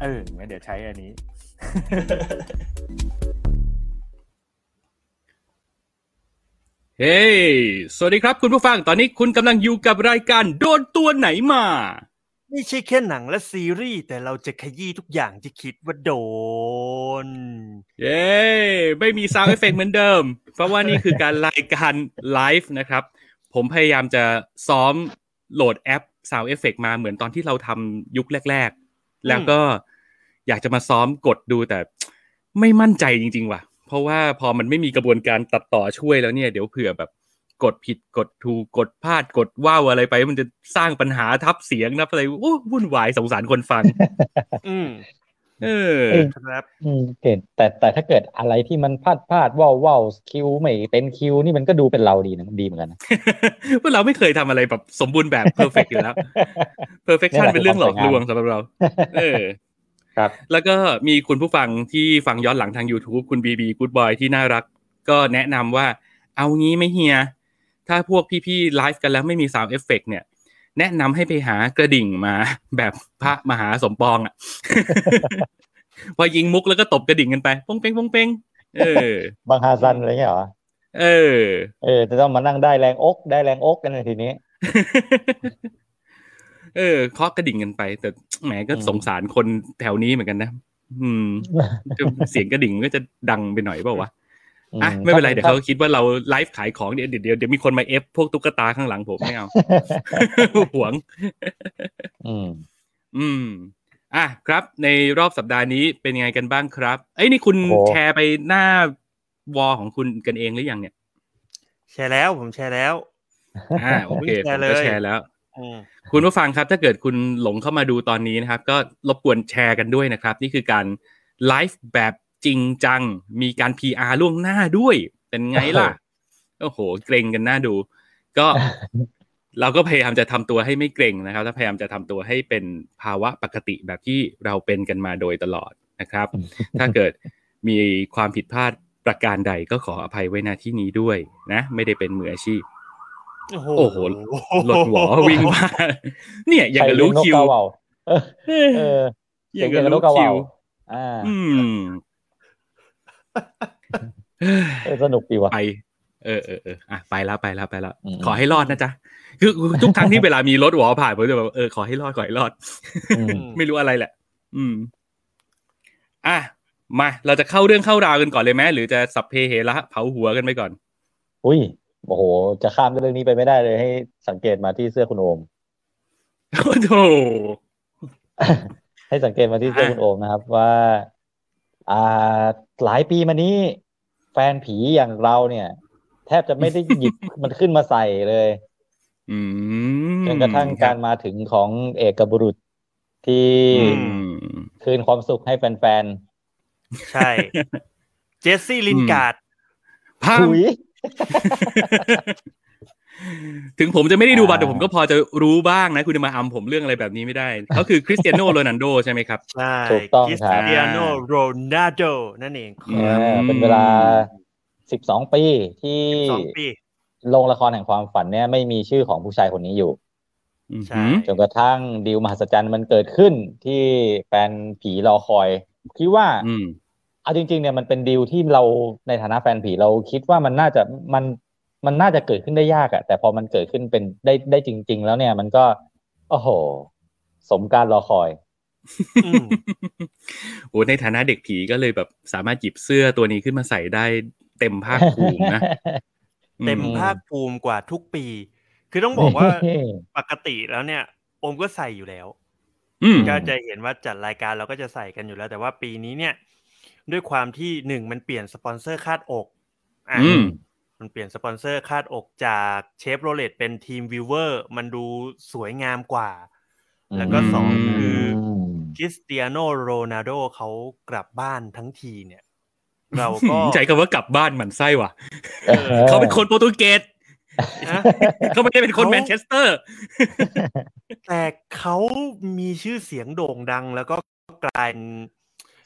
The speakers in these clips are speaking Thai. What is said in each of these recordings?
เอองั้นเดี๋ยวใช้อันนี้ เฮ้ สวัสดีครับคุณผู้ฟัง ตอนนี้คุณกำลังอยู่กับรายการโดนตัวไหนมา ไม่ใช่แค่หนังและซีรีส์แต่เราจะขยี้ทุกอย่างที่คิดว่าโดน เย้ ไม่มี sound effect เหมือนเดิม เพราะว่านี่คือการรายการไลฟ์นะครับ ผมพยายามจะซ้อมโหลดแอปซาว d ์เอฟเฟกมาเหมือนตอนที่เราทำยุคแรกๆ แล้วก็อยากจะมาซ้อมกดดูแต่ไม่มั่นใจจริง ๆ ว่ะ เพราะว่าพอมันไม่มีกระบวนการตัดต่อช่วยแล้วเนี่ยเดี๋ยวเผื่อแบบกดผิดกดถูกกดพลาดกดว่าวอะไรไป มันจะสร้างปัญหาทับเสียงนะอะไรโอ้วุ่นวายสงสารคนฟัง อืม เออครับอืมเกิดแต่แต่ถ้าเกิดอะไรที่มันพลาดพลาดว่าวว่าวคิวไม่เป็นคิวนี่มันก็ดูเป็นเราดีนะดีเหมือนกันนะพวกเราไม่เคยทำอะไรแบบสมบูรณ์แบบ perfect อยู่แล้ว perfection เป็นเรื่องหลอกลวงสำหรับเรา เออครับ แล้วก็มีคุณผู้ฟังที่ฟังย้อนหลังทาง YouTube คุณบีบีกูดบอยที่น่ารัก ก็แนะนำว่าเอางี้ไหมเฮีย ถ้าพวกพี่ๆไลฟ์กันแล้วไม่มี sound effect เนี่ย แนะนำให้ไปหากระดิ่งมาแบบพระมหาสมปองอะ พอยิงมุกแล้วก็ตบกระดิ่งกันไปป้งเป้งป้งเป้งเออ บางฮาซันอะไรเงี้ยเหรอเออ เออจะต้องมานั่งได้แรงอกได้แรงอกกันในทีนี้ เออเคาะกระดิ่งกันไป แต่แหมก็อืมสงสารคนแถวนี้เหมือนกันนะ อืมจะเสียงกระดิ่งก็จะดังไปหน่อยเปล่าวะ อะไม่เป็นไรเดี๋ยวเขาคิดว่าเราไลฟ์ขายของเดี๋ยวเดี๋ยวเดี๋ยวมีคนมาเอฟพวกตุ๊กตาข้างหลังผมไม่เอาหวง อืม อืมอะครับ ในรอบสัปดาห์นี้เป็นยังไงกันบ้างครับเอ้ยนี่คุณโอ้แชร์ไปหน้าวอลของคุณกันเองหรือยังเนี่ย แชร์แล้วผมแชร์แล้วอ่าโอเคแชผร์มเลยก็แชร์แล้วอืมคุณผู้ฟังครับ ถ้าเกิดคุณหลงเข้ามาดูตอนนี้นะครับ ก็รบกวนแชร์กันด้วยนะครับ นี่คือการไลฟ์แบบ จริงจัง มีการ PR ล่วงหน้าด้วย เป็นไงล่ะ โอ้โห เกรงกันหน้าดู ก็เราก็พยายามจะทำตัวให้ไม่เกรงนะครับและพยายามจะทำตัวให้เป็นภาวะปกติแบบที่เราเป็นกันมาโดยตลอดนะครับ ถ้าเกิดมีความผิดพลาดประการใดก็ขออภัยไว้ณที่นี้ด้วยนะ ไม่ได้เป็นมืออาชีพ โอ้โหโอ้โหรถหวอวิ่งมาเนี่ย อย่างกับรู้คิวใรเลี้ยงนกกาเหว่าเออเอเออออย่างเก่กับงกับนรู้กกาเหคิว่าวอ่าอืมเออ สนุกดีว่ะไปเออเออเอออะไปแล้วไปแล้วไปแล้วอืมขอให้รอดนะจ๊ะคือทุกครั้งที่เวลามีรถหวอผ่านผมจะแบบเออขอให้รอดขอให้รอดอืมไม่รู้อะไรแหละ อืม อะมาเราจะเข้าเรื่องเข้าราวกันก่อนเลยไหมหรือจะสัพเพเหระเผาหัวกันไปก่อน อุ้ยโอ้โห จะข้ามเรื่องนี้ไปไม่ได้เลยให้สังเกตมาที่เสื้อคุณโอมโอ้โหให้สังเกตมาที่เสื้ออะคุณโอมนะครับ ว่า อ่าหลายปีมานี้ แฟนผีอย่างเราเนี่ย แทบจะไม่ได้หยิบ มันขึ้นมาใส่เลยอืมจนกระทั่งการมาถึงของเอกบุรุษที่อืมคืนความสุขให้แฟนใช่ เจสซี่ลินการ์ดพัๆง ถุยถึงผมจะไม่ได้ดูบัตรอ่าแต่ผมก็พอจะรู้บ้างนะ คุณจะมาอำผมเรื่องอะไรแบบนี้ไม่ได้เขาคือคริสเตียโนโรนัลโดใช่ไหมครับใช่ถูกต้องคริสครับเตียโนโรนัลโดนั่นเองอืเอมอเป็นเวลาสิบสองปีที่สองปีโรงละครแห่งความฝันเนี่ยไม่มีชื่อของผู้ชายคนนี้อยู่ใช่จนกระทั่งดีลมหัศจรรย์มันเกิดขึ้นที่แฟนผีรอคอย คิดว่าอืมเอาจริง ๆ เนี่ยมันเป็นดีลที่เราในฐานะแฟนผีเราคิดว่ามันน่าจะมัน มันน่าจะเกิดขึ้นได้ยากอะแต่พอมันเกิดขึ้นเป็นได้ได้จริง ๆ แล้วเนี่ย มันก็ โอ้โห สมการรอคอยอืมโอ้ในฐานะเด็กผีก็เลยแบบสามารถหยิบเสื้อตัวนี้ขึ้นมาใส่ได้เต็มภาคภูมินะ เต็มอืภาคภูมิกว่าทุกปี คือต้องบอกว่าปกติแล้วเนี่ยโอมก็ใส่อยู่แล้วอืมก็จะเห็นว่าจัดรายการเราก็จะใส่กันอยู่แล้ว แต่ว่าปีนี้เนี่ย ด้วยความที่หนึ่งมันเปลี่ยนสปอนเซอร์คาดอกอะอื มมันเปลี่ยนสปอนเซอร์คาดอกจากเชฟโรเลตเป็นทีมวิวเวอร์มันดูสวยงามกว่า แล้วก็สองอืมคือคริสเตียโนโรนัลโดเขากลับบ้านทั้งทีเนี่ย เราก็ใช้คำว่ากลับบ้านหมันไส้ว่ะเออเขาเป็นคนโปรตุเกสนะเขาไม่ได้เป็นคนเขาแมนเชสเตอร์ แต่เขามีชื่อเสียงโด่งดังแล้วก็กลายซุป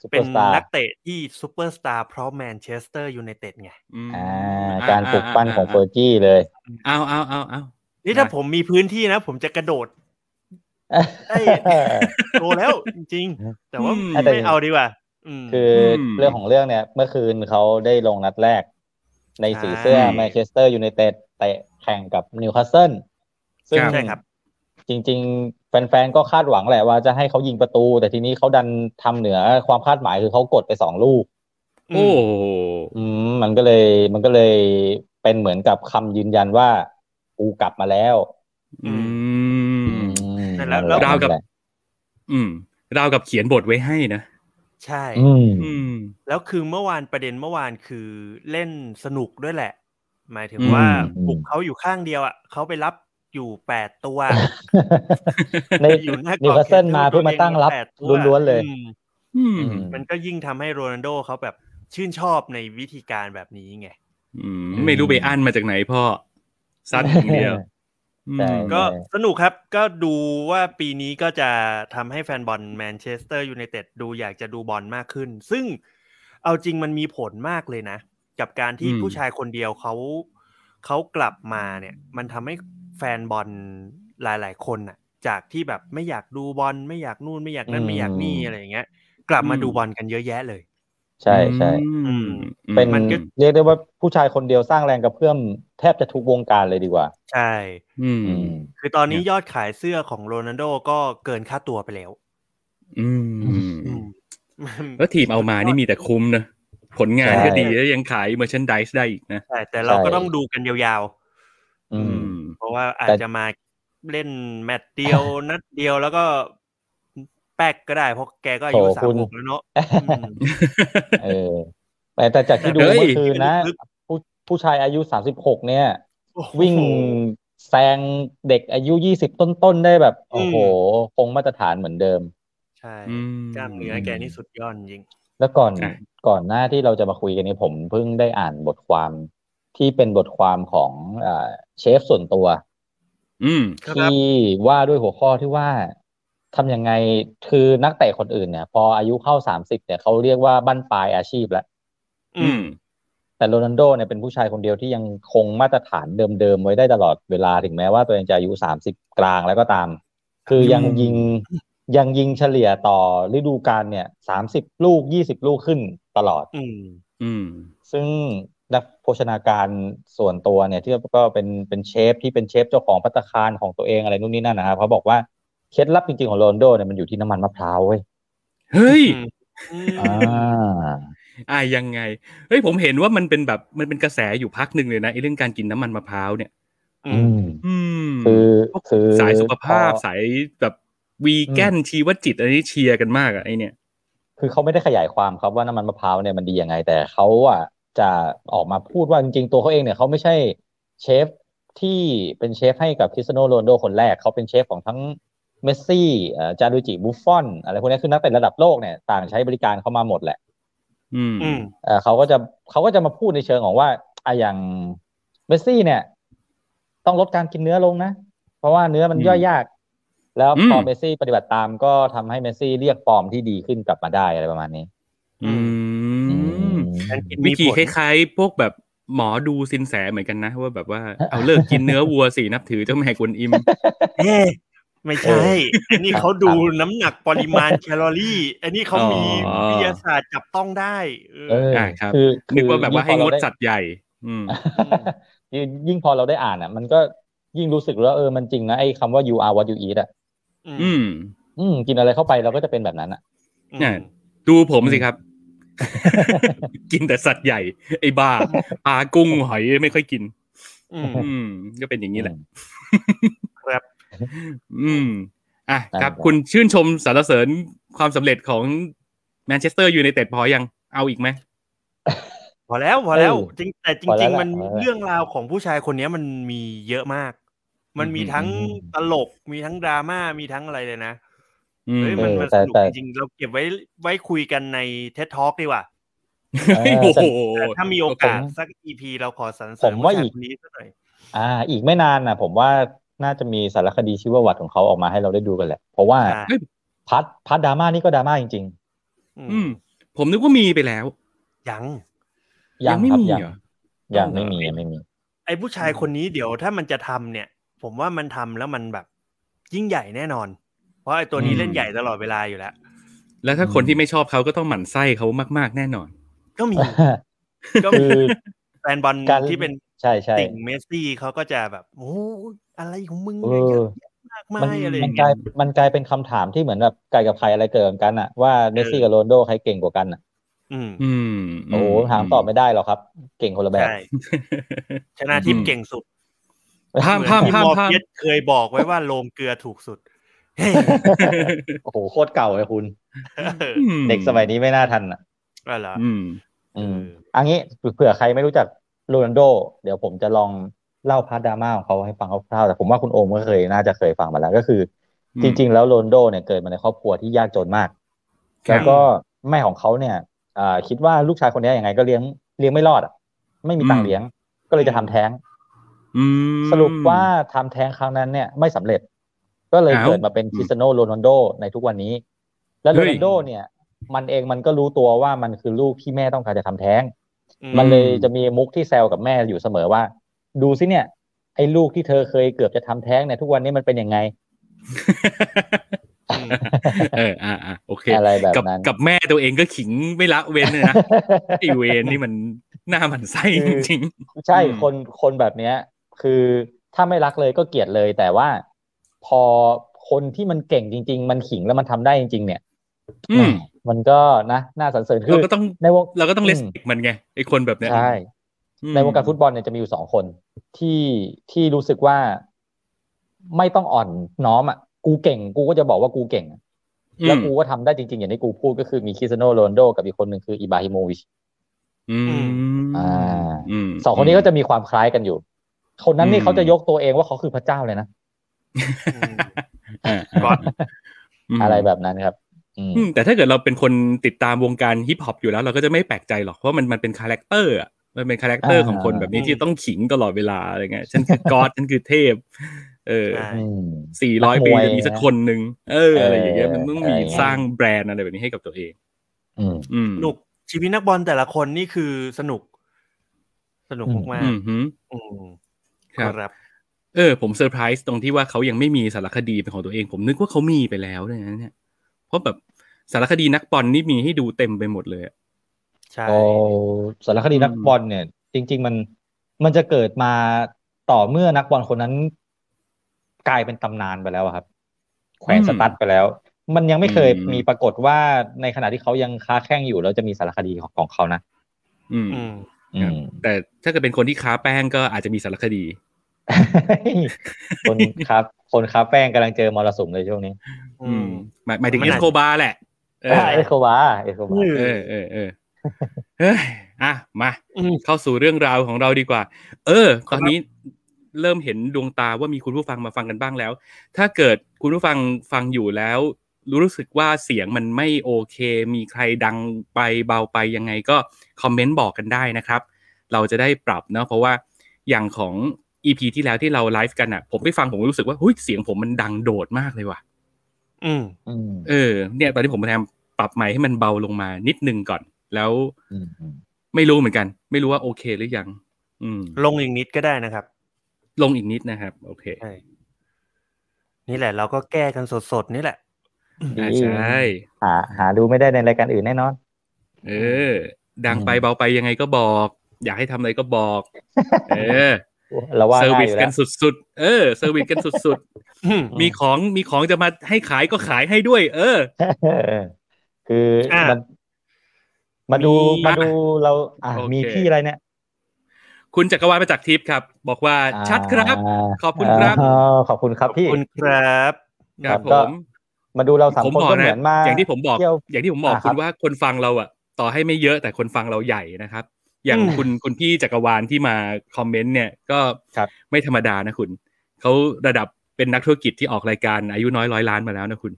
เปเป็นซูเปอนร์สตาร์นักเตะที่ซูเปอร์สตาร์เพราะแมนเชสเตอร์ยูไนเต็ดไงอ่าการปลุกปั้นของเฟอร์กี้เลยเอาเอาเอาเอานี่ถ้านะผมมีพื้นที่นะ ผมจะกระโดดได้โตแล้วจริงๆแต่ว่าอืมไม่เอาดีกว่าอืมคืออมเรื่องของเรื่องเนี่ย เมื่อคืนเขาได้ลงนัดแรก ในสีใช่เสื้อแมนเชสเตอร์ยูไนเต็ดเตะแข่งกับนิวคาสเซิลซึ่งใช่ครับ จริง ๆ แฟนๆ ก็คาดหวังแหละว่าจะให้เขายิงประตู แต่ทีนี้เขาดันทำเหนือความคาดหมายคือเขากดไปสองลูกโอ้โหอืมมันก็เลย มันก็เลยเป็นเหมือนกับคำยืนยันว่ากูกลับมาแล้ว อืมอืมนั่นแหละนั่นแล้วแหะราวกับนั่นแหละอืมราวกับเขียนบทไว้ให้นะใช่อืมอืมแล้วคือเมื่อวานประเด็นเมื่อวานคือเล่นสนุกด้วยแหละ หมายถึงอืมว่าอืมปลุกเขาอยู่ข้างเดียวอะเขาไปรับ อยู่แปดตัว ในอยู่หน้ากรอบนิวคาสเซิลขตมาเพื่อมาตั้งรับแปดตัวล้วนๆเลยอืมอืมอืมมันก็ยิ่งทำให้โรนัลโดเขาแบบชื่นชอบในวิธีการแบบนี้ไงอืมไม่รู้ไปอั้นมาจากไหนพ่อซัดอย่างเดียวใช่อืมก็สนุกครับก็ดูว่าปีนี้ก็จะทำให้แฟนบอลแมนเชสเตอร์ยูไนเต็ดดูอยากจะดูบอลมากขึ้น ซึ่งเอาจริงมันมีผลมากเลยนะ กับการที่อืมผู้ชายคนเดียวเขาเขากลับมาเนี่ย มันทำให้ แฟนบอลหลาย ๆ คนน่ะ จากที่แบบไม่อยากดูบอลไม่อยากนู่นไม่อยากนั่นไม่อยากนี่อะไรอย่างเงี้ย กลับมาดูบอลกันเยอะแยะเลย ใช่ใช่อืมเป็นมันก็เรียกได้ว่าผู้ชายคนเดียวสร้างแรงกระเพื่อมแทบจะทุกวงการเลยดีกว่า ใช่ อืมอืมคือตอนนี้ยอดขายเสื้อของโรนัลโดก็เกินค่าตัวไปแล้ว อืมอืมแล้วทีมเอามานี่มีแต่คุ้มนะผลงานใช่ก็ดีแล้วยังขาย merchandise ได้อีกนะใช่แต่เราก็ใช่ต้องดูกันยาว อืมๆเพราะว่าอาจแต่จะมาเล่นแมตช์เดียวนัดเดียวแล้วก็แป๊กก็ได้เพราะแกก็อายุโถสามคุณหกแล้วเนาะอืมเออแต่แต่จากที่ดูเฮ้ยเมื่อคืนนะลึกผู้ผู้ชายอายุสามสิบหกเนี่ยโอ้โหวิ่งแซงเด็กอายุยี่สิบต้นๆได้แบบ โอ้โห คงมาตรฐานเหมือนเดิม ใช่อืมกล้ามเนื้อแกนี่สุดยอดจริง แล้วก่อนใช่ก่อนหน้าที่เราจะมาคุยกันนี้ผมเพิ่งได้อ่านบทความที่เป็นบทความของอ่าเชฟส่วนตัว อืมครับที่ว่าด้วยหัวข้อที่ว่าทำยังไงคือนักเตะคนอื่นเนี่ย พออายุเข้าสามสิบเนี่ยเขาเรียกว่าบั้นปลายอาชีพแล้วอืม แต่โรนัลโดเนี่ยเป็นผู้ชายคนเดียวที่ยังคงมาตรฐานเดิมๆไว้ได้ตลอดเวลาถึงแม้ว่าตัวเองจะอายุสามสิบกลางแล้วก็ตาม คือยังยิงยังยิงเฉลี่ยต่อฤดูกาลเนี่ยสามสิบลูกยี่สิบลูกขึ้นตลอด อืม อืม ซึ่งนัก โภชนาการส่วนตัวเนี่ยที่ก็เป็นเป็นเชฟที่เป็นเชฟเจ้าของพัตตาคารของตัวเองอะไรนู่นนี่นั่นนะครับเขาบอกว่าเคล็ดลับจริงๆของโรนัลโดเนี่ยมันอยู่ที่น้ำมันมะพร้าวเว้ยเฮ้ยอืมอ่าอ่ายังไงเฮ้ยผมเห็นว่ามันเป็นแบบมันเป็นกระแสอยู่พักหนึ่งเลยนะไอ้เรื่องการกินน้ำมันมะพร้าวเนี่ย อือืมมอืมคือคือสายสุขภาพพอสายแบบวีแกนชีวจิตอะไรนี่เชียร์กันมากอะไอเนี่ย คือเขาไม่ได้ขยายความครับว่าน้ำมันมะพร้าวเนี่ยมันดียังไง แต่เขาอะ จะออกมาพูดว่าจริงๆ ตัวเขาเองเนี่ยเขาไม่ใช่เชฟที่เป็นเชฟให้กับคริสเตียโนโรนัลโดคนแรกเขาเป็นเชฟของทั้งเมสซี่เอ่อจานลุยจิบุฟฟอนอะไรพวกนี้คือนักเตะระดับโลกเนี่ยต่างใช้บริการเขามาหมดแหละ อืมอืมเอ่อเขาก็จะเขาก็จะมาพูดในเชิงของว่าอะอย่างเมสซี่เนี่ย ต้องลดการกินเนื้อลงนะ เพราะว่าเนื้อมันอืมย่อยยาก แล้วพออมเมสซี่ปฏิบัติตามก็ทำให้เมสซี่เรียกฟอร์มที่ดีขึ้นกลับมาได้อะไรประมาณนี้ อืมการกิน วิมีธีผลคล้ายๆ พวกแบบหมอดูซินแสเหมือนกันนะ ว่าแบบว่าเอาเลิกกินเนื้อวัวสินับถือเจ้าแม่กวนอิมเอ๊ะไม่ใช่ อันนี้เขาดูน้ำหนักปริมาณแคลอรี่ อันนี้เขามีอ๋อวิทยาศาสตร์จับต้องได้เออเอออ่าครับคือนึกว่าแบบว่าให้งดยิ่พอเรไสัตว์ใหญ่ อืมยิ่งยิ่งพอเราได้อ่านอะ มันก็ยิ่งรู้สึกว่าเออมันจริงนะไอ้คำว่า you are what you eat อะอืม อืม กินอะไรเข้าไปเราก็จะเป็นแบบนั้นอะเนี่ยดูผมสิครับ กินแต่สัตว์ใหญ่ ไอ้บ้าปลากุ้งหอยไม่ค่อยกิน อืมอืมก็เป็นอย่างนี้แหละ ครับ อืม อะได้ครับครับ คุณชื่นชมสรรเสริญความสำเร็จของแมนเชสเตอร์ยูไนเต็ดพอยังเอาอีกไหมพอแล้วพอแล้วเออจริงแต่จพอแล้ริวงแหละๆมันพอแล้วเรื่องราวของผู้ชายคนนี้มันมีเยอะมาก มันมีทั้งอืมตลกมีทั้งดราม่ามีทั้งอะไรเลยนะอืม เฮ้ยมันมันแต่สนุกแต่จริงๆเราเก็บไว้ไว้คุยกันในเท็ตทอ k ดีกว่าเฮ้ยโอ้โหแต่ถ้ามีโอกาสผมสักอีพีเราขอสรรเสผริญมว่าผู้ชยอีกคนนี้สักหน่อยอ่า อีกไม่นานนะผมว่าน่าจะมีสารคดีชีวประวัติของเขาออกมาให้เราได้ดูกันแหละ เพราะว่าอ่าพัดพัดดราม่านี่ก็ดราม่าจริงอืม ผมนึกว่ามีไปแล้ว ยังๆยังไม่ครับมียังเหรอยังไม่มียังไม่มี ไอ้ผู้ชายคนนี้เดี๋ยวถ้ามันจะทำเนี่ย ผมว่ามันทำแล้วมันแบบ ยิ่งใหญ่แน่นอน เพราะไอ้ตัวนี้อืมเล่นใหญ่ตลอดเวลาอยู่แล้ว แล้วถ้าคนที่ไม่ชอบเขาก็ต้องหมั่นไส้เขามาก ๆ แน่นอน ก็มี ก็คืมีอแฟนบอลการที่เป็นใช่ใช่ติ่งเมสซี่เขาก็จะแบบโอ้อะไรของมึงเอเนี่ยอเยอะแยะมากมามันยอะไรอมันย่างกเงี้ลายยมันกลายเป็นคำถามที่เหมือนแบบไก่กับไข่อะไรเกิดกันอะว่าเมสซี่กับโรนลโดใครเก่งกว่ากันอะอืมอืมโอ้โหถามตอบไม่ได้หรอกครับ เก่งคนละแบบใช่ชนะทิพย์เก่งสุดพามเหมือนพามที่พามมอร์พามเฟียสเคยบอกไว้ว่าโลมเกลือถูกสุดเฮ้ย โอ้โหโคตรเก่าเลยคุณอืมเด็กสมัยนี้ไม่น่าทันอะอะไรเหรออืม อืมเอออันนี้เผื่อใครไม่รู้จักโรนัลโด เดี๋ยวผมจะลองเล่า part ดราม่าของเขาให้ฟังคร่าวๆแต่ผมว่าคุณโอมก็เคยน่าจะเคยฟังมาแล้วก็คืออมจริง ๆ แล้วโรนัลโดเนี่ยเกิดมาในครอบครัวที่ยากจนมากครับแล้วก็แม่ของเขาเนี่ยอ่าคิดว่าลูกชายคนนี้ยังไงก็เลี้ยงเลี้ยงไม่รอดอะไม่มีตังค์เลี้ยง ก็เลยจะทำแท้งอืมสรุปว่าทำแท้งครั้งนั้นเนี่ยไม่สำเร็จ ก็เลยอ้าวเกิดมาเป็นคริสเตียโนโรนัลโดในทุกวันนี้ และเฮ้โรยนัลโดเนี่ย มันเองมันก็รู้ตัวว่ามันคือลูกที่แม่ต้องการจะทำแท้งอืมันเลยจะมีมุกที่แซวกับแม่อยู่เสมอว่า ดูสิเนี่ย ไอ้ลูกที่เธอเคยเกือบจะทำแท้งเนี่ยทุกวันนี้มันเป็นยังไงอืมเอออ่าอ่าโอเคอะไรแบบกับนั้นกับแม่ตัวเองก็ขิงไม่ละเว้นเลยนะไอเวนนี่มันหน้าหมันไส้จริงใช่อืมคนคนแบบเนี้ย คือถ้าไม่รักเลยก็เกลียดเลยแต่ว่า พอคนที่มันเก่งจริง ๆ มันขิงแล้วมันทำได้จริง ๆ เนี่ยๆอืมมันก็นะน่าสรรเสริญคืเราอก็ต้องในวงเราก็ต้องเลอืสมมันไงไอคนแบบเนี้ยใช่อืมในวงการฟุตบอลเนี่ยจะมีอยู่สองคนที่ที่รู้สึกว่าไม่ต้องอ่อนน้อมอะกูเก่ง กูก็จะบอกว่ากูเก่งอืมแล้วกูก็ทำได้จริง ๆ อย่างที่กูพูดก็คือมีคริสเตียโนโรนลโดกับอีกคนหนึ่งคืออิบราฮิโมวิชอืมอ่ามสองคนนี้ก็จะมีความคล้ายกันอยู่ คนนั้นนี่อืมเขาจะยกตัวเองว่าเขาคือพระเจ้าเลยนะ อ่าก็มอะไรแบบนั้นครับอืมอืมแต่ถ้าเกิดเราเป็นคนติดตามวงการฮิปฮอปอยู่แล้ว เราก็จะไม่แปลกใจหรอกเพราะมันมันเป็น character อะมันเป็นคาแรคเตอร์อ่าของคนแบบนี้อืมที่ต้องขิงตลอดเวลาอะไรเงี้ยฉันคือ God ฉันคือเทพ เออใช่อืมนักมวยสี่ร้อยปีจะมีสักคนหนึ่งเออเอออะไรอย่างเงี้ยมันต้องมีอะไรอย่างเงี้ยสร้างแบรนด์อะไรแบบนี้ให้กับตัวเองอืมอืมสนุกชีวิตนักบอลแต่ละคนนี่คือสนุก สนุกอืมมากอืมฮึๆอืมครับครับ เออผมเซอร์ไพรส์ตรงที่ว่าเขายังไม่มีสารคดีเป็นของตัวเอง ผมนึกว่าเขามีไปแล้วด้วยนะเนี่ยเพราะแบบสารคดีนักบอลนี่มีให้ดูเต็มไปหมดเลยอะใช่โอ้สารคดีนักบอลเนี่ย จริง ๆ มันมันจะเกิดมาต่อเมื่อนักบอลคนนั้น กลายเป็นตำนานไปแล้วอะครับ แขวนอืมสตั๊ดไปแล้ว มันยังไม่เคยอืมมีปรากฏว่าในขณะที่เขายังค้าแข่งอยู่แล้วจะมีสารคดีของของเขานะอืมอืมอืครับมแต่ถ้าเกิดเป็นคนที่ค้าแป้งก็อาจจะมีสารคดี คนครับคนค้าแป้งกำลังเจอมรสุมเลยช่วงนี้ อือืมมหมายหมายถึงมันอาจ Escobar แหละเออ Escobar Escobar เออเออเออเฮ้ยอะมาอืมเข้าสู่เรื่องราวของเราดีกว่า เออคตรับอนนี้เริ่มเห็นดวงตาว่ามีคุณผู้ฟังมาฟังกันบ้างแล้ว ถ้าเกิดคุณผู้ฟังฟังอยู่แล้ว รู้สึกว่าเสียงมันไม่โอเค มีใครดังไปเบาไปยังไงก็คอมเมนต์บอกกันได้นะครับ เราจะได้ปรับเนาะเพราะว่าอย่างของ EP ที่แล้วที่เราไลฟ์กันอะ ผมไปฟังผมรู้สึกว่าเฮ้ยเสียงผมมันดังโดดมากเลยว่ะ อืมอืมเออ เนี่ย ตอนนี้ผมพยายามปรับไมค์ให้มันเบาลงมานิดนึงก่อน แล้วอืมอืมไม่รู้เหมือนกัน ไม่รู้ว่าโอเคหรือยัง อืม ลงอีกนิดก็ได้นะครับ ลงอีกนิดนะครับ โอเคใช่นี่แหละ เราก็แก้กันสดๆนี่แหละอ่าใช่หาหาดูไม่ได้ในรายการอื่นแน่นอน เออ ดังไปอืมเบาไปยังไงก็บอก อยากให้ทำอะไรก็บอก เออ เราว่าง่ายอยู่กัแล้ว service กันสุดๆ เออ service กันสุดอืมๆมีของมีของจะมาให้ขายก็ขายให้ด้วย เออ คืออะมันมาดูมีมาดูเราอะโอเคมีพี่อะไรเนี่ย คุณจักรวาลประจักษ์ทิพย์ครับ บอกว่าชัดครับอ่าขอบคุณครับอ่าขอบคุณครับขอบพี่คุณครับครับก็ผมมาดูเราสามผมคนบอกก็เหนะมือนมาอย่างที่ผมบอกเที่ยวอย่างที่ผมบอกอ่าคคุรับณว่าคนฟังเราอะ ต่อให้ไม่เยอะแต่คนฟังเราใหญ่นะครับ อย่างอืมคุณคุณพี่จักรวาลที่มาคอมเมนต์เนี่ยก็ครับไม่ธรรมดานะคุณเขาระดับเป็นนักธุรกิจที่ออกรายการอายุน้อยร้อยล้านมาแล้วนะคุณ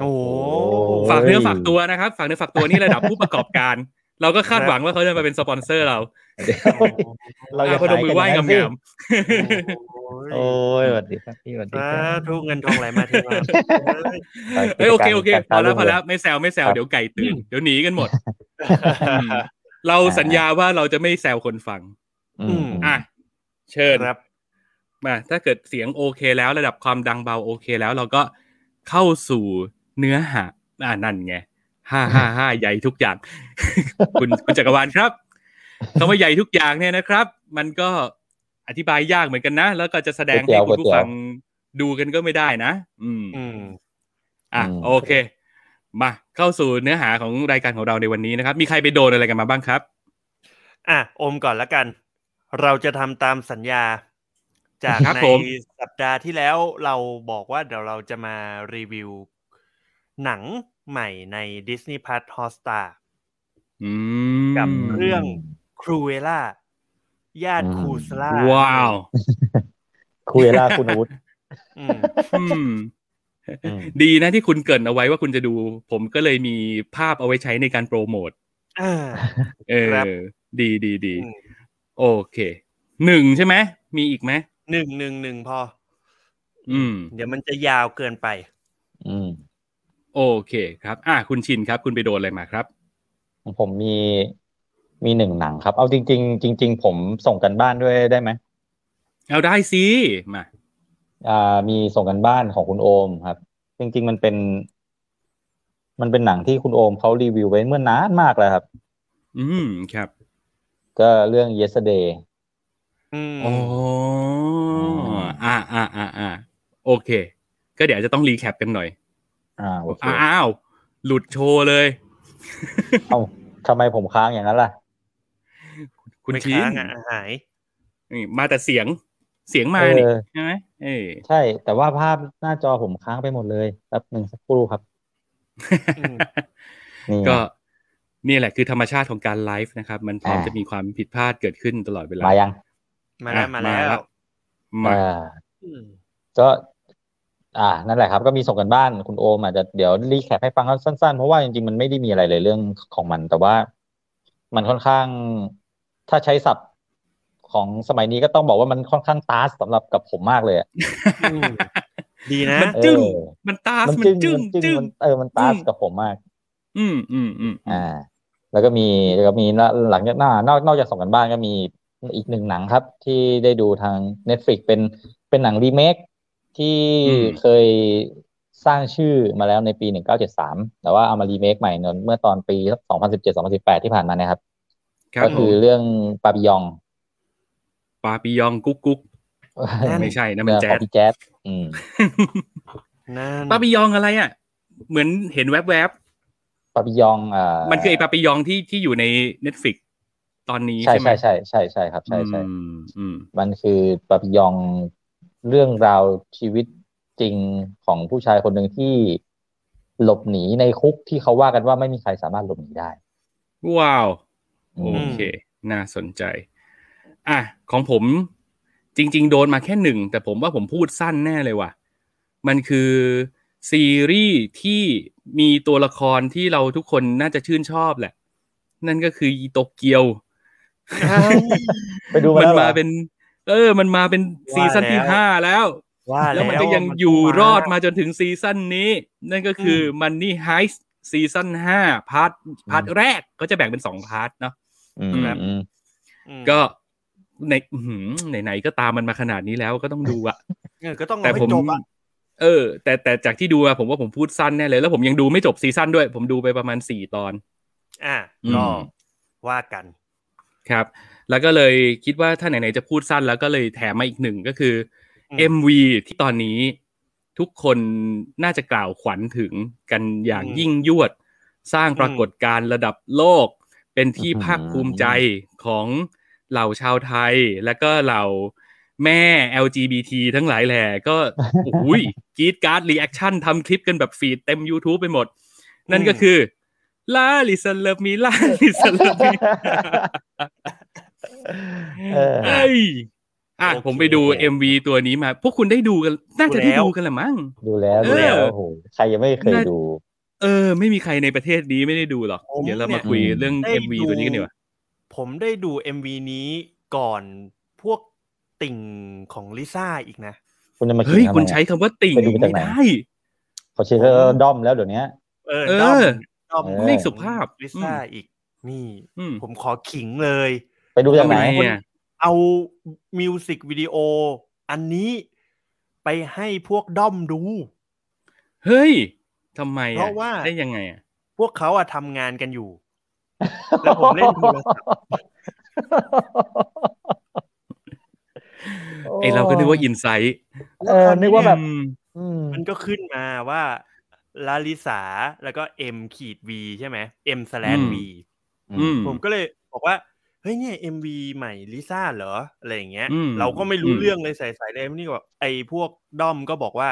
โอ้โหฝากเนื้อฝากตัวนะครับ ฝากเนื้อฝากตัวนี่ระดับผู้ประกอบการ เราก็คาดหวังว่าเขาจะมาเป็นสปอนเซอร์เรา เราจะอะพนมมือไหว้ขายกันอย่างนั้นงามโอ้โอ้ยยสวัสดีครับพี่สวัสดีสาครับธุเงินทองไหลมาเทมาๆเฮ้ยโอเคโอเคพอแล้วพอแล้วไม่แซวไม่แซวครับเดี๋ยวไก่ตื่นเดี๋ยวหนีกันหมดม เราสัญญาว่าเราจะไม่แซวคนฟัง อืมอะ เชิญครับมาถ้าเกิดเสียงโอเคแล้วระดับความดังเบาโอเคแล้ว เราก็เข้าสู่เนื้อหาอ่านั่นไงห้าห้าห้าใหญ่ทุกอย่าง คุณคุณจักรวาลครับคำว่าใหญ่ทุกอย่างเนี่ยนะครับ มันก็อธิบายยากเหมือนกันนะ แล้วก็จะแสดงให้คุณผู้ฟังดูกันก็ไม่ได้นะ อืมอืมอะ โอเค มาเข้าสู่เนื้อหาของรายการของเราในวันนี้นะครับ มีใครไปโดนอะไรกันมาบ้างครับ อะอมก่อนละกัน เราจะทำตามสัญญา จากครับในผมสัปดาห์ที่แล้วเราบอกว่าเดี๋ยวเราจะมารีวิว หนังใหม่ใน Disney Plus Hotstar อืมกับเรื่องครูเวล่าญาติอืมครูสลาว้าวคุยล่าคุณอาวุธอืมอืมอืม ดีนะที่คุณเกรินเอาไว้ว่าคุณจะดู ผมก็เลยมีภาพเอาไว้ใช้ในการโปรโมทอ่าเออครับดีดีดีอืมโอเคหนึ่งใช่ไหมมีอีกไหมหนึ่งหนึ่งหนึ่งพอ อืม เดี๋ยวมันจะยาวเกินไป อืม โอเคครับ อะคุณชินครับ คุณไปโดนอะไรมาครับ ผมมีมีหนึ่งหนังครับ เอาจริง ๆ จริง ๆ ผมส่งกันบ้านด้วยได้ไหมเอาได้สิมาอ่า มีส่งกันบ้านของคุณโอมครับ จริง ๆ มันเป็น มันเป็นหนังที่คุณโอมเขารีวิวไว้เมื่อนานมากแล้วครับ อืมครับ ก็เรื่อง yesterday อืมโอ้อ่าอ่าอ่าอ่าโอเค ก็เดี๋ยวจะต้องรีแคปกันหน่อย อ่าโอเคอ้าว หลุดโชว์เลย เอ้าทำไมผมค้างอย่างนั้นล่ะ คุณไม่ชินค้างอะหายนี่มาแต่เสียง เสียงมาเออนี่ใช่ไหมเออใช่ แต่ว่าภาพหน้าจอผมค้างไปหมดเลยแป๊บหนึ่งสักครู่ครับอืมนี่ก็นี่แหละคือธรรมชาติของการไลฟ์นะครับ มันพร้อมอ่าจะมีความผิดพลาดเกิดขึ้นตลอดเวลามายัง มาแล้วอะมาแล้วมาอ่าอืมก็อ่า นั่นแหละครับ ก็มีส่งกันบ้านคุณโอมอาจจะเดี๋ยวรีแคปให้ฟังสั้นๆ เพราะว่าจริงๆ มันไม่ได้มีอะไรเลยเรื่องของมัน แต่ว่ามันค่อนข้าง ถ้าใช้ศัพท์ ของสมัยนี้ก็ต้องบอกว่ามันค่อนข้างตาสสำหรับกับผมมากเลยอะอืมดีนะมันจึ้งเออมันตาสมันมันจึ้งจึ้งมันจึ้งจึ้งมันเออมันตาสอืมกับผมมาก อืมอืมอืมอ่า แล้วก็มีแล้วก็มีหลังจากหน้านอกนอกจากส่งกันบ้านก็มีอีกหนึ่งหนังครับ ที่ได้ดูทาง Netflix เป็นเป็นหนังรีเมคที่เคยสร้างชื่อมาแล้วในปี 1973 แต่ว่าเอามารีเมคใหม่เมื่อตอนปี 2017-2018 ที่ผ่านมาเนี่ยครับครับ ก็ผคือมเรื่องปาปิยอง ปาปิยองกุ๊กกุ๊กไม่ใช่นะมันเรื่องแจ๊ของดพี่แจ๊ดอืมนั่นปาปิยองอะไรอะ เหมือนเห็นแวบปาปิยองอ่าๆมันคือไอปาปิยองที่ที่อยู่ใน Netflix ตอนนี้ใช่ใช่ไหมใช่ใช่ใช่ใช่ครับ ใช่ใช่อืมอืมมันคือปาปิยองเรื่องราวชีวิตจริงของผู้ชายคนหนึ่งที่หลบหนีในคุกที่เขาว่ากันว่าไม่มีใครสามารถหลบหนีได้ ว้าวอืโอมเค น่าสนใจ อะของผมจริง ๆ โดนมาแค่หนึ่งแต่ผมว่าผมพูดสั้นแน่เลยว่ะ มันคือซีรีส์ที่มีตัวละครที่เราทุกคนน่าจะชื่นชอบแหละ นั่นก็คืออีโตเกียวไปดูมามันแล้วเหรอเป็น เออ มันมาเป็น season ที่ว่าแล้วห้าแล้วว่าแล้วมันแล้วก็ยังมันอยู่ต้องรอดมาจนถึง season นี้ นั่นก็คืออม Money Heist season ห้า part part แรกก็จะแบ่งเป็นสอง part เนาะอืมครับอืมอืมก็ ในอื้อหือไหนๆก็ตามมันมาขนาดนี้แล้วก็ต้องดูอะเออก็ต้องแต่เอาให้ผมจบอะเออ แต่แต่จากที่ดูอะผมว่าผมพูดสั้นแน่เลย แล้วผมยังดูไม่จบ season ด้วย ผมดูไปประมาณสี่ตอน อะอืมก็ว่ากัน ครับ แล้วก็เลยคิดว่าถ้าไหนๆจะพูดสั้นแล้วก็เลยแถมมาอีกหนึ่งก็คืออม MV ที่ตอนนี้ทุกคนน่าจะกล่าวขวัญถึงกันอย่างอืมยิ่งยวด สร้างปรากฏการณ์ระดับโลก เป็นที่อืมภาคภูมิใจของ เหล่าชาวไทยและก็เหล่าแม่ LGBT ทั้งหลายแหล่ก็โอ้ยกรี๊ดกร๊าด reaction ทำคลิปกันแบบ feed เต็ม YouTube ไปหมด นั่นก็คือ Lalisa love me Lalisa love me เออเอ้ยอะโอเคผมไปดู MV ตัวนี้มา พวกคุณได้ดูกัน น่าจะได้ดูแล้วดูกันแหละมั้ง ดูแล้วเออดูแล้วโอ้โหใครยังไม่เคยน่าดู เออ ไม่มีใครในประเทศนี้ไม่ได้ดูหรอกผมเดี๋ยวเราเนี่มายคุยอืมเรื่องได้ MV ดูตัวนี้กันดีกว่า ผมได้ดู MV นี้ก่อนพวกติ่งของลิซ่าอีกนะคุณจะมาเฮ้ยขิงทำไมคุณอะใช้คำว่าติ่งไม่ได้ไปดูมาจากไหนเขาใช้คำว่าด้อมแล้วเดี๋ยวนี้เออเออด้อมด้อมเออไม่สุภาพลิซ่าอีก นี่อืมผมขอขิงเลย ไปดูจากไหนทำไมอะเอามิวสิกวิดีโออันนี้ไปให้พวกด้อมดู เฮ้ยทำไมเพอะราะว่าได้ยังไงอะพวกเขาอะทำงานกันอยู่ แล้วผมเล่นโทรศัพท์ไอเราก็นึกว่าอินไซต์เออนึกว่าแบบอืมมันก็ขึ้นมาว่าลาลิสาแล้วก็ M ขีด V ใช่ไหม M slash V อืมผมก็เลยบอกว่า เฮ้ยเนี่ย MV ใหม่ลิซ่าเหรอ อะไรอย่างเงี้ยอืมเราก็ไม่รู้อืมเรื่องเลยใส่ๆเลยนี่ก็บอกไอ้พวกด้อมก็บอกว่า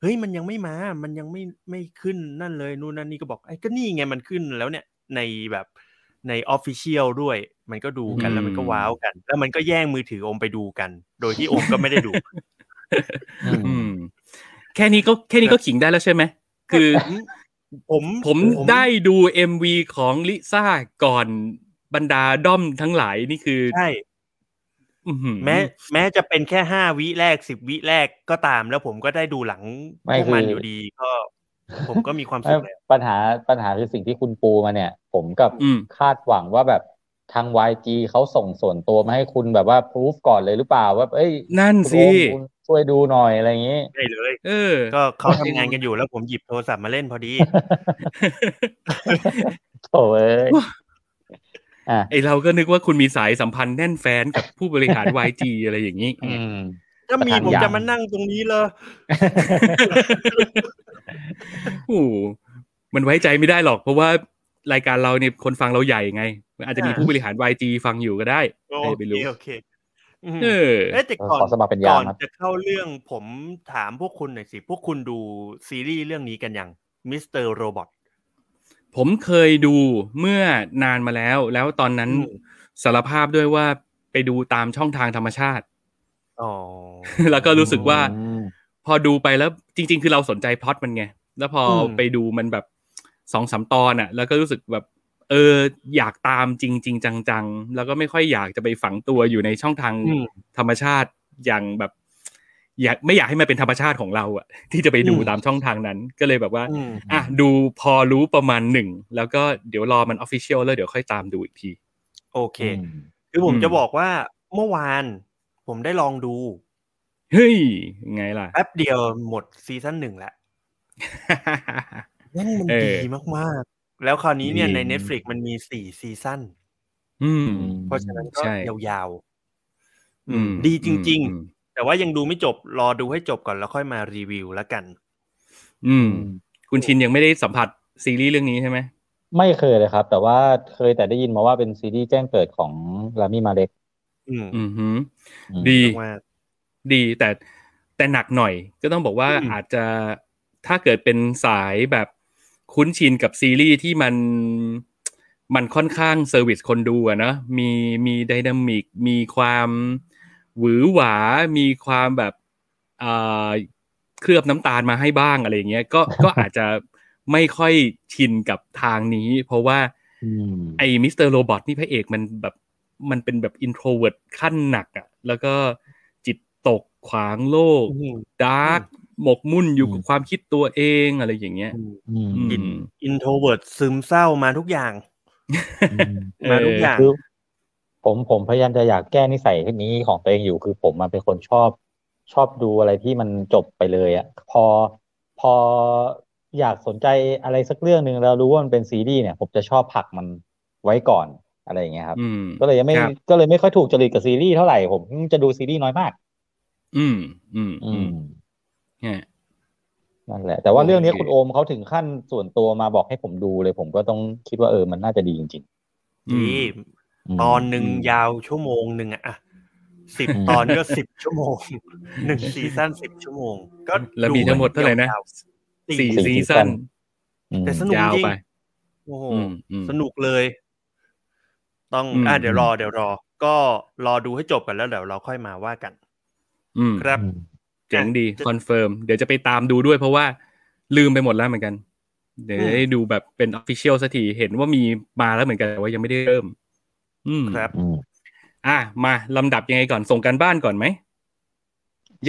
เฮ้ยมันยังไม่มา มันยังไม่ไม่ขึ้นนั่นเลยนู่นนั่นนี่ก็บอกไอ้ก็นี่ไงมันขึ้นแล้วเนี่ย ในแบบในออฟฟิเชียลด้วย มันก็ดูกันแล้วมันก็ว้าวกัน แล้วมันก็แย่งมือถือโอมไปดูกัน โดยที่โอมก็ไม่ได้ดูอืมแค่นี้ก็แค่นี้ก็ขิงได้แล้วใช่ไหมคือผมผมได้ดู MV ของลิซ่าก่อนบรรดาด้อมทั้งหลายนี่คือใช่อื้อหือแม้แม้จะเป็นแค่ห้าวิแรกสิบวิแรกก็ตามแล้วผมก็ได้ดูหลังไม่พวกมันคือออยู่ดีก็ ผมก็มีความสุไม่ขแล้วปัญหาปัญหาคือสิ่งที่คุณปูมาเนี่ย ผมกับอืมคาดหวังว่าแบบทาง YG เขาส่งส่วนตัวมาให้คุณแบบว่าพ o ูฟก่อนเลยหรือเปล่าว่าเอ้ย นั่นคุณสิโอมคุณช่วยดูหน่อยอะไรอย่างนี้ได้เลยเออ ก็เขาทำงานกันอยู่แล้วผมหยิบโทรศัพท์มาเล่นพอดีโถ่เอ้ยอะไอเราก็นึกว่าคุณมีสายสัมพันธ์แน่นแฟนกับผู้บริหาร YG อะไรอย่างนี้อืม ถ้ามีประธานผมยามจะมานั่งตรงนี้เลยโอ้โหมันไว้ใจไม่ได้หรอก เพราะว่ารายการเราเนี่ยคนฟังเราใหญ่ไง อาจจะมีผู้บริหาร YG ฟังอยู่ก็ได้โอเคใครไปรู้โอเคอืมเออเอ้ยแต่ก่อนขอสมัครเป็นยามก่อนครับจะเข้าเรื่องผมถามพวกคุณหน่อยสิ พวกคุณดูซีรีส์เรื่องนี้กันยัง Mr. Robotผมเคยดูเมื่อนานมาแล้ว แล้วตอนนั้นอืมสารภาพด้วยว่าไปดูตามช่องทางธรรมชาติอ๋อ แล้วก็รู้สึกว่าอืมพอดูไปแล้วจริง ๆ คือเราสนใจพล็อตมันไง แล้วพออมไปดูมันแบบสองสามตอนอะ แล้วก็รู้สึกแบบ เออ อยากตามจริงๆจังๆ แล้วก็ไม่ค่อยอยากจะไปฝังตัวอยู่ในช่องทางอืมธรรมชาติอย่างแบบ อยากไม่อยากให้มันเป็นธรรมชาติของเราอะ ที่จะไปดูอืมตามช่องทางนั้น ก็เลยแบบว่าอืมอะดูพอรู้ประมาณหนึ่งแล้วก็เดี๋ยวรอมันออฟฟิเชียลแล้วเดี๋ยวค่อยตามดูอีกที โอเคอืมคือผมอืมจะบอกว่าเมื่อวาน ผมได้ลองดู เฮ้ยไงล่ะแป๊บเดียวหมดซีซั่นหนึ่งแล้วนั่นมันเออดีมากๆ แล้วคราวนี้เนี่ยดีใน Netflix มันมีสี่ซีซั่นอืมเพราะฉะนั้นก็ใช่ยาวๆอือืมมดีจริงอืมๆแต่ว่ายังดูไม่จบรอดูให้จบก่อนแล้วค่อยมารีวิวแล้วกัน อืม คุณชินยังไม่ได้สัมผัสซีรีส์เรื่องนี้ใช่ไหมไม่เคยเลยครับ แต่ว่าเคยแต่ได้ยินมาว่าเป็นซีรีส์แจ้งเกิดของ Rami Malek อืมอืมหืมอืมดีมากดีแต่แต่หนักหน่อย ก็ต้องบอกว่าอืมอาจจะถ้าเกิดเป็นสายแบบคุ้นชินกับซีรีส์ที่มันมันค่อนข้าง service คนดูอะเนอะมีมี dynamic มีความหวือหวา มีความแบบอ่าเคลือบน้ำตาลมาให้บ้างอะไรอย่างเงี้ยก็ก็อาจจะไม่ค่อยชินกับทางนี้ เพราะว่าอืมไอ้ Mr. Robot นี่พระเอกมันแบบ มันเป็นแบบ introvert ขั้นหนักอะ่ะ แล้วก็จิตตกขวางโลกอืม dark หมกมุ่นอยู่กับอืมความคิดตัวเองอะไรอย่างเงี้ยอืมอืมอืม introvert ซึมเศร้ามาทุกอย่างอืมมาทุกอย่างคือผมผมพยายามจะอยากแก้นิสัยนี้ของตัวเองอยู่คือผมมาเป็นคนชอบชอบดูอะไรที่มันจบไปเลยอะพอพออยากสนใจอะไรสักเรื่องหนึ่งแล้วรู้ว่ามันเป็นซีรีส์เนี่ย ผมจะชอบผลักมันไว้ก่อน อะไรอย่างเงี้ยครับอืมก็เลยยังไม่ครับก็เลยไม่ค่อยถูกจริตกับซีรีส์เท่าไหร่ผมจะดูซีรีส์น้อยมาก อืม อืม อือืมมเนี่ยนั่นแหละ แต่ว่าเรื่องนี้โอเคคุณโอมเขาถึงขั้นส่วนตัวมาบอกให้ผมดูเลย ผมก็ต้องคิดว่าเออมันน่าจะดีจริงอืมดีๆตอนหนึ่งอืมยาวชั่วโมงหนึ่งอะอะสิบอืมตอนก็สิบชั่วโมงหนึ่ง season สิบชั่วโมง ก็แล้วมีทั้งหมดเท่าไหร่นะยาวๆสี่สี่ season อืมแต่สนุกยาวจริงไปโอ้โหอืมอืมสนุกเลย ต้องอืมอะเดี๋ยวรอเดี๋ยวรอ ก็รอดูให้จบกันแล้วเดี๋ยวเราค่อยมาว่ากัน อืมครับเจ๋งดีจะคอ confirm เดี๋ยวจะไปตามดูด้วยเพราะว่าลืมไปหมดแล้วเหมือนกัน เดี๋ยวอืมได้ดูแบบเป็นออฟฟิเชียลสักทีเห็นว่ามีมาแล้วเหมือนกันแต่ว่ายังไม่ได้เริ่ม อืมครับอืมอะมาลำดับยังไงก่อนส่งกันบ้านก่อนไหม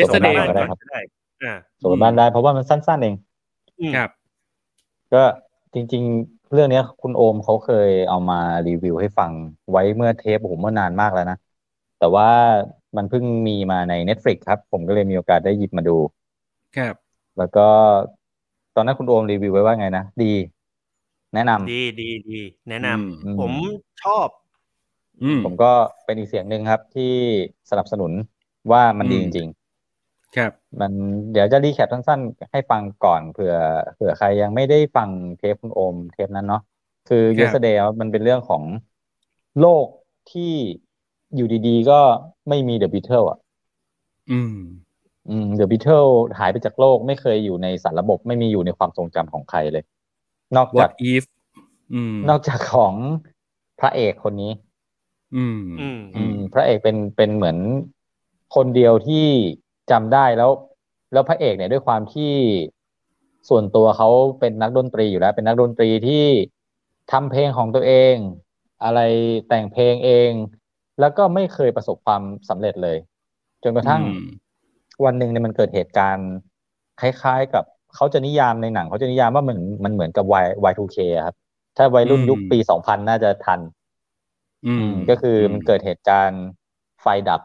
ส่งกัน yesterday บ้านก่ได้อนครับก็ได้อ่าส่งกันบ้านได้เพราะว่ามันสั้นๆเองอืมครับ ก็จริง ๆ เรื่องเนี้ยคุณโอมเขาเคยเอามารีวิวให้ฟังไว้เมื่อเทปผมเมื่อนานมากแล้วนะ แต่ว่ามันเพิ่งมีมาใน Netflix ครับ ผมก็เลยมีโอกาสได้หยิบมาดู ครับ แล้วก็ตอนนั้นคุณโอมรีวิวไว้ว่าไงนะ ดี แนะนำดีดีดีแนะนำอืมผมชอบอืมผมก็เป็นอีกเสียงหนึ่งครับที่สนับสนุนว่ามันดีอืจมริง ครับๆมันเดี๋ยวจะรีแคปสั้นๆ ให้ฟังก่อนเผื่อเผื่อใครยังไม่ได้ฟังเทปคุณโอมเทปนั้นเนาะคือครับ yesterday มันเป็นเรื่องของโลกที่อยู่ดีๆ ก็ไม่มี The Beatles อะ อืม อืม The Beatles หายไปจากโลกไม่เคยอยู่ในสารระบบไม่มีอยู่ในความทรงจำของใครเลย นอกจาก what if อืมนอกจากของพระเอกคนนี้อืมอืม อืม พระเอกเป็นเป็นเหมือนคนเดียวที่ จำได้แล้ว แล้วพระเอกเนี่ยด้วยความที่ส่วนตัวเขาเป็นนักดนตรีอยู่แล้ว เป็นนักดนตรีที่ทำเพลงของตัวเอง อะไรแต่งเพลงเอง แล้วก็ไม่เคยประสบความสำเร็จเลย จนกระทั่งอืมวันหนึ่งเนี่ยมันเกิดเหตุการณ์คล้าย ๆ กับเขาจะนิยามในหนังเขาจะนิยามว่าเหมือนมันเหมือนกับ Y Y2K อะครับ ถ้าวัยรุ่นยุคปีสองพันน่าจะทัน อืมอืมก็คือมันเกิดเหตุการณ์ไฟดับ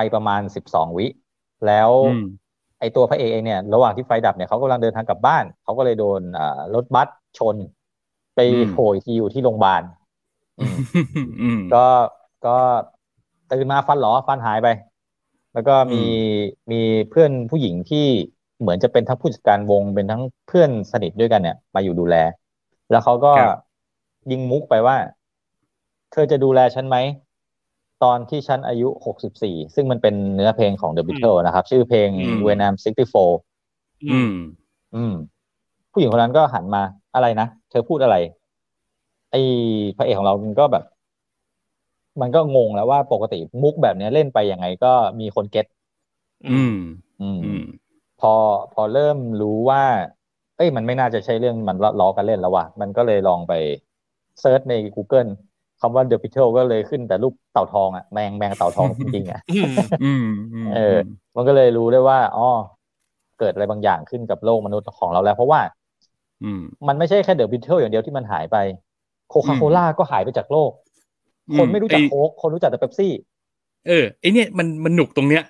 ไปประมาณสิบสองวิ แล้วอืมไอตัวพระเอกเองเนี่ย ระหว่างที่ไฟดับเนี่ยเขากำลังเดินทางกลับบ้าน เขาก็เลยโดนอ่ารถบัสชน ไปอืมโผล่อีกทีอยู่ที่โรงพยาบาลอืมอืมก็ก็ตื่นมาฟันหลอฟันหายไป แล้วก็มีอืมีเพื่อนผู้หญิงที่เหมือนจะเป็นทั้งผู้จัดการวงเป็นทั้งเพื่อนสนิทด้วยกันเนี่ย มาอยู่ดูแล แล้วเขาก็ครับยิงมุกไปว่า เธอจะดูแลฉันไหม ตอนที่ฉันอายุหกสิบสี่ซึ่งมันเป็นเนื้อเพลงของ The Beatles นะครับ ชื่อเพลงอืม When I'm 64อืม อืม ผู้หญิงคนนั้นก็หันมาอะไรนะ เธอพูดอะไร ไอ้พระเอกของเรามันก็แบบ มันก็งงแล้วว่าปกติมุกแบบเนี้ยเล่นไปยังไงก็มีคนเก็ตอืมอืม อืม พอพอเริ่มรู้ว่า เอ้ย มันไม่น่าจะใช่เรื่องมันล้อกันเล่นแล้วว่ะ มันก็เลยลองไปเซิร์ชใน Google คำว่า The Beatles ก็เลยขึ้นแต่รูปเต่าทองอะแมงแมงเต่าทองจริงๆอะอืมอืมอืมเออ มันก็เลยรู้ได้ว่าอ๋อเกิดอะไรบางอย่างขึ้นกับโลกมนุษย์ของเราแล้ว เพราะว่าอืมมันไม่ใช่แค่ The Beatles อย่างเดียวที่มันหายไป โคคาโคล่าก็หายไปจากโลกอืมคนไม่รู้จักไอ้โค้กคนรู้จักแต่เป๊ปซี่ เออไอเนี่ยมันมันหนุกตรงเนี้ย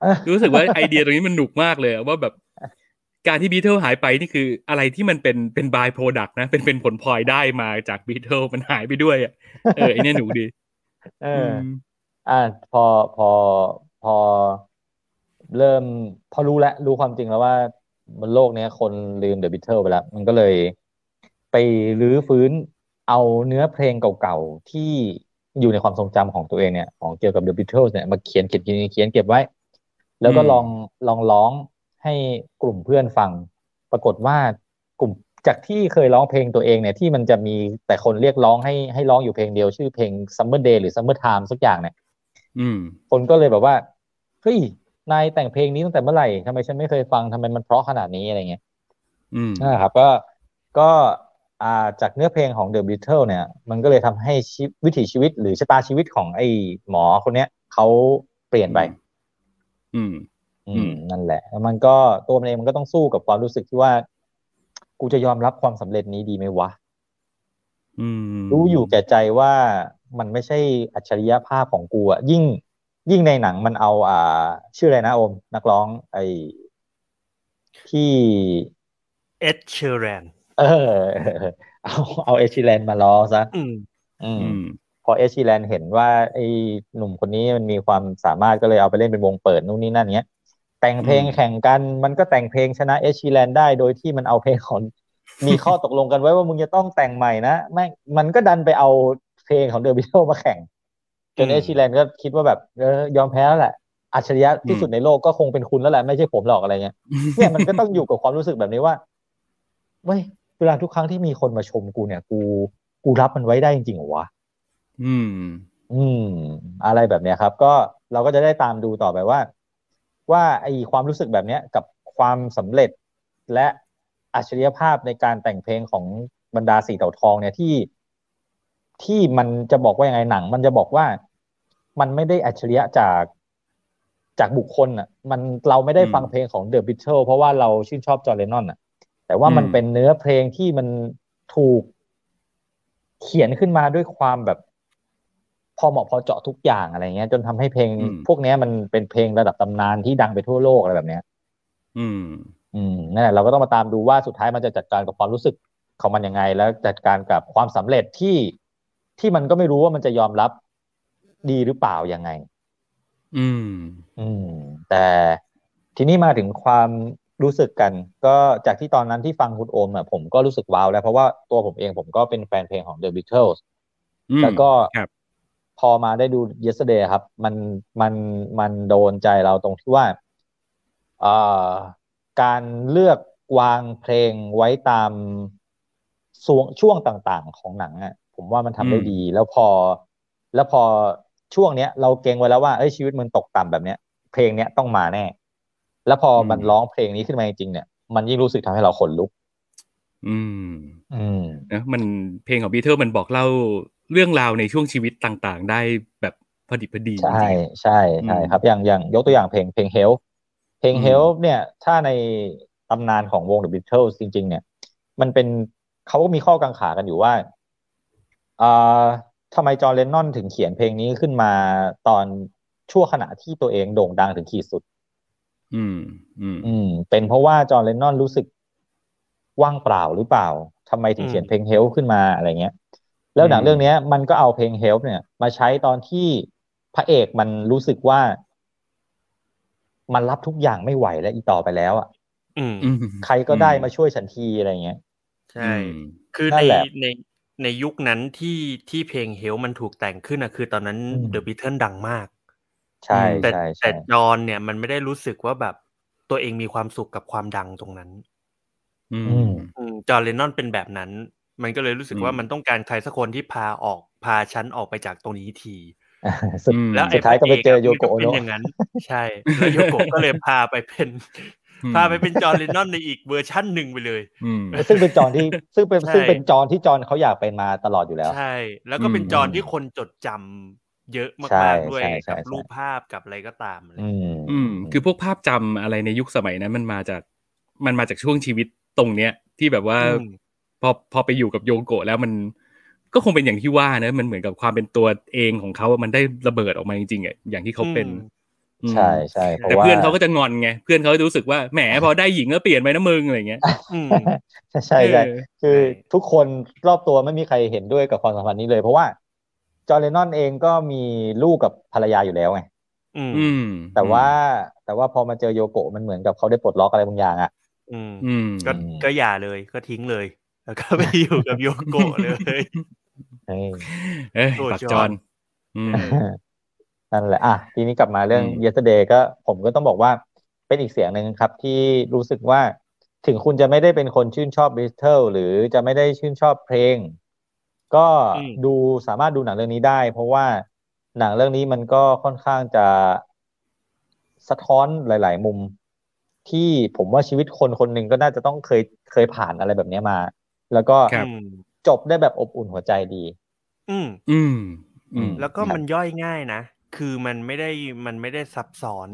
เออรู้สึกว่าไอเดียตรงนี้มันหนุกมากเลยอะว่าแบบ การที่บีเทิลหายไปนี่คืออะไรที่มันเป็นเป็น by-product นะ เป็นเป็นผลพลอยได้มาจากบีเทิลมันหายไปด้วยอะเออไอเนี่ยหนุกดี เออมอ่า พอพอพอ เริ่ม พอรู้แล้วรู้ความจริงแล้วว่า บนโลกเนี้ย คนลืม The Beatles ไปแล้ว มันก็เลยไปรื้อฟื้นเอาเนื้อเพลงเก่าๆ ที่อยู่ในความทรงจำของตัวเองเนี่ย ของเกี่ยวกับ The Beatles เนี่ยมาเขียนเขียนเขียนเขียนเก็บไว้ แล้วก็อืมลองลองร้อง ให้กลุ่มเพื่อนฟัง ปรากฏว่ากลุ่มจากที่เคยร้องเพลงตัวเองเนี่ยที่มันจะมีแต่คนเรียกร้องให้ให้ร้องอยู่เพลงเดียวชื่อเพลง Summer Day หรือ Summer Time สักอย่างเนี่ยอืมคนก็เลยแบบว่าเฮ้ยนายแต่งเพลงนี้ตั้งแต่เมื่อไหร่ทำไมฉันไม่เคยฟังทำไมมันเพราะขนาดนี้อะไรเงี้ยอืมนะครับ ก็ก็อ่าจากเนื้อเพลงของ The Beatles เนี่ย มันก็เลยทำให้ชีวิตวิถีชีวิตหรือชะตาชีวิตของไอ้หมอคนเนี้ยเขาเปลี่ยนไปอืมอือืมม นั่นแหละ แล้วมันก็ตัวมันเองมันก็ต้องสู้กับความรู้สึกที่ว่า กูจะยอมรับความสำเร็จนี้ดีไหมวะอืมรู้อยู่แก่ใจว่ามันไม่ใช่อัจฉริยภาพของกูอะยิ่ง ยิ่งในหนังมันเอา อ่า ชื่ออะไรนะโอม นักร้อง ไอ้ที่ Ed Sheeran เออ เอาเอา Ed Sheeran มาล้อซะอืมอืมอืมพอ Ed Sheeran เห็นว่าไอ้หนุ่มคนนี้มันมีความสามารถก็เลยเอาไปเล่นเป็นวงเปิดนู่นนี่นั่นเงี้ย แต่งเพลงอืมแข่งกัน มันก็แต่งเพลงชนะเอชิแลนได้โดยที่มันเอาเพลงของมีข้อตกลงกันไว้ว่ามึงจะต้องแต่งใหม่นะแม่งมันก็ดันไปเอาเพลงของเดอะบิทเทิลมาแข่งจนอืมเอชิแลนก็คิดว่าแบบเออยอมแพ้แล้วแหละอัจฉริยะที่สุดในโลกก็คงเป็นคุณแล้วแหละไม่ใช่ผมหรอกอะไรเงี้ยเนี่ยมันก็ต้องอยู่กับความรู้สึกแบบนี้ว่าเว้ยเวลาทุกครั้งที่มีคนมาชมกูเนี่ย กู กูรับมันไว้ได้จริงๆเหรอวะอืมออืม อะไรแบบเนี้ยครับ ก็เราก็จะได้ตามดูต่อไปว่า ว่าไอความรู้สึกแบบเนี้ยกับความสำเร็จและอัจฉริยภาพในการแต่งเพลงของบรรดาสีเต่าทองเนี่ยที่ที่มันจะบอกว่ายังไงหนัง มันจะบอกว่ามันไม่ได้อัจฉริยะจากจากบุคคลอะ มันเราไม่ได้อืมฟังเพลงของเดอะบิทเทิลเพราะว่าเราชื่นชอบจอร์แดนนอนอะ แต่ว่ามันอืมเป็นเนื้อเพลงที่มันถูกเขียนขึ้นมาด้วยความแบบ พอเหมาะพอเจาะทุกอย่างอะไรเงี้ย จนทำให้เพลงอืมพวกเนี้ยมันเป็นเพลงระดับตำนานที่ดังไปทั่วโลกอะไรแบบเนี้ย อืม อืมนั่นแหละเราก็ต้องมาตามดูว่าสุดท้ายมันจะจัดการกับความรู้สึกของมันยังไง แล้วจัดการกับความสำเร็จที่ที่มันก็ไม่รู้ว่ามันจะยอมรับดีหรือเปล่ายังไง อืม อืม แต่ทีนี้มาถึงความรู้สึกกัน ก็จากที่ตอนนั้นที่ฟังคุณโอมอะผมก็รู้สึกว้าวแล้ว เพราะว่าตัวผมเองผมก็เป็นแฟนเพลงของ The Beatles อืมแล้วก็ครับ พอมาได้ดู yesterday ครับ มันมันมันโดนใจเราตรงที่ว่าเอ่อการเลือกวางเพลงไว้ตามช่วงช่วงต่างๆ ของหนังอะ ผมว่ามันทำได้อืมดี แล้วพอ แล้วพอช่วงเนี้ย เราเกรงไว้แล้วว่าเอ้ยชีวิตมึงตกต่ำแบบเนี้ย เพลงเนี้ยต้องมาแน่ แล้วพอมันร้องเพลงนี้ขึ้นมาจริงๆเนี่ยมันยิ่งรู้สึกทำให้เราขนลุก อืม อืมนะมันเพลงของบีเทิลมันบอกเล่าเรื่องราวในช่วงชีวิตต่างๆ ได้แบบพอดิบพอดีใช่จริงใช่ใช่อืมครับ อย่างอย่างยกตัวอย่างเพลงเพลง Help เพลงอืม Help เนี่ย ถ้าในตำนานของวง The Beatles จริง ๆ เนี่ย มันเป็นเขาก็มีข้อกังขากันอยู่ว่าอ่าทำไมจอร์แดนนอนถึงเขียนเพลงนี้ขึ้นมาตอนชั่วขณะที่ตัวเองโด่งดังถึงขีดสุดๆอืม อืม อืม เป็นเพราะว่าจอร์แดนนอนรู้สึกว่างเปล่าหรือเปล่าทำไมถึงอืมเขียนเพลง Help ขึ้นมาอะไรเงี้ย แล้วหนังอืมเรื่องเนี้ยมันก็เอาเพลง Help เนี่ย มาใช้ตอนที่พระเอกมันรู้สึกว่า มันรับทุกอย่างไม่ไหวแล้วอีต่อไปแล้วอะอืมอืมใครก็ได้มาช่วยฉันทีอะไรเงี้ยใช่อืมคือนั่ในนแหละในในยุคนั้นที่ที่เพลงเฮลมันถูกแต่งขึ้นอะคือตอนนั้นอืมเดอะบิทเทิลดังมาก ใช่แต่ใช่แต่ใช่จอห์นเนี่ยมันไม่ได้รู้สึกว่าแบบตัวเองมีความสุขกับความดังตรงนั้น อือืมมอืมจอห์นเลนนอนเป็นแบบนั้น มันก็เลยรู้สึกว่าอืมมันต้องการใครสักคนที่พาออกพาฉันออกไปจากตรงนี้ทีสุดอืมแล้วสุไอ้ดท้ายก็ไปเจอโยพระโกะมันโนะเป็นอย่างนั้น ใช่แล้วโยโกะก็เลยพาไปเป็นอืมพาไปเป็นจอห์นเลนนอนในอีกเวอร์ชั่นหนึ่งไปเลยอืมซึ่งเป็นจอห์นที่ซึ่งเป็นใช่ซึ่งเป็นจอห์นที่จอห์นเขาอยากเป็นมาตลอดอยู่แล้ว ใช่ แล้วก็เป็นอืมจอห์นที่คนจดจำเยอะใช่มากๆด้วยใช่ใช่กับใช่รูปภาพกับอะไรก็ตามอะไรอืมอืมคือพวกภาพจำอะไรในยุคสมัยนั้นมันมาจากมันมาจากช่วงชีวิตตรงเนี้ยที่แบบว่าอืม พอพอไปอยู่กับโยโกะแล้วมันก็คงเป็นอย่างที่ว่านะมันเหมือนกับความเป็นตัวเองของเขาอะมันได้ระเบิดออกมาจริงๆอะอย่างที่เขาเป็นอืมใช่ใช่เพราะแต่ว่าเพื่อนเขาก็จะงอนไงเพื่อนเขาจะรู้สึกว่าแหมพอได้หญิงก็เปลี่ยนไปนะมึงอะไรเงี้ยอืมใช่ใช่ใช่เออคือใช่ทุกคนรอบตัวไม่มีใครเห็นด้วยกับความสัมพันธ์นี้เลย เพราะว่าจอร์แดนนอนเองก็มีลูกกับภรรยาอยู่แล้วไงอืมอืมแต่ว่าแต่ว่าพอมาเจอโยโกะมันเหมือนกับเขาได้ปลดล็อกอะไรบางอย่างอะอืมอืมก็อืมก็อย่าเลยก็ทิ้งเลย แล้วก็ไปอยู่กับโยโกะเลยเฮ้ยเอ้ยโอ้ยปักจจออนนอืมนั่นแหละอะทีนี้กลับมาเรื่องอืม yesterday ก็ผมก็ต้องบอกว่าเป็นอีกเสียงหนึ่งครับ ที่รู้สึกว่าถึงคุณจะไม่ได้เป็นคนชื่นชอบ Beatles หรือจะไม่ได้ชื่นชอบเพลง ก็อืมดูสามารถดูหนังเรื่องนี้ได้ เพราะว่าหนังเรื่องนี้มันก็ค่อนข้างจะสะท้อนหลาย ๆ มุม ที่ผมว่าชีวิตคนคนหนึ่งก็น่าจะต้องเคยเคยผ่านอะไรแบบนี้มา แล้วก็ครับอืมจบได้แบบอบอุ่นหัวใจดีอืมอืมอืมแล้วก็มันย่อยง่ายนะ คือมันไม่ได้มันไม่ได้ซับซ้อน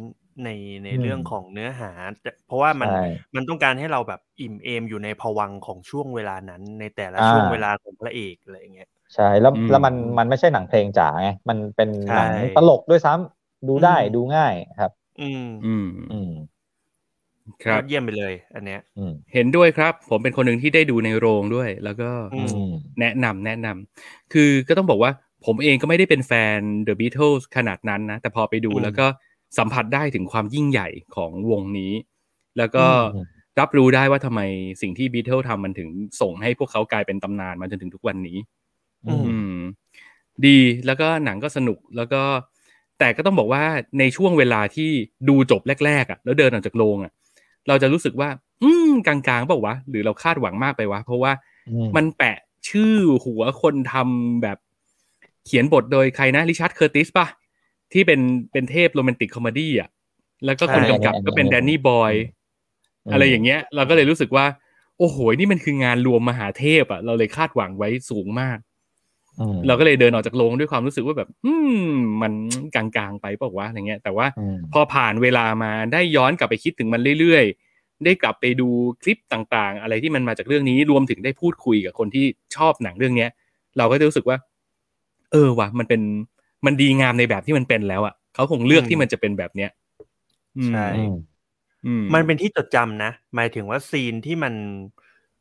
ในในอืมเรื่องของเนื้อหาแต่เพราะว่ามันใช่มันต้องการให้เราแบบอิ่มเอมอยู่ในภวังค์ของช่วงเวลานั้น ในแต่ละอ่าช่วงเวลาของพระเอกอะไรอย่างเงี้ยใช่แล้วอืมแล้วมันมันไม่ใช่หนังเพลงจ๋าไงมันเป็นหนังใช่ตลกด้วยซ้ำดูได้อืมดูง่ายครับ อืมอืมอืมครั ยบอดเยี่ยมไปเลย อันเนี้ยอืมเห็นด้วยครับ ผมเป็นคนหนึ่งที่ได้ดูในโรงด้วย แล้วก็อือืมแนะนำแนะนำคือก็ต้องบอกว่าผมเองก็ไม่ได้เป็นแฟน The Beatles ขนาดนั้นนะ แต่พอไปดูอืมแล้วก็สัมผัสได้ถึงความยิ่งใหญ่ของวงนี้ แล้วก็อืมรับรู้ได้ว่าทำไมสิ่งที่ Beatles ทำมันถึงส่งให้พวกเขากลายเป็นตำนานมาจนถึงทุกวันนี้อืมอืมดีแล้วก็หนังก็สนุกแล้วก็ แต่ก็ต้องบอกว่าในช่วงเวลาที่ดูจบแรกๆอะ แล้วเดินออกจากโรงอะ เราจะรู้สึกว่า อืมกลางๆเปล่าวะหรือเราคาดหวังมากไปวะ เพราะว่าอืมมันแปะชื่อหัวคนทำแบบเขียนบทโดยใครนะริชาร์ดเคอร์ติสป่ะ ที่เป็นเป็นเทพ romantic comedy อะ แล้วก็คนใช่กำกับก็เป็นแดนนี่บอยล์อะไรอย่างเงี้ย เราก็เลยรู้สึกว่า โอ้โห นี่มันคืองานรวมมหาเทพอะ เราเลยคาดหวังไว้สูงมากอืม เราก็เลยเดินออกจากโรงด้วยความรู้สึกว่าแบบ อืม มันกลางๆไปเปล่าวะอะไรเงี้ย แต่ว่าอืมพอผ่านเวลามาได้ย้อนกลับไปคิดถึงมันเรื่อยๆ ได้กลับไปดูคลิปต่างๆ อะไรที่มันมาจากเรื่องนี้รวมถึงได้พูดคุยกับคนที่ชอบหนังเรื่องเนี้ย เราก็จะรู้สึกว่า เออว่ะมันเป็นมันดีงามในแบบที่มันเป็นแล้วอะเขาคงเลือกอืมที่มันจะเป็นแบบเนี้ยอืมใช่อืมอืมมันเป็นที่จดจำนะ หมายถึงว่าซีนที่มัน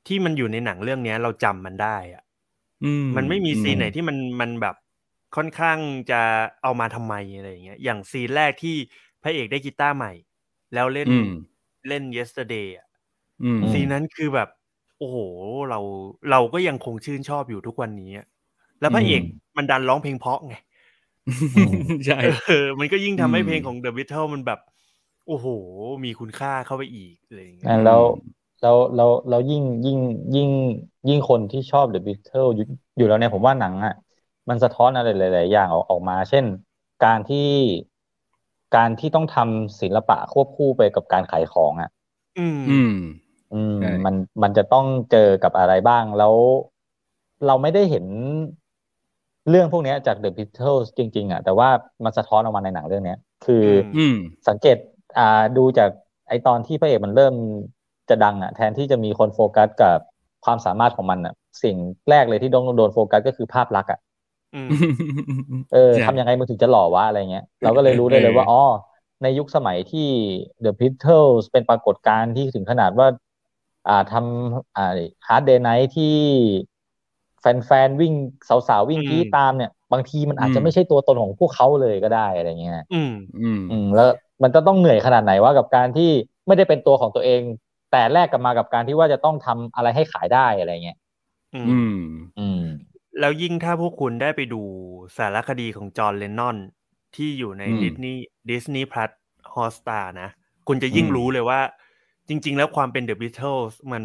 ที่มันอยู่ในหนังเรื่องเนี้ย เราจำมันได้อะอื มันไม่มีซีนอืมไหนที่มันมันแบบค่อนข้างจะเอามาทำไมอะไรอย่างเงี้ย อย่างซีนแรกที่พระเอกได้กีตาร์ใหม่ แล้วเล่นอืมเล่น yesterday อะอืมซีนนั้นคือแบบ โอ้โหเราเราก็ยังคงชื่นชอบอยู่ทุกวันนี้อะแล้วพระเอกอืมมันดันร้องเพลงเพราะไงใช่เออมันก็ยิ่งทำให้อืมเพลงของ The Beatles มันแบบ โอ้โห มีคุณค่าเข้าไปอีกอะไรอย่างเงี้ยอะแล้ว แล้วแล้วแล้วยิ่งยิ่งยิ่งยิ่งคนที่ชอบ The Beatles อยู่อยู่แล้วเนี่ยผมว่าหนังอะมันสะท้อนอะไรหลาย ๆ อย่างออกออกมา เช่น การที่การที่ต้องทำศิลปะควบคู่ไปกับการขายของอะ อืม อืมอืมใช่มันมันจะต้องเจอกับอะไรบ้างแล้ว เราไม่ได้เห็นเรื่องพวกเนี้ยจาก The Beatles จริง ๆ อะ แต่ว่ามันสะท้อนออกมาในหนังเรื่องเนี้ยคืออมอืมสังเกตอ่าดูจากไอตอนที่พระเอกมันเริ่ม จะดังอะ แทนที่จะมีคนโฟกัสกับความสามารถของมันอะ สิ่งแรกเลยที่โดนโดนโฟกัสก็คือภาพลักษณ์อะอืมเออใช่ทำยังไงมึงถึงจะหล่อวะอะไรเงี้ย เราก็เลยรู้ได้เลยว่าเอออ๋อ๋อในยุคสมัยที่ The Beatles เป็นปรากฏการณ์ที่ถึงขนาดว่า อ่าทำอ่า Hard Day Night ที่แฟนๆวิ่งสาวๆวิ่งอืมกรีดตามเนี่ย บางทีมันอาจอืจะมไม่ใช่ตัวตนของพวกเขาเลยก็ได้อะไรเงี้ยอืมอืม อืมแล้วมันจะต้องเหนื่อยขนาดไหนว่ากับการที่ไม่ได้เป็นตัวของตัวเอง แต่แลกกลับมากับการที่ว่าจะต้องทำอะไรให้ขายได้อะไรเงี้ยอือืมมอืม แล้วยิ่งถ้าพวกคุณได้ไปดูสารคดีของจอห์นเลนนอน ที่อยู่ในอืมดิสนีย์ดิสนีย์พลัสฮอสตานะ คุณจะยิ่งอืมรู้เลยว่า จริง ๆ แล้วความเป็นเดอะบิทเทิลมัน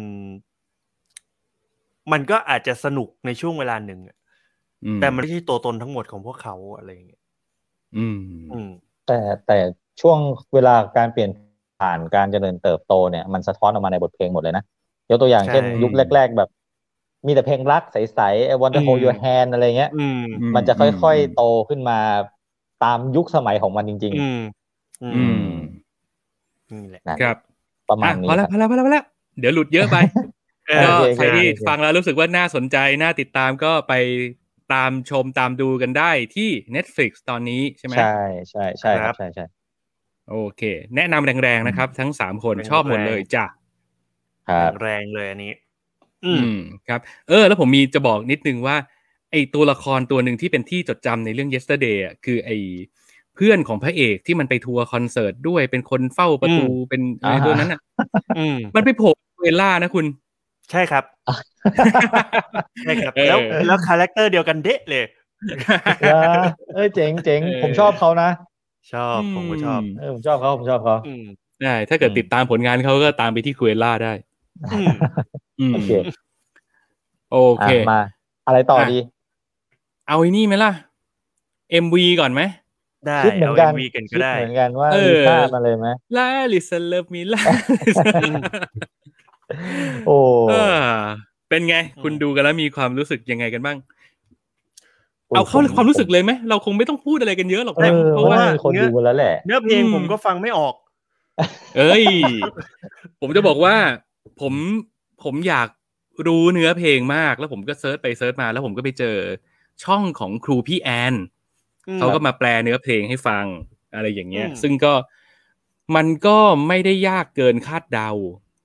มันก็อาจจะสนุกในช่วงเวลาหนึ่งอะอืมแต่มันไม่ใช่ตัวตนทั้งหมดของพวกเขาอะไรอย่างเงี้ยอืมอืมแต่แต่ช่วงเวลาการเปลี่ยน ผ่านการเจริญเติบโตเนี่ยมันสะท้อนออกมาในบทเพลงหมดเลยนะยกตัวอย่างใช่เช่นยุคแรก ๆ แบบ มีแต่เพลงรักใสๆ I want to อืม hold your hand อะไรเงี้ยอืมอืมันจะค่อยๆโตขึ้นมาตามยุคสมัยของมันจริงอืมอือืมมนี่แหละๆนะครับ ประมาณอะนี้พอคแล้รัวบพอแล้วพอแล้วพอแล้วเดี๋ยวหลุดเยอะไปเออก็โอเคใครที่โอเคฟังแล้วรู้สึกว่าน่าสนใจ น่าติดตามก็ไปตามชมตามดูกันได้ที่ Netflix ตอนนี้ใช่ไหมใช่ใช่ใช่คครัรับบใช่ใช่ โอเค แนะนำแรงๆนะครับ ทั้งสามคนแรงๆชอบหมดเลยจ้ะครับแรงเลยอันนี้ อือืมมครับ เออ แล้วผมมีจะบอกนิดนึงว่า ไอตัวละครตัวหนึ่งที่เป็นที่จดจำในเรื่อง yesterday อะคือไอเพื่อนของพระเอกที่มันไปทัวร์คอนเสิร์ตด้วยเป็นคนเฝ้าประตูอืมเป็นอะไรอ่าฮะตัวนั้นอะอืมมันไปโผล่เวล่านะคุณ ใช่ครับใช่ครับเออแล้วแล้ว character เดียวกันเดะเลยแล้วเอ้ยเจ๋งเจ๋งเออผมชอบเขานะ ชอบผมก็ชอบเออผมชอบเขาผมชอบเขาอืมได้ถ้าเกิดอืมติดตามผลงานเขาก็ตามไปที่ Cruella ได้อืมอืมโอเคโอเคอะมาอะไรต่อดี เอาไอ้นี่ไหมล่ะ MV ก่อนไหมได้คิดเหมือเอานกันวีกันก็คิดได้เหมือนกันว่าเออมีภาพมาเลยไหมลาลิซเลิฟมีลาโอ้เป็นไงอืมคุณดูกันแล้วมีความรู้สึกยังไงกันบ้างโอ้ย เอาเข้าผมความรู้สึกเลยไหมเราคงไม่ต้องพูดอะไรกันเยอะหรอกเอนะอเพราะว่าว่ามีคนดูแล้วแหละเนื้อเพลงอืมผมก็ฟังไม่ออก เอ้ย ผมจะบอกว่าผมผมอยากรู้เนื้อเพลงมาก แล้วผมก็ search ไป search มาแล้วผมก็ไปเจอช่องของครูพี่แอนอืมเขาก็มาแปลเนื้อเพลงให้ฟังอะไรอย่างเงี้ยอืมซึ่งก็มันก็ไม่ได้ยากเกินคาดเดา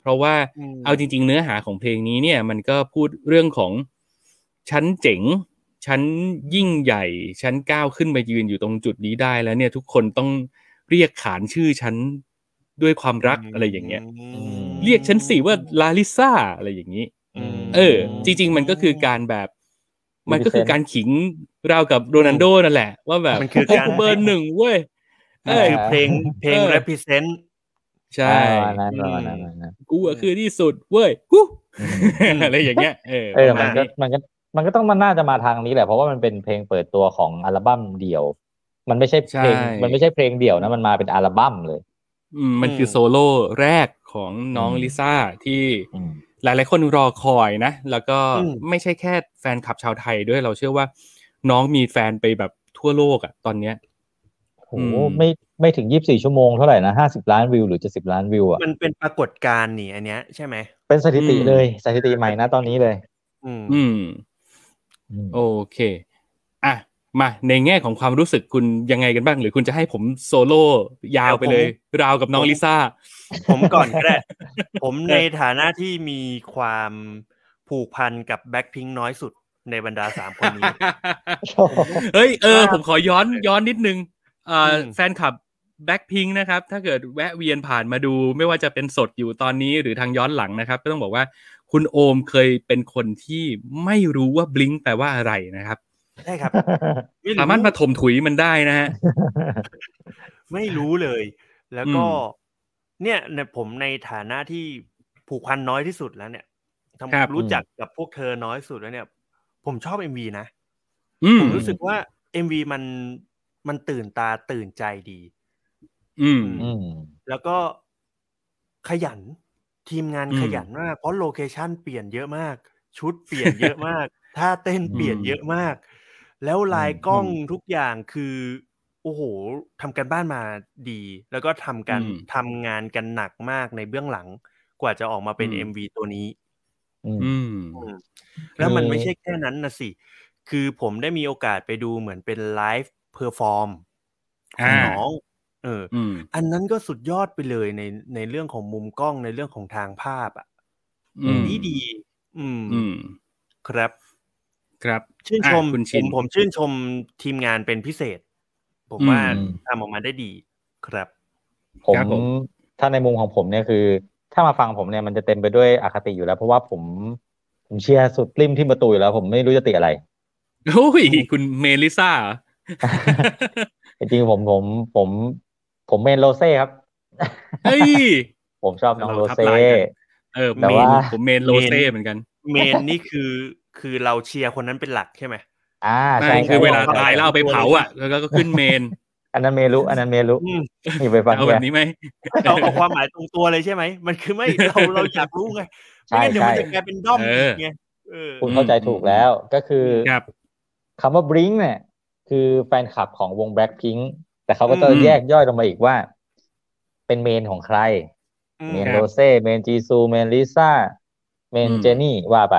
เพราะว่าอืมเอาจริง ๆ เนื้อหาของเพลงนี้เนี่ย มันก็พูดเรื่องของฉันเจ๋ง ฉันยิ่งใหญ่ฉันก้าวขึ้นมายืนอยู่ตรงจุดนี้ได้แล้วเนี่ยทุกคนต้องเรียกขานชื่อฉันด้วยความรักอะไรอย่างเงี้ยมเรียกฉันสิว่าลาลิซ่าอะไรอย่างนี้อืมเออ จริง ๆ มันก็คือการแบบ มันก็คือการขิงราวกับโรนัลโดนั่นแหละ ว่าแบบมันคือเฮ้ยการกูเบอร์หนึ่งเว้ยมันเอ้ยคือเพลงเพลงเออ represent ใช่ประมาณนั้นประมาณนั้นประมาณนั้นกูอะคือที่สุดเว้ยฮู้อืมอะไรอย่างเงี้ยเออเออประมัมานณก็นี้มันก็ มันก็ต้องมันน่าจะมาทางนี้แหละ เพราะว่ามันเป็นเพลงเปิดตัวของอัลบั้มเดี่ยว มันไม่ใช่เพลงใช่มันไม่ใช่เพลงเดี่ยวนะ มันมาเป็นอัลบั้มเลย อืม มันคือโซโล่แรกของน้องอืมลิซ่าที่อืมหลายๆคนรอคอยนะ แล้วก็อืมไม่ใช่แค่แฟนคลับชาวไทยด้วยเราเชื่อว่า น้องมีแฟนไปแบบทั่วโลกอะตอนเนี้ยโหอืมไม่ไม่ถึงยี่สิบสี่ชั่วโมงเท่าไหร่นะห้าสิบล้านวิวหรือเจ็ดสิบล้านวิวอะมันเป็นปรากฏการณ์นี่อันเนี้ยใช่ไหมเป็นสถิติอืมเลยสถิติใหม่นะตอนนี้เลย อืมอืมอืม โอเค อะ มาในแง่ของความรู้สึกคุณยังไงกันบ้าง หรือคุณจะให้ผมโซโล่ยาวไปเลย ราวกับน้องลิซ่า ผมก่อนก็ได้ ผมในฐานะที่มีความผูกพันกับแบ็คพิงน้อยสุดในบรรดาสามคนนี้ เฮ้ย เออว่าผมขอย้อนย้อนนิดนึงเอ่ออมแฟนคลับแบ็คพิงนะครับ ถ้าเกิดแวะเวียนผ่านมาดู ไม่ว่าจะเป็นสดอยู่ตอนนี้หรือทางย้อนหลังนะครับ ก็ต้องบอกว่า คุณโอมเคยเป็นคนที่ไม่รู้ว่าบลิงแปลว่าอะไรนะครับใช่ครับไสามารถมาถมถุยมันได้นะฮะไม่รู้เลย แล้วก็อืมเนี่ยในผมในฐานะที่ผูกพันน้อยที่สุดแล้วเนี่ยทำครับรู้จักกับพวกเธอน้อยสุดแล้วเนี่ย ผมชอบเอ็มวีนะอืมผมรู้สึกว่าเอ็มวีมันมันตื่นตาตื่นใจดี อืมอืมแล้วก็ขยัน ทีมงานอืมขยันมากเพราะโลเคชันเปลี่ยนเยอะมาก ชุดเปลี่ยนเยอะมากท่าเต้นเปลี่ยนเยอะมาก แล้วลายกล้องทุกอย่างคือโอ้โหทำกันบ้านมาดี แล้วก็ทำกันอืมทำงานกันหนักมากในเบื้องหลัง กว่าจะออกมาเป็นอืม MV ตัวนี้อืมอืมแล้วมันมีไม่ใช่แค่นั้นนะสิ คือผมได้มีโอกาสไปดูเหมือนเป็น live perform ของอ่าน้อง เอออืมอันนั้นก็สุดยอดไปเลยในในเรื่องของมุมกล้องในเรื่องของทางภาพอะอืมดีดีอืมอืมครับ ครับ ชื่นชมอะคุณ ผมชื่นชมผมชื่นชมทีมงานเป็นพิเศษ ผมอืมว่าทำออกมาได้ดีครับผมครับ ผมถ้าในมุมของผมเนี่ยคือ ถ้ามาฟังผมเนี่ยมันจะเต็มไปด้วยอคติอยู่แล้ว เพราะว่าผม ผมเชียร์สุดริมที่ประตูอยู่แล้ว ผมไม่รู้จะติอะไรโอ้ยคุณเมลิซ่าเหรอจริงๆผมผมผม ผมเมนโรเซ่ครับ เฮ้ย ผมชอบน้องเราโรทับเซ่ลายกันเออแต่เมว่านผมเมนโรเซ่เหมือนกัน เมนนี่คือคือเราเชียร์คนนั้นเป็นหลักใช่ไหมอ่าไม่ใช่คือใช่เวลาใช่ตายแล้วเอาไปเผาอะ แล้วก็ขึ้นเมน อันนั้นเมรุอันนั้นเมรุอืมนี่ไปฟังเอาแกแบบนี้ไหมเราเอาความหมายตรงตัวเลยใช่ไหม มันคือไม่เราเราอยากรู้ไงใช่ไม่งั้นเดี๋ยวมันใช่จะกลายเป็นด้อมเออีอกไงเออคุณเข้าใจถูกแล้วก็คือครับคำว่าบริงเนี่ยคือแฟนคลับของวง Blackpink แต่เขาก็จะอืมแยกย่อยลงมาอีกว่า เป็นเมนของใครอืมเมนครับโรเซ่เมนจีซูเมนลิซ่าเมนอืมเจนี่ว่าไป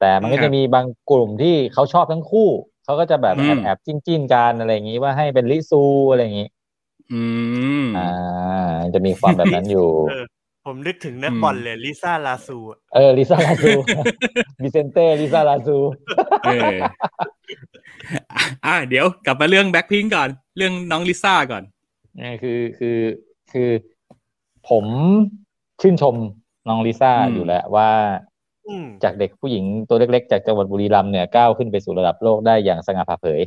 แต่มันก็ครับมีบางกลุ่มที่เขาชอบทั้งคู่ เขาก็จะแบบอืแอบแอบจิ้นจิ้นๆกันอะไรอย่างนี้ว่าให้เป็นลิซูอะไรอย่างนี้ อืมอ่า จะมีความแบบนั้นอยู่เออ ผมนึกถึงนักอืมบอลเลยลิซ่าลาซูอะเออลิซ่าลาซูวิเซนเต้ลิซ่าลาซูเอออะเดี๋ยวกลับมาเรื่องแบ็คพิงก่อน เรื่องน้องลิซ่าก่อนนี่คือคือคือผมชื่นชมน้องลิซ่าอืมอยู่แล้วว่าอืมจากเด็กผู้หญิงตัวเล็กๆ จากจังหวัดบุรีรัมย์เนี่ยก้าวขึ้นไปสู่ระดับโลกได้อย่างสง่าผ่าเผย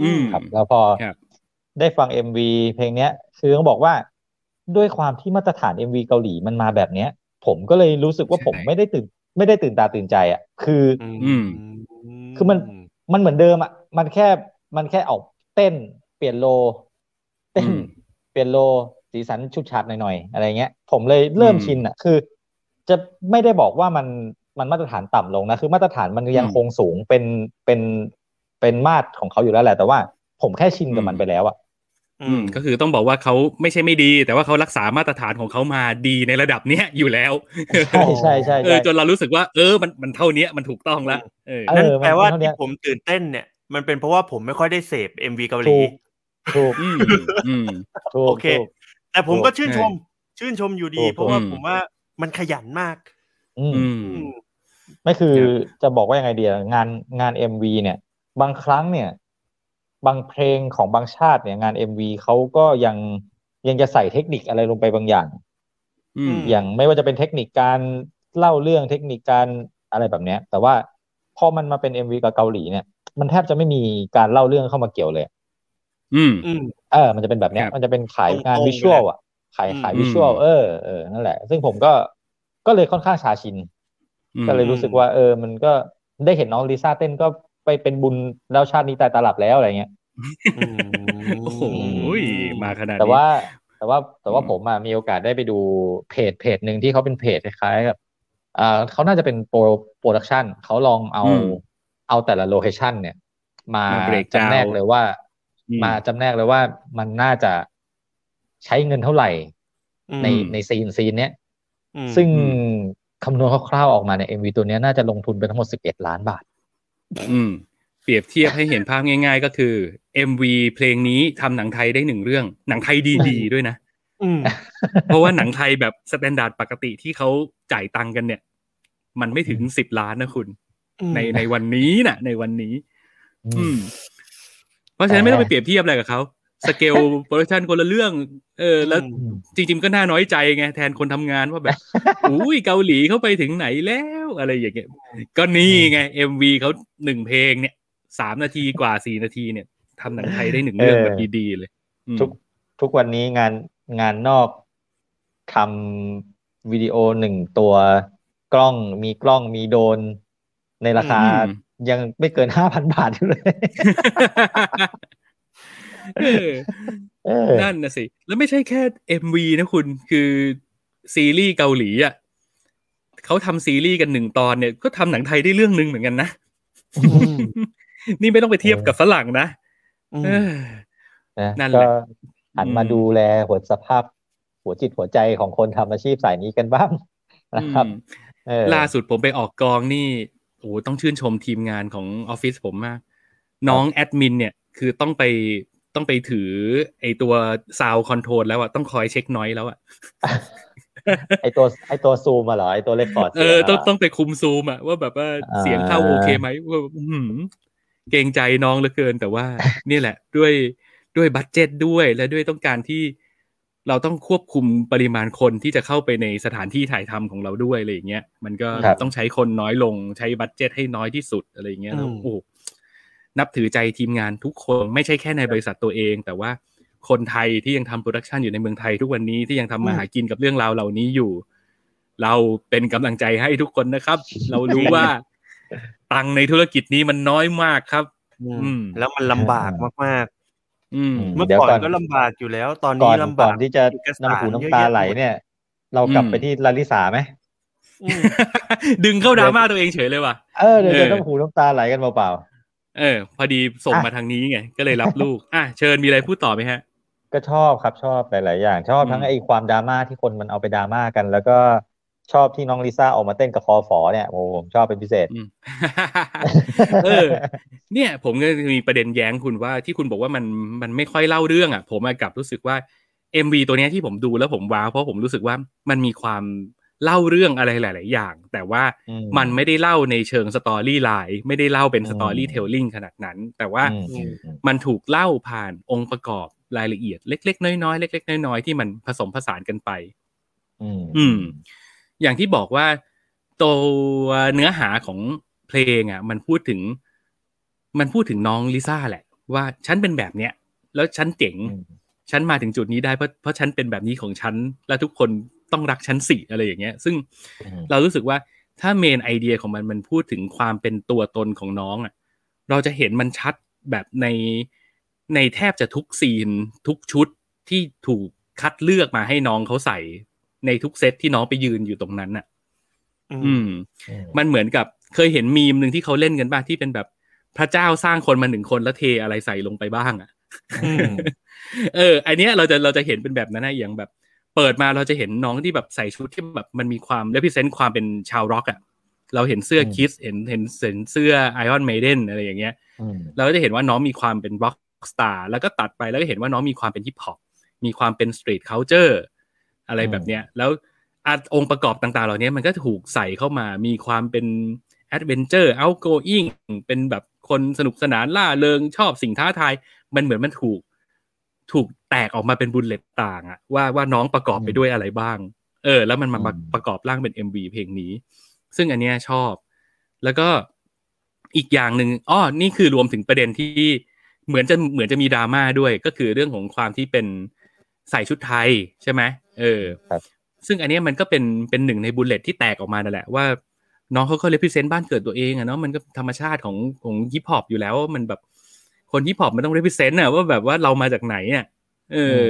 อืมครับ แล้วพอครับได้ฟัง MV เพลงเนี้ย คือต้องบอกว่า ด้วยความที่มาตรฐาน MV เกาหลีมันมาแบบเนี้ย ผมก็เลยรู้สึกว่าใช่ผมไม่ได้ตื่น ไม่ได้ตื่นตาตื่นใจอะ คืออืมคือมันมันเหมือนเดิมอะ มันแค่มันแค่ออกเต้น เปลี่ยนโล เต้นอืมเปลี่ยนโลสีสันชุดฉาดหน่อยๆอะไรเงี้ย ผมเลยเริ่มอืมชินอะ คือ จะไม่ได้บอกว่ามันมันมาตรฐานต่ำลงนะคือมาตรฐานมันยังอืมคงสูงเป็นเป็นเป็นมาตรของเขาอยู่แล้วแหละ แต่ว่าผมแค่ชินกับอืมมันไปแล้วอะ อือืมมก็คือต้องบอกว่าเขาไม่ใช่ไม่ดี แต่ว่าเขารักษามาตรฐานของเขามาดีในระดับเนี้ยอยู่แล้วใช่ใช่ใช่เอใช่อจนเรารู้สึกว่า เออมันมันเท่าเนี้ยมันถูกต้องแล้วเออเออนั่นแปลว่ามันเป็นเท่าเนี้ที่ยผมตื่นเต้นเนี่ยมันเป็นเพราะว่าผมไม่ค่อยได้เสพ MV เกาหลีถูกถูกอืมอืมถูกโอเคถูกแต่ผมถูกก็ชื่นชม ชื่นชมอยู่ดีถูกเพราะว่าอืมผมว่ามันขยันมาก อืมอืมอืมไม่คือครับจะบอกว่ายังไงดีอะงานงาน MV เนี่ย บางครั้งเนี่ย บางเพลงของบางชาติเนี่ยงาน MV เขาก็ยังยังจะใส่เทคนิคอะไรลงไปบางอย่างอืมอย่างไม่ว่าจะเป็นเทคนิคการเล่าเรื่องเทคนิคการอะไรแบบเนี้ย แต่ว่าพอมันมาเป็นเอ็มวีกับเกาหลีเนี่ย มันแทบจะไม่มีการเล่าเรื่องเข้ามาเกี่ยวเลย อืมอืมเออ มันจะเป็นแบบเนี้ยครับมันจะเป็นขายตรงๆงานเลยวิชวลอะ ขายอืมขายวิชวลอืมเออเออนั่นแหละ ซึ่งผมก็ก็เลยค่อนข้างชาชินอืมก็เลยรู้สึกว่า เออ มันก็ได้เห็นน้องลิซ่าเต้นก็ ไปเป็นบุญแล้วชาตินี้ตายตาหลับแล้วอะไรเงี้ยอืมโอ้โหมาขนาดนี้แต่ว่า แต่ว่าแต่ว่าอืมผมอะมีโอกาสได้ไปดูเพจเพจหนึ่งที่เขาเป็นเพจคล้ายๆกับอ่าเขาน่าจะเป็น pro production เขาลองเอาอืมเอาแต่ละ location เนี่ย มามา break down เลยว่าอืมมาจำแนกเลยว่ามันน่าจะใช้เงินเท่าไหร่ ในอืมใน scene scene เนี้ยอืมซึ่งคำนวณคร่าวๆออกมาใน MV ตัวเนี้ยน่าจะลงทุนไปทั้งหมด11ล้านบาท อืมเปรียบเทียบให้เห็นภาพง่าย ๆ ก็คือ MV เพลงนี้ทำหนังไทยได้หนึ่งเรื่อง หนังไทยดีๆด้วยนะอืมเพราะว่าหนังไทยแบบ standard ปกติที่เขาจ่ายตังค์กันเนี่ย มันไม่ถึงสิบล้านนะคุณ ในในวันนี้น่ะในวันนี้ อืม เพราะฉะนั้นไม่ต้องไปเปรียบเทียบอะไรกับเขา scale production คนละเรื่อง เออ แล้วอืมจริงๆก็น่าน้อยใจไงแทนคนทำงานว่าแบบอุ้ยเกาหลีเขาไปถึงไหนแล้วอะไรอย่างเงี้ยก็นี่ไง MV เขาหนึ่งเพลงเนี่ยสามนาทีกว่าสี่นาทีเนี่ยทำหนังไทยได้หนึ่งเรื่องเออแบบดีๆเลยอืมทุกทุกวันนี้งานงานนอกทำวิดีโอหนึ่งตัวกล้องมีกล้องมีโดรนในราคาอืมยังไม่เกินห้าพันบาทอยู่เลยเออเออ นั่นนะสิ แล้วไม่ใช่แค่เอ็มวีนะคุณคือซีรีส์เกาหลีอะเขาทำซีรีส์กันหนึ่งตอนเนี่ย ก็ทำหนังไทยได้เรื่องหนึ่งเหมือนกันนะ นี่ไม่ต้องไปเทียบกับฝรั่งนะอืมเออนะนั่นแหละก็หันมาอืมดูแลหัวสภาพ หัวจิตหัวใจของคนทำอาชีพสายนี้กันบ้างนะครับอืมเออล่าสุดผมไปออกกองนี่โอ้โหต้องชื่นชมทีมงานของออฟฟิศผมมาก น้องแอดมินเนี่ย คือต้องไป ต้องไปถือ ไอตัว sound control แล้วอะต้องคอยเช็ค noise แล้วอะไอตัวไอตัวซูมมาเหรอไอตัว record เออต้องต้องไปคุมซูมอะว่าแบบว่าอ่าเสียงเข้าโอเคไหมว่าอื้อหือเกรงใจน้องเหลือเกินแต่ว่า นี่แหละ ด้วยด้วย budget ด้วยและด้วยต้องการที่เราต้องควบคุมปริมาณคนที่จะเข้าไปในสถานที่ถ่ายทำของเราด้วยอะไรอย่างเงี้ยมันก็ครับต้องใช้คนน้อยลงใช้ budget ให้น้อยที่สุดอะไรอย่างเงี้ยแล้วอืมโอ้โห นับถือใจทีมงานทุกคนไม่ใช่แค่ในบริษัทตัวเอง แต่ว่าคนไทยที่ยังทำ production อยู่ในเมืองไทยทุกวันนี้ที่ยังทำมาหากินกับเรื่องราวเหล่านี้อยู่ เราเป็นกำลังใจให้ทุกคนนะครับ เรารู้ว่าตังค์ในธุรกิจนี้มันน้อยมากครับ อืม แล้วมันลำบากมากอืมๆเมื่อเดี๋ยวก่อนก่อนก็ลำบากอยู่แล้ว ตอนก่อนี้นลำก่บาอกนที่จะเอกสารน้ำหูเยอะน้ำตาแยะไหลหมดเนี่ย เรากลับอืมไปที่ลาลิสาไหมอืมดึงเข้าดราม่าตัวเองเฉยเลยว่ะ เออเดี๋ยวเออจะน้ำหูน้ำตาไหลกันเปล่า เออ พอดีส่งอะมาทางนี้ไง ก็เลยรับลูก อะเชิญมีอะไรพูดต่อไหมฮะๆก็ชอบครับชอบหลาย ๆ อย่าง ชอบอืมทั้งไอ้ความดราม่าที่คนมันเอาไปดราม่ากัน แล้วก็ชอบที่น้องลิซ่าออกมาเต้นกับคอฟอเนี่ยโอ้ผมชอบเป็นพิเศษอืมเออ เนี่ย ผมก็มีประเด็นแย้งคุณว่าที่คุณบอกว่ามันมันไม่ค่อยเล่าเรื่องอะ ผมอะกลับรู้สึกว่า MV ตัวเนี้ยที่ผมดูแล้วผมว้าวเพราะผมรู้สึกว่ามันมีความ เล่าเรื่องอะไรหลาย ๆ อย่าง แต่ว่าอืมมันไม่ได้เล่าในเชิง storyline ไม่ได้เล่าเป็นอืม storytelling ขนาดนั้น แต่ว่าอืมอืมอืมมันถูกเล่าผ่านองค์ประกอบรายละเอียดเล็ก ๆ น้อย ๆ เล็ก ๆ น้อย ๆ ที่มันผสมผสานกันไปอืมอืม อย่างที่บอกว่าตัวเนื้อหาของเพลงอะ มันพูดถึง มันพูดถึงน้องลิซ่าแหละ ว่าฉันเป็นแบบเนี้ย แล้วฉันเจ๋งอืมฉันมาถึงจุดนี้ได้เพราะเพราะฉันเป็นแบบนี้ของฉัน และทุกคน ต้องรักฉันสิอะไรอย่างเงี้ย ซึ่งอืมเรารู้สึกว่าถ้าเมนไอเดียของมันมันพูดถึงความเป็นตัวตนของน้องอะ เราจะเห็นมันชัดแบบในในแทบจะทุกซีนทุกชุดที่ถูกคัดเลือกมาให้น้องเขาใส่ในทุกเซตที่น้องไปยืนอยู่ตรงนั้นอะอือืมมอืม มันเหมือนกับเคยเห็นมีมหนึ่งที่เขาเล่นกันบ้างที่เป็นแบบพระเจ้าสร้างคนมาหนึ่งคนแล้วเทอะไรใส่ลงไปบ้าง อะอืมเออ อันเนี้ยเราจะเราจะเห็นเป็นแบบนั้นนะอย่างแบบ เปิดมาเราจะเห็นน้องที่แบบใส่ชุดที่แบบมันมีความและพิเศษความเป็นชาวร็อกอะเราเห็นเสื้ออืม Kiss เห็นเห็นเห็นเสื้อ Iron Maiden อะไรอย่างเงี้ยอืมเราก็จะเห็นว่าน้องมีความเป็น rock star แล้วก็ตัดไปแล้วก็เห็นว่าน้องมีความเป็นฮิปฮอปมีความเป็น street culture อะไรแบบเนี้ยแล้วอะองค์ประกอบต่างๆ เหล่านี้มันก็ถูกใส่เข้ามามีความเป็น adventure outgoing เป็นแบบคนสนุกสนานล่าเริงชอบสิ่งท้าทาย มันเหมือนมันถูก ถูกแตกออกมาเป็น bullet ต่างอะว่าว่าน้องประกอบไปด้วยอะไรบ้าง เออ แล้วมันมาอืมประกอบร่างเป็น MV เพลงนี้ ซึ่งอันเนี้ยชอบ แล้วก็อีกอย่างหนึ่งอ้อนี่คือรวมถึงประเด็นที่เหมือนจะเหมือนจะมีดราม่าด้วย ก็คือเรื่องของความที่เป็นใส่ชุดไทยใช่ไหมเออครับซึ่งอันเนี้ยมันก็เป็นเป็นหนึ่งใน bullet ที่แตกออกมานั่นแหละว่าน้องเขาก็ represent บ้านเกิดตัวเองอะเนาะมันก็ธรรมชาติของของฮิปฮอปอยู่แล้วว่ามันแบบ คนฮิปฮอปมันต้อง represent อะว่าแบบว่าเรามาจากไหนอะเอออ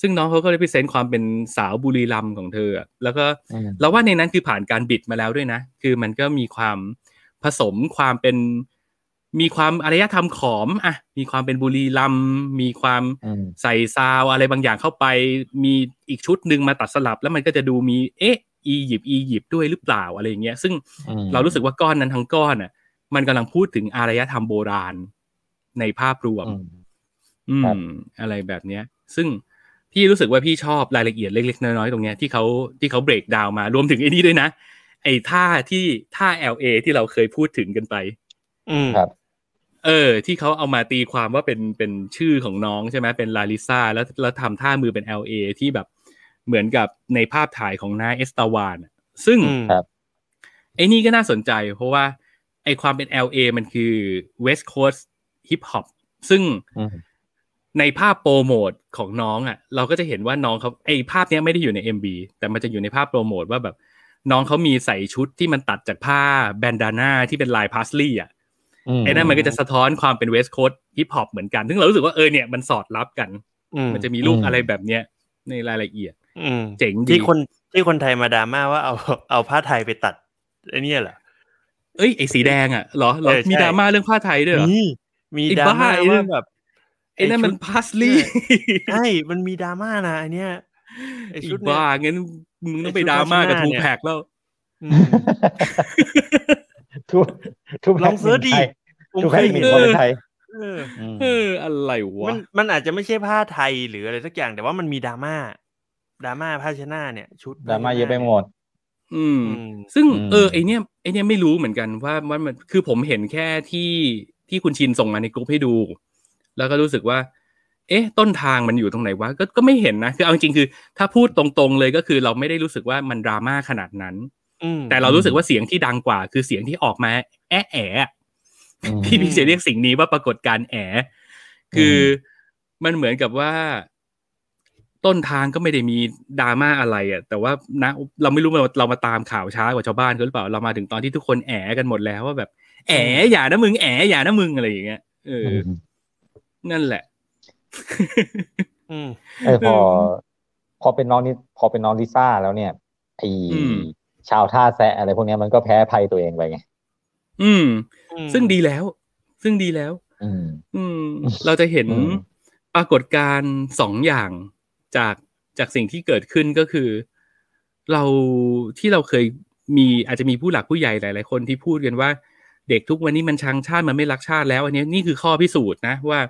ซึ่งน้องเขาก็ represent ความเป็นสาวบุรีรัมย์ของเธออะแล้วก็อืมเราว่าในนั้นคือผ่านการบิดมาแล้วด้วยนะ คือมันก็มีความผสมความเป็นมีความอารยธรรมขอมอะ มีความเป็นบุรีรัมย์มีความอืมใส่ซาวอะไรบางอย่างเข้าไป มีอีกชุดหนึ่งมาตัดสลับ แล้วมันก็จะดูมี เอ๊ะ อียิปต์อียิปต์ด้วยหรือเปล่าอะไรอย่างเงี้ย ซึ่งอืมเรารู้สึกว่าก้อนนั้นทั้งก้อนอะ มันกำลังพูดถึงอารยธรรมโบราณ ในภาพรวม อืมอืครับมอะไรแบบเนี้ย ซึ่งพี่รู้สึกว่าพี่ชอบรายละเอียดเล็กๆน้อยๆตรงเนี้ยที่เขาที่เขาเบรกดาวมารวมถึงไอ้นี่ด้วยนะ ไอ้ท่าที่ท่า LA ที่เราเคยพูดถึงกันไป อืมครับเออ ที่เขาเอามาตีความว่าเป็นเป็นชื่อของน้องใช่ไหมเป็นลาลิซาแล้วแล้วทำท่ามือเป็น LA ที่แบบเหมือนกับในภาพถ่ายของนาเอสตาวานอะซึ่งอืมครับไอ้นี่ก็น่าสนใจ เพราะว่าไอ้ความเป็น LA มันคือ West Coast Hip Hop ซึ่งอืมในภาพโปรโมทของน้องอะ เราก็จะเห็นว่าน้องเขาไอ้ภาพเนี้ยไม่ได้อยู่ใน MV แต่มันจะอยู่ในภาพโปรโมทว่าแบบ น้องเขามีใส่ชุดที่มันตัดจากผ้า bandana ที่เป็นลาย paisley อะอืมไอ้นั่นมันก็จะสะท้อนความเป็นเวส t ์โค s t ฮิปฮอปเหมือนกัน ซึ่งเรารู้สึกว่าเออเนี่ยมันสอดรับกันอืมมันจะมีรูปอะไรแบบเนี้ยในรายละเอียดอืมเจ๋งดีที่คนที่คนไทยมาดราม่าว่าเอาเอาผ้าไทยไปตัดไอ้เนี่ยเหรอเอ้ยไอ้สีแดงอะเหรอเหรอเออใช่มีดราม่าเรื่องผ้าไทยด้วยเหรอ มีมีไอ้ดราม่าบ้าไอ้นั่ว่านแบบไอ้นั่นมันชุดพาสลีย์ใช่มันมีดราม่านะไอเนี้ยไอไอ้ชุดเนี้ยบ้างั้นมึงต้องไปไอ้ชุดดราม่ากับผ้าทูเนี่ยแพ็กแล้วอืมทุกทุกลองเสิร์ชดิไทยผมทุกเคแค่ยหเห็นึ่นงคนเป็นไทยเออมเอออะไรวะมันมันอาจจะไม่ใช่ผ้าไทยหรืออะไรสักอย่างแต่ว่ามันมีดราม่าดราม่าผ้าเชดหนาเนี่ย ชุดดราม่าเยอะไปหมด อืมอืมซึ่งอืมเออไอเนี้ยไอเนี้ยไม่รู้เหมือนกันว่าว่ามันคือผมเห็นแค่ที่ ที่คุณชินส่งมาในกลุ่มให้ดู แล้วก็รู้สึกว่า เอ๊ะ ต้นทางมันอยู่ตรงไหนวะก็ก็ไม่เห็นนะคือเอาจริงๆคือ ถ้าพูดตรงๆเลยก็คือเราไม่ได้รู้สึกว่ามันดราม่าขนาดนั้นอืมแต่เรารู้สึกว่าเสียงที่ดังกว่า คือเสียงที่ออกมา แอะแอะอืมพี่พี่จะเรียกสิ่งนี้ว่าปรากฏการณ์แอะคือมันเหมือนกับว่าต้นทางก็ไม่ได้มีดราม่าอะไรอะ แต่ว่านะเราไม่รู้ว่าเรามาตามข่าวช้ากว่าชาวบ้านเขาหรือเปล่า เรามาถึงตอนที่ทุกคนแอะกันหมดแล้วว่าแบบ แอะอย่านะมึงแอะอย่านะมึงอะไรอย่างเงี้ยเอออนั่นแหละอืมเออพอ พอเป็นน้องนี่พอเป็นน้องลิซ่าแล้วเนี่ยไออืมชาวท่าแซะอะไรพวกเนี้ยมันก็แพ้ภัยตัวเองไปไงอืมอืม ซึ่งดีแล้ว ซึ่งดีแล้ว อืมอืมเราจะเห็นอืมปรากฏการณ์สองอย่างจากจากสิ่งที่เกิดขึ้นก็คือ เราที่เราเคยมีอาจจะมีผู้หลักผู้ใหญ่หลาย ๆ คนที่พูดกันว่า เด็กทุกวันนี้มันชังชาติมันไม่รักชาติแล้วอันนี้นี่คือข้อพิสูจน์นะว่า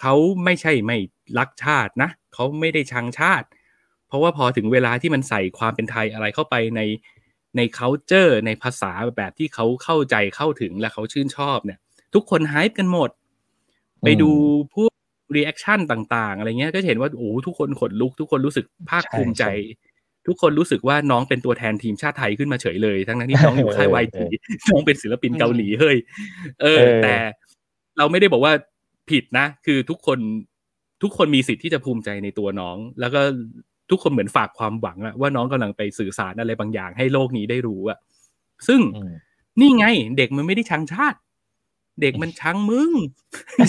เขาไม่ใช่ไม่รักชาตินะเขาไม่ได้ชังชาติ เพราะว่าพอถึงเวลาที่มันใส่ความเป็นไทยอะไรเข้าไปในใน culture ในภาษาแบบที่เขาเข้าใจเข้าถึงและเขาชื่นชอบเนี่ย ทุกคนหายกันหมด ไปดูพวก reaction ต่าง ๆ อะไรเงี้ยก็จะเห็นว่าโอ้โหทุกคนขนลุกทุกคนรู้สึกภาคภูมิใจใช่ ทุกคนรู้สึกว่าน้องเป็นตัวแทนทีมชาติไทยขึ้นมาเฉยเลย ทั้งนั้นที่น้องอยู่ค่าย YG น้องเป็นศิลปินเกาหลีเฮ้ยเออเออ แต่เราไม่ได้บอกว่าผิดนะ คือทุกคนทุกคนมีสิทธิ์ที่จะภูมิใจในตัวน้อง แล้วก็ทุกคนเหมือนฝากความหวังอะว่าน้องกำลังไปสื่อสารอะไรบางอย่างให้โลกนี้ได้รู้อะซึ่งอืมนี่ไง เด็กมันไม่ได้ชังชาติ เด็กมันชังมึง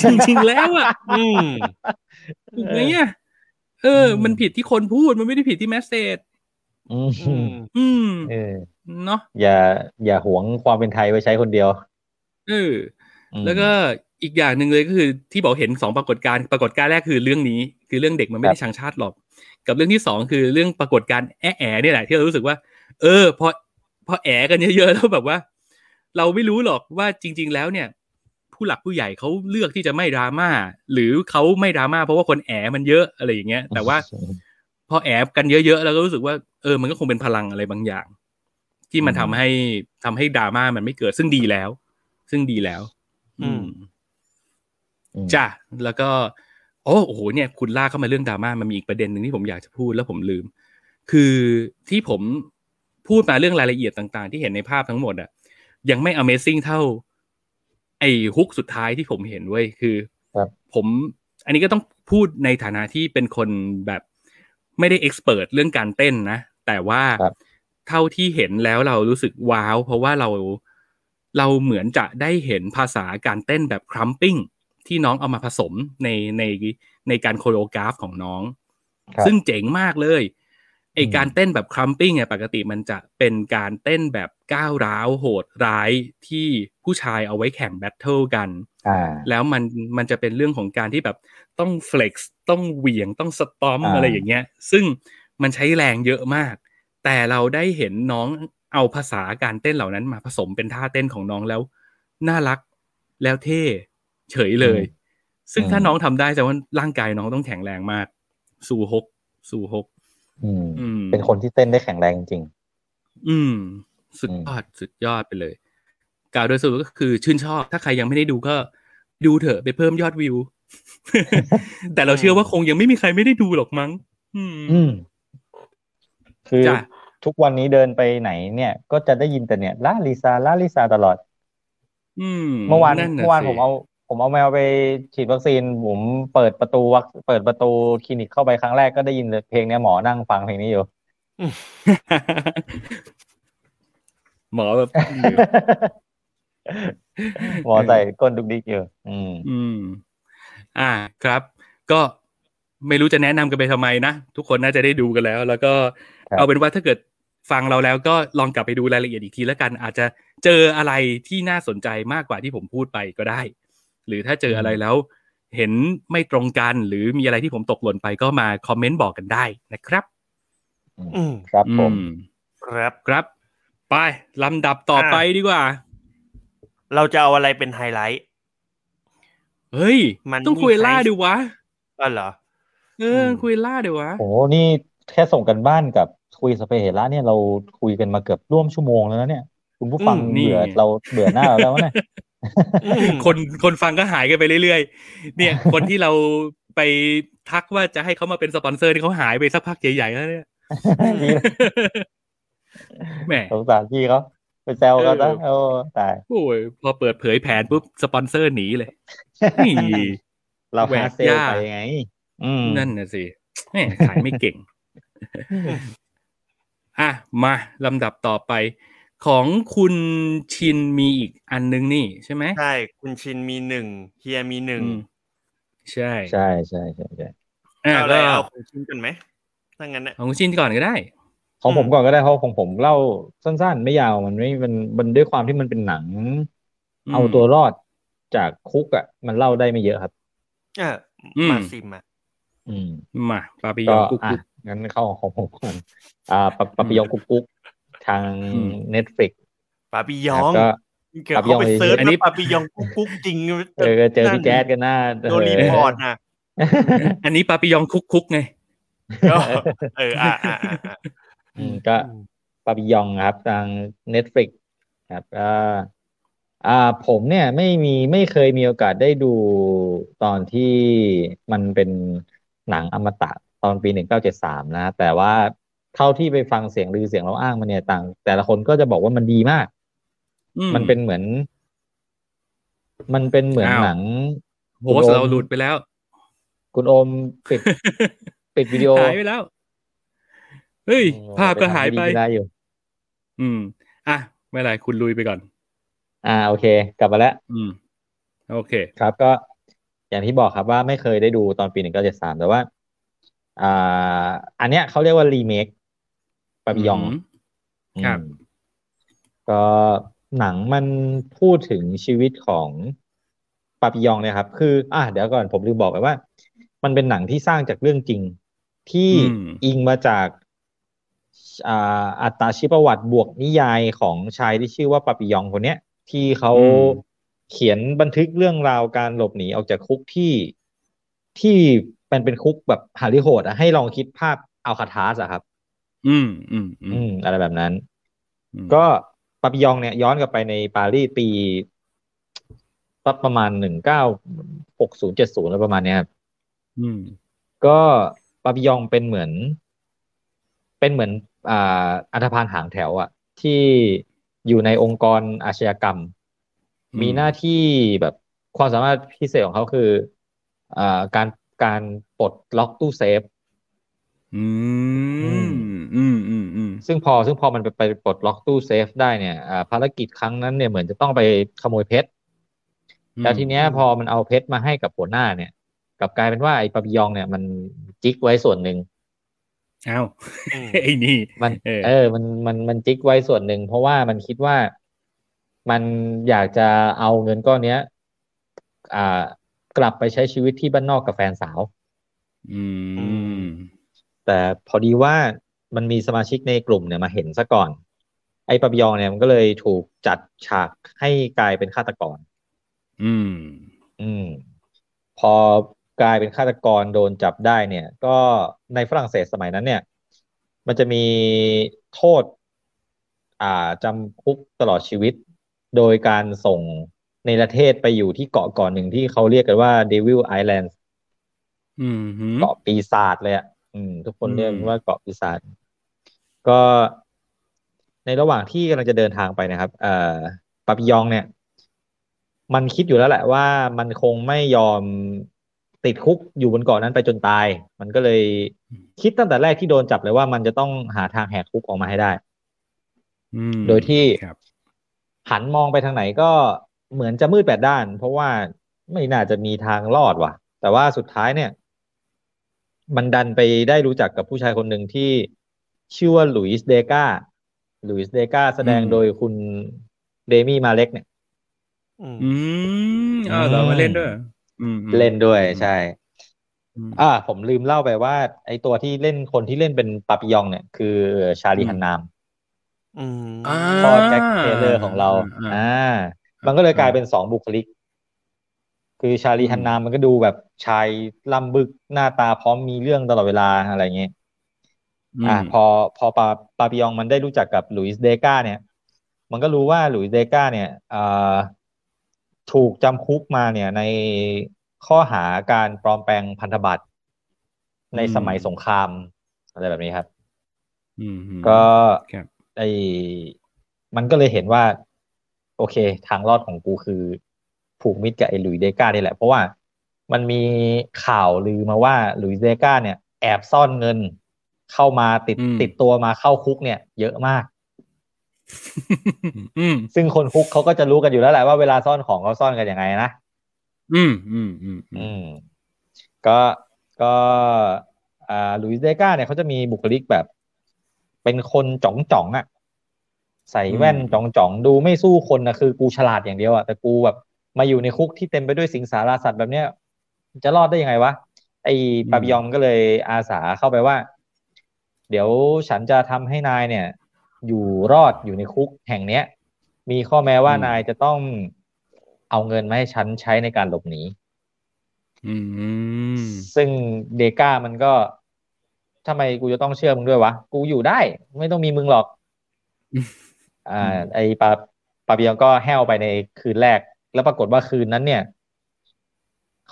จริงๆแล้วอะอืมถูกไหมอะเออ มันผิดที่คนพูดมันไม่ได้ผิดที่แมสเซจ อือืมมอืมเออเนาะอย่า อย่าหวงความเป็นไทยไว้ใช้คนเดียวเอออืมแล้วก็อีกอย่างหนึ่งเลยก็คือที่บอกเห็นสองปรากฏการณ์ปรากฏการณ์แรกคือเรื่องนี้ คือเรื่องเด็กมันไม่ได้ชังชาติหรอก กับเรื่องที่สองคือเรื่องปรากฏการณ์แอะแอะเนี่ยแหละที่เรารู้สึกว่า เออพอพอแอะกันเยอะๆแล้วแบบว่า เราไม่รู้หรอกว่าจริง ๆ แล้วเนี่ย ผู้หลักผู้ใหญ่เขาเลือกที่จะไม่ดราม่าหรือเขาไม่ดราม่าเพราะว่าคนแอะมันเยอะอะไรอย่างเงี้ย แต่ว่า พอแอบกันเยอะๆแล้วก็รู้สึกว่า เออมันก็คงเป็นพลังอะไรบางอย่าง ที่มันอืมทำให้ทำให้ดราม่ามันไม่เกิดซึ่งดีแล้ว ซึ่งดีแล้ว อืมอืมจ้ะแล้วก็โอ้โอ้โหเนี่ย คุณลากเข้ามาเรื่องดราม่ามันมีอีกประเด็นหนึ่งที่ผมอยากจะพูดแล้วผมลืม คือที่ผมพูดมาเรื่องรายละเอียดต่าง ๆ ที่เห็นในภาพทั้งหมดอะยังไม่ Amazing เท่า ไอ้ฮุกสุดท้ายที่ผมเห็นเว้ยคือครับผม อันนี้ก็ต้องพูดในฐานะที่เป็นคนแบบไม่ได้เอ็กซ์เพรสเรื่องการเต้นนะ แต่ว่าครับเท่าที่เห็นแล้วเรารู้สึกว้าว เพราะว่าเราเราเหมือนจะได้เห็นภาษาการเต้นแบบ krumping ที่น้องเอามาผสมในในในการ choreograph ของน้องครับซึ่งเจ๋งมากเลยไออืมการเต้นแบบ krumping เนี่ยปกติมันจะเป็นการเต้นแบบก้าวร้าวโหดร้ายที่ผู้ชายเอาไว้แข่ง battle กันอ่าแล้วมันมันจะเป็นเรื่องของการที่แบบต้อง flex ต้องเหวี่ยงต้อง stomp อ่าอะไรอย่างเงี้ย ซึ่ง มันใช้แรงเยอะมาก แต่เราได้เห็นน้องเอาภาษาการเต้นเหล่านั้นมาผสมเป็นท่าเต้นของน้องแล้ว น่ารักแล้วเท่เฉยเลย ซึ่งถ้าน้องทำได้แสดงว่าร่างกายน้องต้องแข็งแรงมาก สู่ฮกสู่ฮกอืมอืมเป็นคนที่เต้นได้แข็งแรงจริง อืม สุดยอดสุดยอดไปเลย กล่าวโดยสรุปก็คือชื่นชอบ ถ้าใครยังไม่ได้ดูก็ดูเถอะไปเพิ่มยอดวิว แต่เราเชื่อว่าคงยังไม่มีใครไม่ได้ดูหรอกมั้ง อืมอืม คือจ้ะทุกวันนี้เดินไปไหนเนี่ย ก็จะได้ยินแต่เนี่ยลาลิซาลาลิซาตลอด อืมเมื่อวานน่ะเมื่อวานสิผมเอา ผมเอาแมวไปฉีดวัคซีนผมเปิดประตูวัคเปิดประตูคลินิกเข้าไปครั้งแรกก็ได้ยินเลยเพลงเนี้ยหมอนั่งฟังเพลงนี้อยู่หมอแบบหมอใส่ก้นดุกดิกอยู่อืมอืม อ่าครับ ก็ไม่รู้จะแนะนำกันไปทำไมนะ ทุกคนน่าจะได้ดูกันแล้ว แล้วก็ครับ เอาเป็นว่าถ้าเกิดฟังเราแล้วก็ลองกลับไปดูรายละเอียดอีกทีแล้วกัน อาจจะเจออะไรที่น่าสนใจมากกว่าที่ผมพูดไปก็ได้ หรือถ้าเจออะไรแล้ว เห็นไม่ตรงกันหรือมีอะไรที่ผมตกหล่นไปก็มาคอมเมนต์บอกกันได้นะครับอืมครับผมอืครับครับไปลำดับต่อไปดีกว่า เราจะเอาอะไรเป็นไฮไลท์เฮ้ย มันต้องคุยล่ามีใครดีวะอ๋อเหรอเอออมคุยล่าดีวะโอ้โหนี่แค่ส่งกันบ้านกับ คุยสเปเฮระเนี่ยเราคุยกันมาเกือบร่วมชั่วโมงแล้วนะเนี่ย คุณผู้ฟังอืมนี่เบื่อเราเบื่อหน้าเราแล้วเนี่ยอืมคนคนฟังก็หายกันไปเรื่อยๆ เนี่ย คนที่เราไปทักว่าจะให้เขามาเป็นสปอนเซอร์ที่เขาหายไปสักพักใหญ่ๆแล้วเนี่ยดีนะแหมสงสารพี่เขาไปแซวเขาซะเออโอ้ตายโอ้ยพอเปิดเผยแผนปุ๊บสปอนเซอร์หนีเลยนี่เราแหวกหาเซลล์ยากไปไงอืมนั่นน่ะสิแหมขายไม่เก่ง อะมาลำดับต่อไป ของคุณชินมีอีกอันนึงนี่ใช่ไหมใช่ คุณชินมีหนึ่งเฮียมีหนึ่งอืมใช่ใช่ใช่ใช่ใช่อะเอาอะไรก็เอาคุณชินกันไหมถ้างั้นนะของคุณชินก่อนก็ได้ ของผมอืมก่อนก็ได้เพราะของผมเล่าสั้นๆ ไม่ยาวมันไม่มันมันด้วยความที่มันเป็นหนังอืมเอาตัวรอดจากคุกอะ มันเล่าได้ไม่เยอะครับ เอออืมมาซิมอะอืมมาปาปิยก็องกุ๊กอะกุ๊ก งั้นเข้าของผมก่อนอ่าปะปะปิยองกุ๊กกุ๊กทางอืม Netflix ปาปิยคอรับงก็เกิดเขาไปปาปิยองเซิร์ชอันนี้ว่าปาปิยองกุ๊กกุ๊กจริงเจอเจอพี่แจ๊ดกันหน้าโดนรีพอร์ตนะอันนี้ปาปิยองคุกคุกไงก็เอออ่าอ่าอ่าอ่าอืมก็ปาปิยองครับทาง Netflix ครับก็อ่าผมเนี่ยไม่มีไม่เคยมีโอกาสได้ดูตอนที่มันเป็นหนังอมตะ ตอนปีหนึ่งเก้าเจ็ดสามนะ แต่ว่าเท่าที่ไปฟังเสียงลือเสียงเราอ้างมาเนี่ยต่าง แต่ละคนก็จะบอกว่ามันดีมากอืมันเป็นเหมือน มันเป็นเหมือนอ้าวหนังโฮสต์เราหลุดไปแล้ว คุณโอมปิดปิดวิดีโอหายไปแล้ว เฮ้ย ภาพก็หายไปม่ได้อยู่ อืม อะ ไม่เป็นไรคุณลุยไปก่อน อ่า โอเค กลับมาแล้ว อืม โอเค ครับก็อย่างที่บอกครับว่าไม่เคยได้ดูตอนปีหนึ่งเก้าเจ็ดสามแต่ว่าอ่า อันเนี้ยเขาเรียกว่ารีเมคปาปิยองมครับอืมก็หนังมันพูดถึงชีวิตของปาปิยองเนี่ยครับ คือ อะเดี๋ยวก่อนผมลืมบอกไปว่า มันเป็นหนังที่สร้างจากเรื่องจริง ที่อืมอิงมาจากอ่าอัตชีประวัติบวกนิยายของชายที่ชื่อว่าปาปิยองคนเนี้ย ที่เขาอืมเขียนบันทึกเรื่องราวการหลบหนีออกจากคุกที่ที่ เป็นเป็นคุกแบบหาริโหดอะให้ลองคิดภาพอัลคาทาสอะครับ อืมอืมอือืมมอะไรแบบนั้นอืมก็ปาปิยองเนี่ยย้อนกลับไปในปารีสปีสักประมาณหนึ่งเก้าหกศูนย์เจ็ดศูนย์อะไรประมาณเนี้ยครับอืม ก็ปาปิยองเป็นเหมือน เป็นเหมือน อ่าอันธพาลหางแถวอะที่อยู่ในองค์กรอาชญากรรมอืมมีหน้าที่แบบความสามารถพิเศษของเขาคือ อ่าการ การปลดล็อกตู้เซฟอือืมมอืมอืมอืมซึ่งพอซึ่งพอมันไปไปปลดล็อกตู้เซฟได้เนี่ยอ่าภารกิจครั้งนั้นเนี่ยเหมือนจะต้องไปขโมยเพชรแล้วทีเนี้ยพอมันเอาเพชรมาให้กับหัวหน้าเนี่ยกลับกลายเป็นว่าไอ้ปาปิยองเนี่ยมันจิกไว้ส่วนหนึ่งอ้าวอืมไอ้นี่มันเออเออ มันมันมันจิกไว้ส่วนหนึ่งเพราะว่ามันคิดว่ามันอยากจะเอาเงินก้อนเนี้ย อ่า กลับไปใช้ชีวิตที่บ้านนอกกับแฟนสาว อืม แต่พอดีว่ามันมีสมาชิกในกลุ่มเนี่ยมาเห็นซะก่อน ไอ้ปาปิยองเนี่ยมันก็เลยถูกจัดฉากให้กลายเป็นฆาตกร อืม อืม พอกลายเป็นฆาตกรโดนจับได้เนี่ย ก็ในฝรั่งเศสสมัยนั้นเนี่ย มันจะมีโทษ อ่าจำคุกตลอดชีวิต โดยการส่ง ในประเทศไปอยู่ที่เกาะเกาะหนึ่งที่เขาเรียกกันว่า Devil Island อืมหืมเกาะปีศาจเลยอะอืมทุกคนอืมเรียกมันว่าเกาะปีศาจก็ในระหว่างที่กำลังจะเดินทางไปนะครับ เอ่อปาปิยองเนี่ย มันคิดอยู่แล้วแหละว่ามันคงไม่ยอมติดคุกอยู่บนเกาะนั้นไปจนตาย มันก็เลยคิดตั้งแต่แรกที่โดนจับเลยว่ามันจะต้องหาทางแหกคุกออกมาให้ได้อืมโดยที่ครับหันมองไปทางไหนก็ เหมือนจะมืดแปดด้าน เพราะว่าไม่น่าจะมีทางรอดว่ะ แต่ว่าสุดท้ายเนี่ย มันดันไปได้รู้จักกับผู้ชายคนหนึ่งที่ชื่อว่าหลุยส์เดกาหลุยส์เดกาแสดงอืมโดยคุณเดมี่มาเล็กเนี่ย อืมอืมเออเรามาเล่นด้วยอืมเล่นด้วยใช่อืมอ่า ผมลืมเล่าไปว่า ไอตัวที่เล่นคนที่เล่นเป็นปาปิยองเนี่ย คือชาลีอืมฮันนามอืมอ่าพ่อแจ็คเทเลอร์ของเรา อ่าอ่า มันก็เลยกลายเป็นสองบุคลิก คือชาลีอืมฮันนามมันก็ดูแบบชายล่ำบึกหน้าตาพร้อมมีเรื่องตลอดเวลาอะไรเงี้ยมอ่า พอพอปาปาปิยองมันได้รู้จักกับหลุยส์เดกาเนี่ย มันก็รู้ว่าหลุยส์เดกาเนี่ยอ่าถูกจำคุกมาเนี่ยในข้อหาการปลอมแปลงพันธบัตรในสมัยสงครามอะไรแบบนี้ครับอืมอืมก็ครับไอมันก็เลยเห็นว่า โอเค ทางรอดของกูคือ ผูกมิตรกับไอ้หลุยส์เดกานี่แหละ เพราะว่ามันมีข่าวลือมาว่าหลุยส์เดกาเนี่ย แอบซ่อนเงิน เข้ามาติดอืมติดตัวมาเข้าคุกเนี่ย เยอะมากอืมซึ่งคนคุกเขาก็จะรู้กันอยู่แล้วแหละว่าเวลาซ่อนของเขาซ่อนกันยังไงนะอืมอืมอืมอืมอืมก็ก็อ่าหลุยส์เดกาเนี่ยเขาจะมีบุคลิกแบบ เป็นคนจ๋องจ๋องๆอะ ใส่แว่นจ๋องจ๋องๆดูไม่สู้คนนะคือกูฉลาดอย่างเดียวอะแต่กูแบบมาอยู่ในคุกที่เต็มไปด้วยสิงสารสัตว์แบบเนี้ยจะรอดได้ยังไงวะไอ้ปาปิยองก็เลยอาสาเข้าไปว่า เดี๋ยวฉันจะทำให้นายเนี่ย อยู่รอดอยู่ในคุกแห่งเนี้ย มีข้อแม้ว่าอืมนายจะต้องเอาเงินมาให้ฉันใช้ในการหลบหนีอืมซึ่งเดก้ามันก็ทำไมกูจะต้องเชื่อมึงด้วยวะ กูอยู่ได้ ไม่ต้องมีมึงหรอก อืมอ่าไอปาปาปิยองก็แห้วไปในคืนแรก แล้วปรากฏว่าคืนนั้นเนี่ย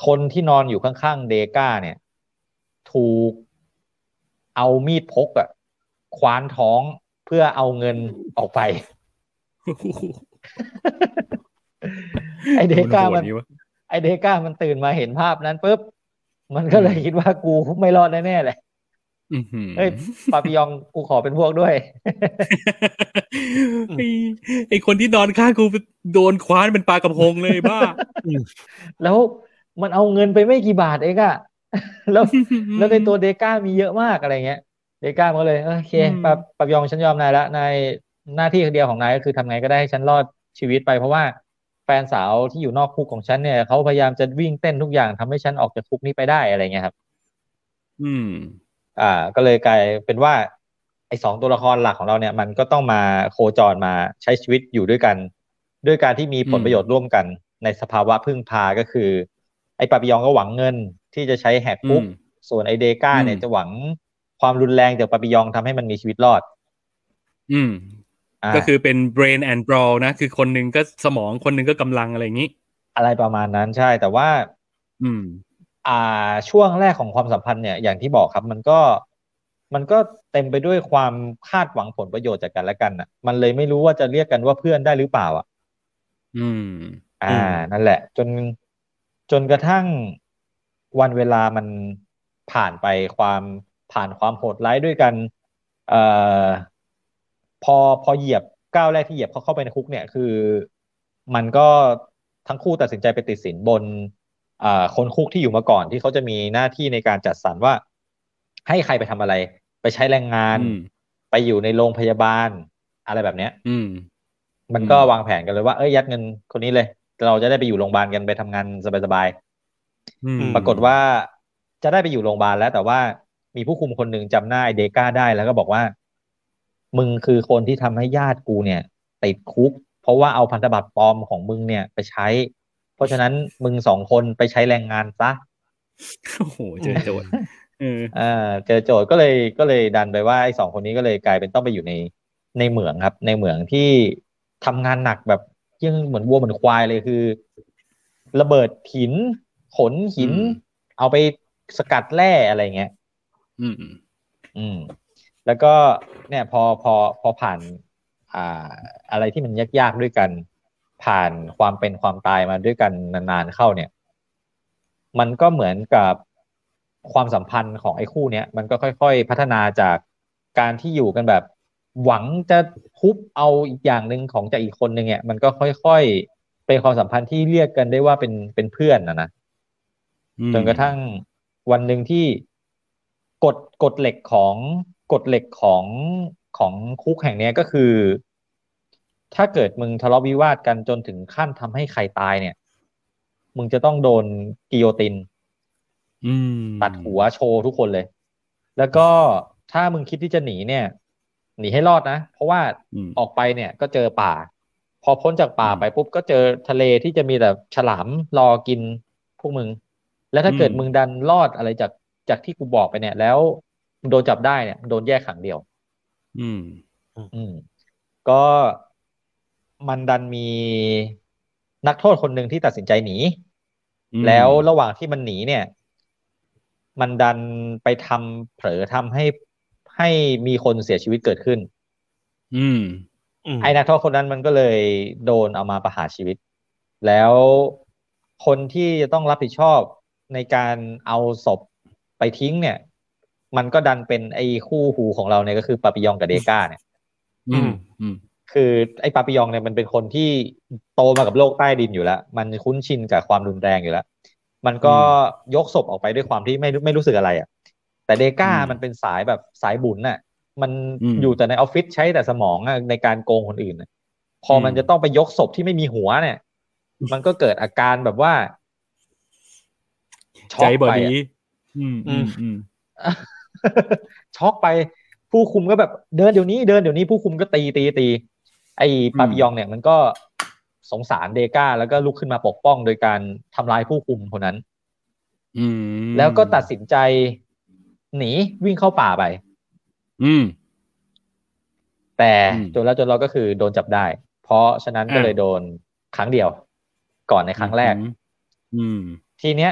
คนที่นอนอยู่ข้างๆเดก้าเนี่ย ถูกเอามีดพกอะคว้านท้องเพื่อเอาเงินออกไปไอเดก้ามันโหดวะไอเดก้ามันตื่นมาเห็นภาพนั้นปุ๊บมันก็เลยคิดว่ากูไม่รอดแน่ๆเลยอื้อหือ เฮ้ยปาปิยองกูขอเป็นพวกด้วยไอ้ไอคนที่นอนข้างกูโดนคว้านเป็นปลากระพงเลยบ้าแล้วมันเอาเงินไปไม่กี่บาทเองอะแล้วแล้วในตัวเดก้ามีเยอะมากอะไรเงี้ย เดก้ามันก็เลยเออโอเคอืมปาปาปิยองฉันยอมนายละนายหน้าที่เดียวของนายก็คือทำไงก็ได้ให้ฉันรอดชีวิตไปเพราะว่าแฟนสาวที่อยู่นอกคุกของฉันเนี่ยเขาพยายามจะวิ่งเต้นทุกอย่างทำให้ฉันออกจากคุกนี้ไปได้อะไรเงี้ยครับ อืม อ่า ก็เลยกลายเป็นว่าไอ้สองตัวละครหลักของเราเนี่ย มันก็ต้องมาโคจรมาใช้ชีวิตอยู่ด้วยกัน ด้วยการที่มีผลอืมประโยชน์ร่วมกัน ในสภาวะพึ่งพาก็คือ ไอ้ปาปิยองก็หวังเงินที่จะใช้แหกคุกอืมส่วนไอ้เดก้าเนี่ยอืมจะหวังความรุนแรงจากปาปิยองทำให้มันมีชีวิตรอด อืมอ่าก็คือเป็น brain and brawl นะ คือคนหนึ่งก็สมองคนหนึ่งก็กำลังอะไรอย่างนี้ อะไรประมาณนั้นใช่แต่ว่า อืม อ่าช่วงแรกของความสัมพันธ์เนี่ยอย่างที่บอกครับมันก็มันก็เต็มไปด้วยความคาดหวังผลประโยชน์จากกันและกันอะ มันเลยไม่รู้ว่าจะเรียกกันว่าเพื่อนได้หรือเปล่าอะ อืม อ่าอืมนั่นแหละ จนจนกระทั่งวันเวลามันผ่านไปความผ่านความโหดร้ายด้วยกัน เอ่อพอพอเหยียบก้าวแรกที่เหยียบเขาเข้าไปในคุกเนี่ยคือ มันก็ทั้งคู่ตัดสินใจไปติดสินบนอ่า คนคุกที่อยู่มาก่อนที่เขาจะมีหน้าที่ในการจัดสรรว่า ให้ใครไปทำอะไร ไปใช้แรงงานอืมไปอยู่ในโรงพยาบาล อะไรแบบเนี้ย อืม มันก็อืมวางแผนกันเลยว่าเอ้ยยัดเงินคนนี้เลย เราจะได้ไปอยู่โรงพยาบาลกันไปทำงานสบายๆอืมปรากฏว่าจะได้ไปอยู่โรงพยาบาลแล้ว แต่ว่ามีผู้คุมคนหนึ่งจำหน้าไอเดก้าได้แล้วก็บอกว่า มึงคือคนที่ทำให้ญาติกูเนี่ยติดคุก เพราะว่าเอาพันธบัตรปลอมของมึงเนี่ย ไปใช้ เพราะฉะนั้นมึงสองคนไปใช้แรงงานซะโอ้โหเจอโจทย์เอออ่าเจอโจทย์ก็เลยก็เลยดันไปว่าไอ้สองคนนี้ก็เลยกลายเป็นต้องไปอยู่ในในเหมืองครับ ในเหมืองที่ทำงานหนักแบบยังเหมือนวัวเหมือนควายเลยคือ ระเบิดหิน ขนหิน เอาไปสกัดแร่อะไรเงี้ยอืมอืมอืมแล้วก็เนี่ยพอพอพอผ่าน อ่า อะไรที่มันยากๆด้วยกัน ผ่านความเป็นความตายมาด้วยกันนานๆเข้าเนี่ย มันก็เหมือนกับความสัมพันธ์ของไอ้คู่เนี้ยมันก็ค่อย ๆ พัฒนาจากการที่อยู่กันแบบ หวังจะทุบเอาอีกอย่างหนึ่งของจากอีกคนหนึ่งเนี่ยมันก็ค่อยๆเป็นความสัมพันธ์ที่เรียกกันได้ว่าเป็นเป็นเพื่อนนะนะอืมจนกระทั่งวันหนึ่งที่กฎกฎเหล็กของกฎเหล็กของของคุกแห่งเนี้ยก็คือ ถ้าเกิดมึงทะเลาะวิวาทกันจนถึงขั้นทำให้ใครตายเนี่ย มึงจะต้องโดนกิโยตินอืมตัดหัวโชว์ทุกคนเลย แล้วก็ถ้ามึงคิดที่จะหนีเนี่ย หนีให้รอดนะ เพราะว่าอืมออกไปเนี่ยก็เจอป่า พอพ้นจากป่าอืมไปปุ๊บก็เจอทะเลที่จะมีแต่ฉลามรอกินพวกมึง แล้วถ้าเกิดอืมมึงดันรอดอะไรจากจากที่กูบอกไปเนี่ย แล้วมึงโดนจับได้เนี่ยมึงโดนแยกขังเดียว อืม อืม ก็ มันดันมีนักโทษคนหนึ่งที่ตัดสินใจหนีอืมแล้วระหว่างที่มันหนีเนี่ย มันดันไปทำเผลอทำให้ให้มีคนเสียชีวิตเกิดขึ้นอืมอืมไอ้นักโทษคนนั้นมันก็เลยโดนเอามาประหารชีวิต แล้วคนที่จะต้องรับผิดชอบในการเอาศพไปทิ้งเนี่ย มันก็ดันเป็นไอ้คู่หูของเราเนี่ยก็คือปาปิยองกับเดก้าเนี่ย อืม อืม คือไอ้ปาปิยองเนี่ยมันเป็นคนที่โตมากับโลกใต้ดินอยู่แล้ว มันคุ้นชินกับความรุนแรงอยู่แล้ว มันก็ยกศพออกไปด้วยความที่ไม่ไม่รู้สึกอะไรอะ แต่เดก้าอืมมันเป็นสายแบบสายบุญน่ะ มันอืมอยู่แต่ในออฟฟิศใช้แต่สมองอะในการโกงคนอื่นน่ะพออมมันจะต้องไปยกศพที่ไม่มีหัวเนี่ย มันก็เกิดอาการแบบว่าช็ใจอกบอไปดีอะอืมอืมอืมช็อกไปผู้คุมก็แบบเดินเดี๋ยวนี้เดินเดี๋ยวนี้ผู้คุมก็ตีตีตี ไอ้ปาปิยองเนี่ยมันก็สงสารเดก้า แล้วก็ลุกขึ้นมาปกป้องโดยการทำร้ายผู้คุมคนนั้นอืมแล้วก็ตัดสินใจหนีวิ่งเข้าป่าไป อืม แต่อืมจนแล้วจนเราก็คือโดนจับได้ เพราะฉะนั้นก็อ่าเลยโดนครั้งเดียว ก่อนในครั้งแรก อืม ทีเนี้ย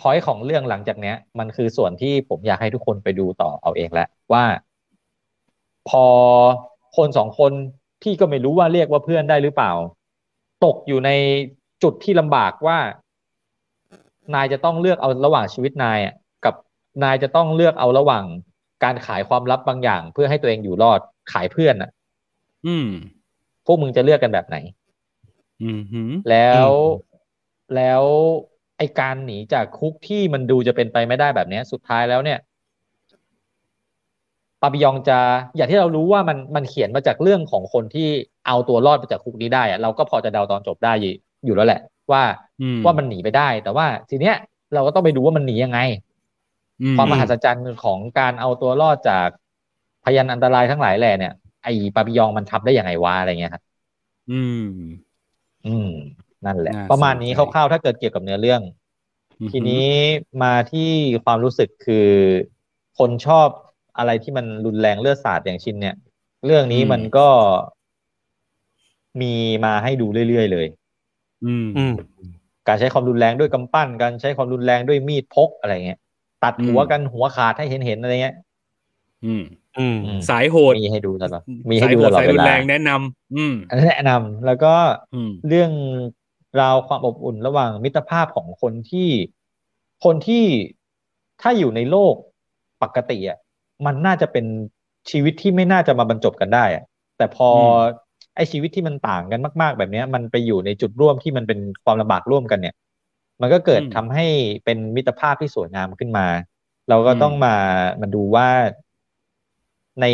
พอยของเรื่องหลังจากเนี้ย มันคือส่วนที่ผมอยากให้ทุกคนไปดูต่อเอาเองแหละว่า พอคนสองคน ที่ก็ไม่รู้ว่าเรียกว่าเพื่อนได้หรือเปล่า ตกอยู่ในจุดที่ลำบากว่า นายจะต้องเลือกเอาระหว่างชีวิตนายอะกับนายจะต้องเลือกเอาระหว่างการขายความลับบางอย่าง เพื่อให้ตัวเองอยู่รอดขายเพื่อนอะ อืม พวกมึงจะเลือกกันแบบไหน อืมหืมแล้วแล้วไอการหนีจากคุกที่มันดูจะเป็นไปไม่ได้แบบเนี้ย สุดท้ายแล้วเนี่ย ปาปิยองจะอย่างที่เรารู้ว่ามันมันเขียนมาจากเรื่องของคนที่เอาตัวรอดมาจากคุกนี้ได้อะเราก็พอจะเดาตอนจบได้อยู่อยู่แล้วแหละ ว่าอืมว่ามันหนีไปได้ แต่ว่าทีเนี้ยเราก็ต้องไปดูว่ามันหนียังไงอืความมหัศจรรย์ของการเอาตัวรอดจากพยานอันตรายทั้งหลายแหล่เนี่ยไอปาปิยองมันทำได้ยังไงวะอะไรเงี้ยครับอืม อืม นั่นแหละน่าประมาณนี้สนใจคร่าวๆถ้าเกิดเกี่ยวกับเนื้อเรื่องอืมทีนี้มาที่ความรู้สึกคือคนชอบ อะไรที่มันรุนแรงเลือดสาดอย่างชินเนี่ย เรื่องนี้มันก็มีมาให้ดูเรื่อยๆเลย อืมอืมการใช้ความรุนแรงด้วยกำปั้น การใช้ความรุนแรงด้วยมีดพกอะไรเงี้ย ตัดหัวอืมกันหัวขาดให้เห็นๆอะไรเงี้ย อืม อืมอืมสายโหด มีให้ดูตลอด มีให้สายดูโหตดลอดสายเวรุนลาแรงแนะนำอืม แนะนำแล้วก็อืมเรื่องราวความอบอุ่นระหว่างมิตรภาพของคนที่ คนที่ถ้าอยู่ในโลกปกติอะ มันน่าจะเป็นชีวิตที่ไม่น่าจะมาบรรจบกันได้อะแต่พอไอชีวิตที่มันต่างกันมาก ๆ แบบเนี้ยมันไปอยู่ในจุดร่วมที่มันเป็นความลำบากร่วมกันเนี่ย มันก็เกิดอืมทำให้เป็นมิตรภาพที่สวยงามขึ้นมา เราก็ต้องอืมมามาดูว่าใน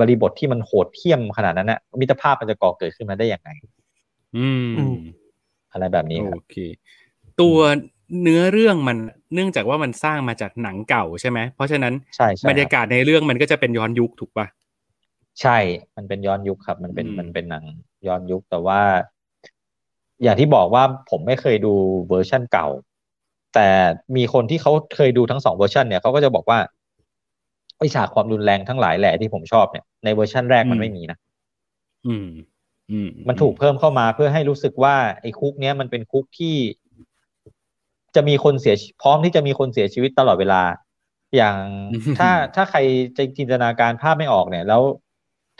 บริบทที่มันโหดเหี้ยมขนาดนั้นนะมิตรภาพมันจะก่อเกิดขึ้นมาได้อย่างไงอืมอืม อะไรแบบนี้ครับโอเค ตัว เนื้อเรื่องมันเนื่องจากว่ามันสร้างมาจากหนังเก่าใช่ไหมเพราะฉะนั้นใช่ใช่บรรยากาศในเรื่องมันก็จะเป็นย้อนยุคถูกปะใช่ มันเป็นย้อนยุคครับ มันเป็นอืมมันเป็นหนังย้อนยุคแต่ว่า อย่างที่บอกว่าผมไม่เคยดูเวอร์ชั่นเก่า แต่มีคนที่เขาเคยดูทั้งสองเวอร์ชันเนี่ยเขาก็จะบอกว่าไอฉากความรุนแรงทั้งหลายแหละที่ผมชอบเนี่ยในเวอร์ชันแรกมันไม่มีนะอืม อืม มันถูกเพิ่มเข้ามาเพื่อให้รู้สึกว่าไอ้คุกเนี้ยมันเป็นคุกที่ จะมีคนเสียชีพร้อมที่จะมีคนเสียชีวิตตลอดเวลา อย่างถ้าถ้าใครจะจินตนาการภาพไม่ออกเนี่ย แล้ว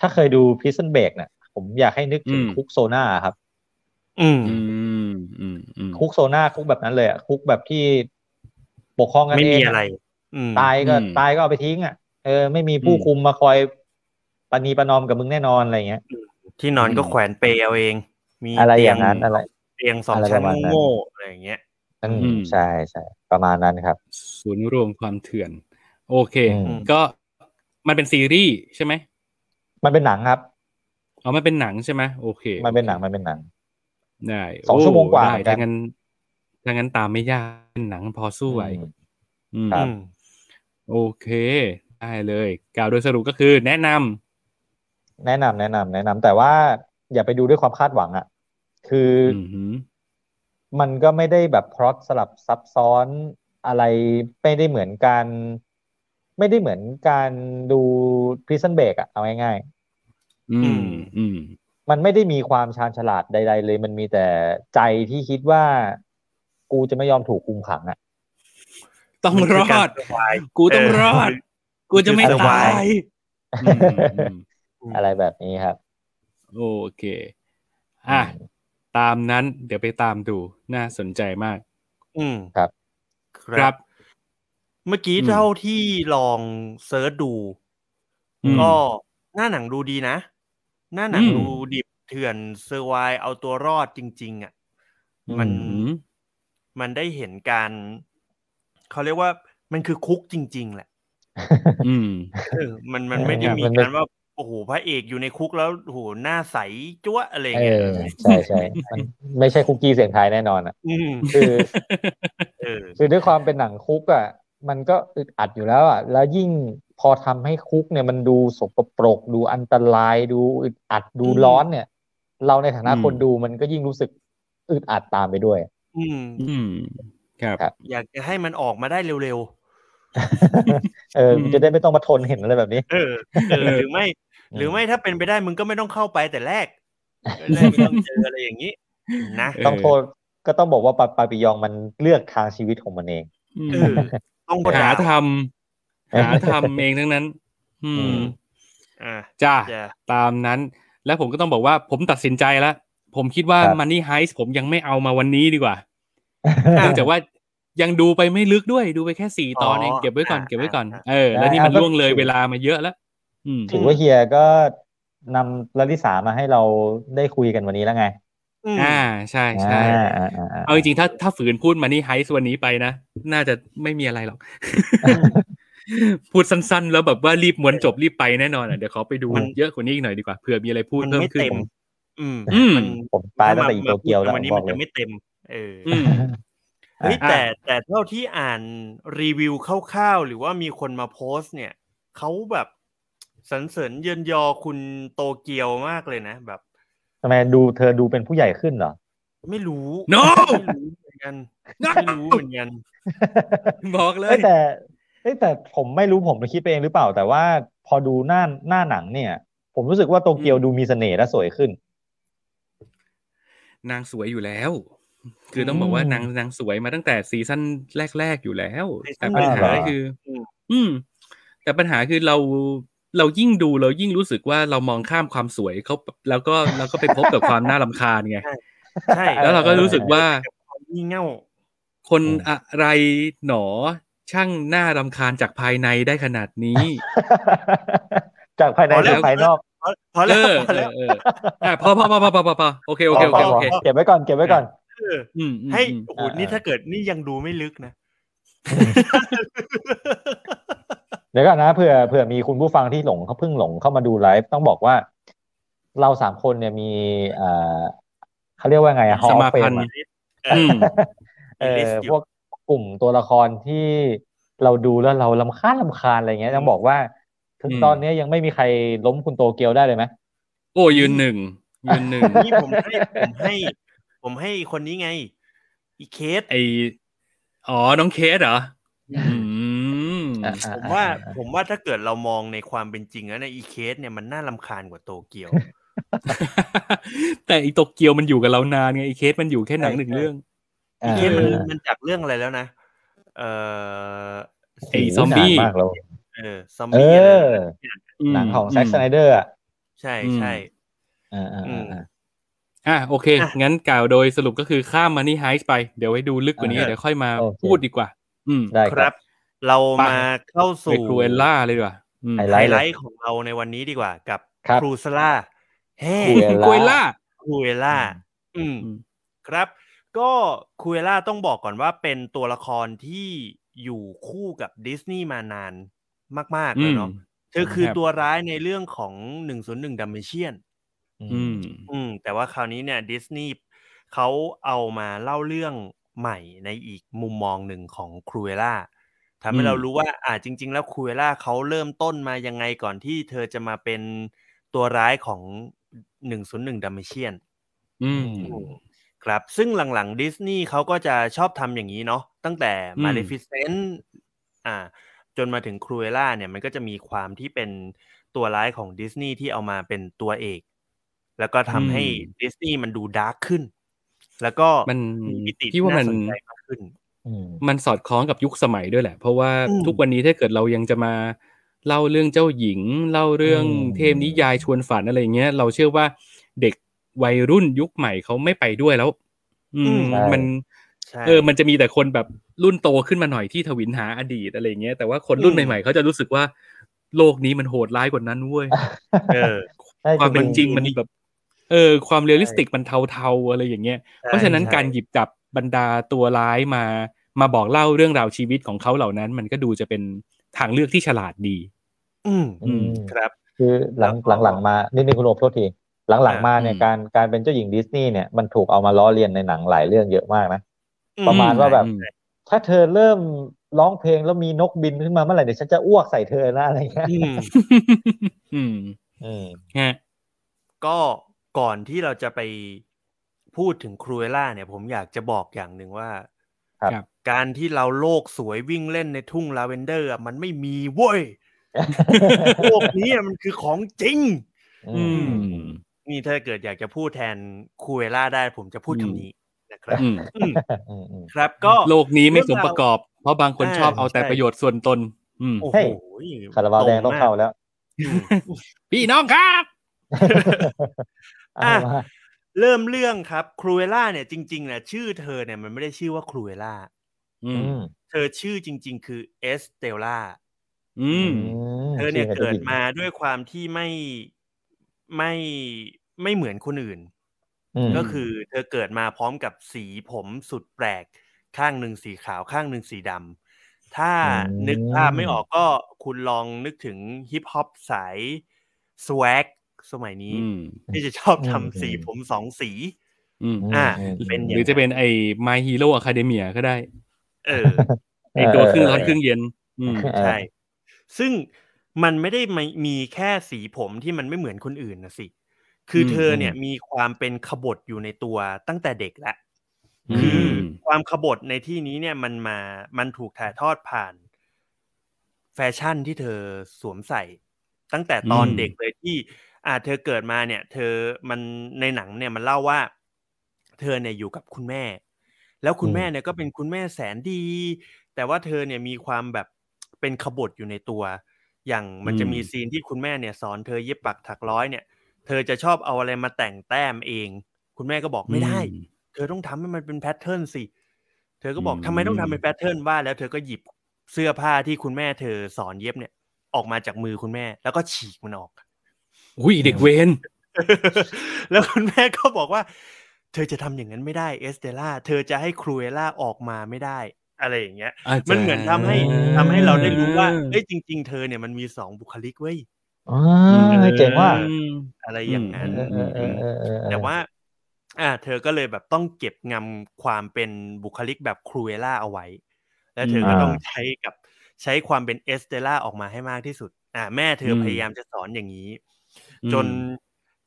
ถ้าเคยดู Prison Break เนี่ยผมอยากให้นึกถึงคุกโซน่าครับ อืมอืมอืมอืมคุกโซน่าคุกแบบนั้นเลยอะคุกแบบที่ปกครองกันไม่เอมีงอะไรอืมตายก็อืมตายก็เอาไปทิ้งอะเออไม่มีผู้อืมคุมมาคอยปณีประนอมกับมึงแน่นอนอะไรเงี้ย ที่นอนก็อืมแขวนเปลเอาเอง มีอะไรเตีอย่างนั้นอะไรเตียงสองอะไรชั้นประมาณนั้นโง่ๆอะไรอย่างเงี้ย อืมอืมใช่ใช่ประมาณนั้นครับ ศูนย์รวมความเถื่อน โอเคอืมก็มันเป็นซีรีส์ใช่ไหมมันเป็นหนังครับอ๋อมันเป็นหนังใช่ไหมโอเค มันเป็นหนังมันเป็นหนังได้สองชั่วโมงกว่าได้เหมือนกันถ้างั้นถ้างั้นตามไม่ยากเป็นหนังพอสู้ไหวอืมอืมครับอืมโอเค ได้เลย กล่าวโดยสรุปก็คือ แนะนำแนะนำแนะนำแนะนำแต่ว่าอย่าไปดูด้วยความคาดหวังอะ คือออือหือ มันก็ไม่ได้แบบพล็อตสลับซับซ้อนอะไรไม่ได้เหมือนการ ไม่ได้เหมือนการดู Prison Break อะเอาง่ายอืม อืมๆมันไม่ได้มีความชาญฉลาดใด ๆ เลย มันมีแต่ใจที่คิดว่า กูจะไม่ยอมถูกคุมขังอะต้องมันรคืออการด survive กูต้องเออรอด กูจะไม่คือตาย survive อืมอืมอะไรแบบนี้ครับ โอเค อะ ตามนั้น เดี๋ยวไปตามดูน่าสนใจมาก อืมครับ ครับ เมื่อกี้อืมเท่าที่ลองเซิร์ชดูอืมก็หน้าหนังดูดีนะ หน้าหนังอืมดูดิบเถื่อนเซอร์ไวเอาตัวรอดจริง ๆ อะ มันอืมมันได้เห็นการเขาเรียกว่ามันคือคุกจริง ๆ แหละ อืมเออมันมันไม่ได้เออมีมันไม่การว่า โอ้โหพระเอกอยู่ในคุกแล้วโอ้โหหน้าใสจ้วะอะไรอย่างเอเงี้ยอใช่ใช่มันไม่ใช่คุกกี้เสียงไทายแน่นอนอะอืมคือเออคือด้วยความเป็นหนังคุกอะ มันก็อึดอัดอยู่แล้วอะ แล้วยิ่งพอทำให้คุกเนี่ยมันดูสกปรก ดูอันตรายดูอึดอัดดูอืมร้อนเนี่ย เราในฐานะอืมคนดูมันก็ยิ่งรู้สึกอึดอัดตามไปด้วย อืมอืมครับครับอยากจะให้มันออกมาได้เร็วเอออืมจะได้ไม่ต้องมาทนเห็นอะไรแบบนี้ๆเออเออเออหรือไม่ หรือไม่ถ้าเป็นไปได้มึงก็ไม่ต้องเข้าไปแต่แรกจะได้ไม่ต้องเจออะไรอย่างนี้นะต้องโทษก็ต้องบอกว่าปาปาปิยองมันเลือกทางชีวิตของมันเองอืมเออต้องบหาดาทำหาทำเองทั้งนั้น อือืมมอ่าจ้าจะตามนั้น แล้วผมก็ต้องบอกว่าผมตัดสินใจแล้ว ผมคิดว่าครับ Money Heist ผมยังไม่เอามาวันนี้ดีกว่าเนื่องจากว่ายังดูไปไม่ลึกด้วยดูไปแค่สี่ตอนเองอ๋อเก็บไว้ก่อนอ่าเก็บไว้ก่อนอ่าเออแล้วนี่มันอ่าก็ล่วงเลยเวลามาเยอะแล้วอืม ถือว่าเฮียก็นำลลิสามาให้เราได้คุยกันวันนี้แล้วไงอืมอ่าใช่ใช่อ่าอ่าอ่าอ่าเอาจริงๆถ้าถ้าฝืนพูดมานี่ไฮส์วันนี้ไปนะ น่าจะไม่มีอะไรหรอก พูดสั้น ๆ แล้วแบบว่ารีบม้วนจบรีบไปแน่นอนอะเดี๋ยวขอไปดูมันเยอะกว่านี้อีกหน่อยดีกว่าเผื่อมีอะไรพูดมันเพิ่มไม่ขึ้นเต็มอืมอืมมันผมตายตั้งแต่อีโตเกียวแล้ววันนี้บอมักนเลจะยไม่เต็ม เออออืมเฮ้ยอะแต่แต่เท่าที่อ่านรีวิวคร่าวๆหรือว่ามีคนมาโพสต์เนี่ยเขาแบบ สรรเสริญเยินยอคุณโตเกียวมากเลยนะแบบทำไมดูเธอดูเป็นผู้ใหญ่ขึ้นเหรอ ไม่รู้ No ไม่รู้เหมือนกันไม่รู้เหมือนกัน บอกเลเอ้ยยแต่เอ้ยแต่ผมไม่รู้ผมไปคิดไปเองหรือเปล่า แต่ว่าพอดูหน้าหน้าหนังเนี่ย ผมรู้สึกว่าโตเกียวอืมดูมีเสน่ห์และสวยขึ้น นางสวยอยู่แล้ว คือต้องบอกว่านางนางสวยมาตั้งแต่ซีซั่นแรก ๆ อยู่แล้ว ซีซั่แต่นปัญหาแรกเหรอ คือ อืมอืมแต่ปัญหาคือเรา เรายิ่งดูเรายิ่งรู้สึกว่าเรามองข้ามความสวยเขาแล้วก็เราก็ไปพบกับความน่ารำคาญไงใช่แล้วเราก็รู้สึกว่าความงี่เง่า คนอืมอะไรหนอช่างน่ารำคาญจากภายในได้ขนาดนี้ จากภายในพอแล้สู่วภายนอกพพอพอเอแล้วอพอเอแล้วอเอออะพอพอพอพอพอพอพอโอเคโอเคโอเคพโอเคพเก็บไว้ก่อนเก็บไว้ก่อนเก็บไว้ก่อนเอออืมอืมให้อืมโอ้โหอ่านี่ถ้าเกิดนี่ยังดูไม่ลึกนะ เดี๋ยวก่อนนะเผื่อเผื่อมีคุณผู้ฟังที่หลงเขาเพิ่งหลงเข้ามาดูไลฟ์ต้องบอกว่า เราสามคนเนี่ยมีเอ่อเขาเรียกว่าไงอะสมาพันธ์อะอืมเอมีอ list อยู่พวกกลุ่มตัวละครที่เราดูแล้วเราลำคาญลำคาญอะไรเงี้ยต้องบอกว่าถึงอืมตอนนี้ยังไม่มีใครล้มคุณโตเกียวได้เลยไหมโอ้ยืนหนึ่งยืนหนึ่งนี่ผมให้ผมให้ ผมให้คนนี้ไง อีเคสไออ๋อน้องเคสเหรออืมอะอะ ผมว่าอะผมว่าถ้าเกิดเรามองในความเป็นจริงแล้วในยอีเคสเนี่ยมันน่าลำคาญกว่าโตเกียว แต่อีโตเกียวมันอยู่กับเรานานไงไอเคสมันอยู่แค่หนังหนึ่งเรื่องอีเคสมันเออมันจากเรื่องอะไรแล้วนะเอ่อไอ้ซอมบี้นานมากแล้วเออซอมเอบี้อะไรอนะหนังของแซ็กสไนเดอร์อะใช่อืมใช่อ่าอ่าอืมอ่าอะโอเคอะงั้นกล่าวโดยสรุปก็คือข้ามมานี่ไฮส์ไป เดี๋ยวไว้ดูลึกกว่านี้อ่าเดี๋ยวค่อยมาโอเคพูดดีกว่า อืมได้คครัรับบ เราไปมาเข้าไปสู่ครูเอลล่าเลยดีกว่าอืมไฮไฮไลท์ไลเลยท์ของเราในวันนี้ดีกว่า กับครับครูซล่าแฮ่ครูเอลครูเอลล่าครูเอล่าอืมอืมครับ ก็คูเอล่าต้องบอกก่อนว่าเป็นตัวละครที่อยู่คู่กับดิสนีย์มานานมาก ๆ เลยเนาะอืมเธอคือครับตัวร้ายในเรื่องของหนึ่งศูนย์หนึ่ง Dalmatians อืม อืม แต่ว่าคราวนี้เนี่ยดิสนีย์เขาเอามาเล่าเรื่องใหม่ในอีกมุมมองหนึ่งของ Cruella ทำให้อืมเรารู้ว่า อ่าจริง ๆ แล้ว Cruella เขาเริ่มต้นมายังไงก่อนที่เธอจะมาเป็นตัวร้ายของหนึ่งศูนย์หนึ่ง Dalmatians อืมครับ ซึ่งหลังๆดิสนีย์เขาก็จะชอบทำอย่างนี้เนาะตั้งแต่อืม Maleficent อ่า จนมาถึงครูเอล่าเนี่ยมันก็จะมีความที่เป็นตัวร้ายของดิสนีย์ที่เอามาเป็นตัวเอก แล้วก็ทำให้ดิสนีย์มันดูดาร์กขึ้น แล้วก็มันมีมิติพี่ว่ามันสนใจมากขึ้นอื มมันสอดคล้องกับยุคสมัยด้วยแหละ เพราะว่าอืมทุกวันนี้ถ้าเกิดเรายังจะมาเล่าเรื่องเจ้าหญิง เล่าเรื่องอืมเทพนิยายชวนฝันอะไรเงี้ย เราเชื่อว่าเด็กวัยรุ่นยุคใหม่เขาไม่ไปด้วยแล้ว อืมใช่มันใช่เออ มันจะมีแต่คนแบบรุ่นโตขึ้นมาหน่อยที่ถวิลหาอดีตอะไรเงี้ย แต่ว่าคนรุ่นอืมใหม่ๆเขาจะรู้สึกว่าโลกนี้มันโหดร้ายกว่านั้นเว้ย เออใช่ความเป็นจริงๆมันแบบ เออ ความ realistic มันเทาๆอะไรอย่างเงี้ย เพราะฉะนั้นใช่การหยิบจับบรรดาตัวร้ายมา มาบอกเล่าเรื่องราวชีวิตของเขาเหล่านั้น มันก็ดูจะเป็นทางเลือกที่ฉลาดดี อืมอืมครับ คือหลังแล้วก็หลังๆมานิดนึงคุณโอมโทษทีหลังๆมาเนี่ยอืมการการเป็นเจ้าหญิงดิสนีย์เนี่ยมันถูกเอามาล้อเลียนในหนังหลายเรื่องเยอะมากนะประมาณว่าแบบอืมถ้าเธอเริ่มร้องเพลงแล้วมีนกบินขึ้นมาเมื่อไหร่เดี๋ยวฉันจะอ้วกใส่เธอนะอะไรเงี้ยอืมอืมอืมฮะก็ก่อนที่เราจะไปพูดถึง Cruella เนี่ย ผมอยากจะบอกอย่างหนึ่งว่าครับครับ การที่เราโลกสวยวิ่งเล่นในทุ่งลาเวนเดอร์อะมันไม่มีเว้ยโลกนี้อะมันคือของจริง อืม นี่ถ้าเกิดอยากจะพูดแทนครูเอล่าได้ผมจะพูดอืมคำนี้นะครับอืมอืมอืมอืมครับก็โลกนี้ไม่สมประกอบ เพราะบางคนอ่าชอบเอาแต่ใช่ประโยชน์ส่วนตน อืมโอ้เฮ้โหยคาราบาวแดงต้องเข้าแล้วอืมพี่น้องครับอะอะมาเริ่มเรื่องครับครูเอล่าเนี่ยจริงๆเนี่ยชื่อเธอเนี่ยมันไม่ได้ชื่อว่าครูเอล่า อือืมมเธอชื่อจริง ๆ คือเอสเตลล่าอืม เธอเนี่ยชื่เกิดจ้หญิงมาด้วยความที่ไม่ไม่ไม่เหมือนคนอื่นอืมก็คือเธอเกิดมาพร้อมกับสีผมสุดแปลก ข้างหนึ่งสีขาวข้างหนึ่งสีดำถ้านึกภาพไม่ออกก็คุณลองนึกถึงฮิปฮอปสายสวกสมัยนี้อืมที่จะชอบทำสีผมสองสีอืมอ่ามเป็นอย่างหรือจะเป็นไอ้ My Hero Academia ก็ได้ เออไอ้ตัวครึ่งร้อนเออครึ่งเย็น อืมเออใช่ ซึ่งมันไม่ได้มีมีแค่สีผมที่มันไม่เหมือนคนอื่นนะสิ คืออมเธอเนี่ยมีความเป็นขบฏอยู่ในตัวตั้งแต่เด็กแล้วอืมคือความขบฏในที่นี้เนี่ยมันมา มันถูกถ่ายทอดผ่าน แฟชั่นที่เธอสวมใส่ ตั้งแต่ตอนอืมเด็กเลยที่ อ่า เธอเกิดมาเนี่ย เธอมันในหนังเนี่ยมันเล่าว่า เธอเนี่ยอยู่กับคุณแม่ แล้วคุณอืมแม่เนี่ยก็เป็นคุณแม่แสนดี แต่ว่าเธอเนี่ยมีความแบบเป็นขบถอยู่ในตัว อย่างมันจะมีอืมซีนที่คุณแม่เนี่ยสอนเธอเย็บปักถักร้อยเนี่ย เธอจะชอบเอาอะไรมาแต่งแต้มเอง คุณแม่ก็บอกไม่ได้อืมเธอต้องทำให้มันเป็น pattern สิ เธอก็บอกอืมทำไมต้องทำเป็น pattern วะ แล้วเธอก็หยิบเสื้อผ้าที่คุณแม่เธอสอนเย็บเนี่ย ออกมาจากมือคุณแม่ แล้วก็ฉีกมันออก อุ้ยเด็กเวนแล้วคุณแม่ก็บอกว่า เธอจะทำอย่างนั้นไม่ได้เอสเตล่าเธอจะให้ครูเอล่าออกมาไม่ได้ อะไรอย่างเงี้ย มันเหมือนทำให้ทำให้เราได้รู้ว่าเอ้ยจริง ๆ เธอเนี่ยมันมีสองบุคลิกเว้ยอ่าเจ๋งว่าอืมอะไรอย่างนั้นเออเออเออเออเออแต่ว่า อ่า เธอก็เลยแบบต้องเก็บงำความเป็นบุคลิกแบบครูเอล่าเอาไว้ และเธอก็อ่าต้องใช้กับใช้ความเป็น Estella ออกมาให้มากที่สุด อ่า แม่เธออืมพยายามจะสอนอย่างนี้อืมจน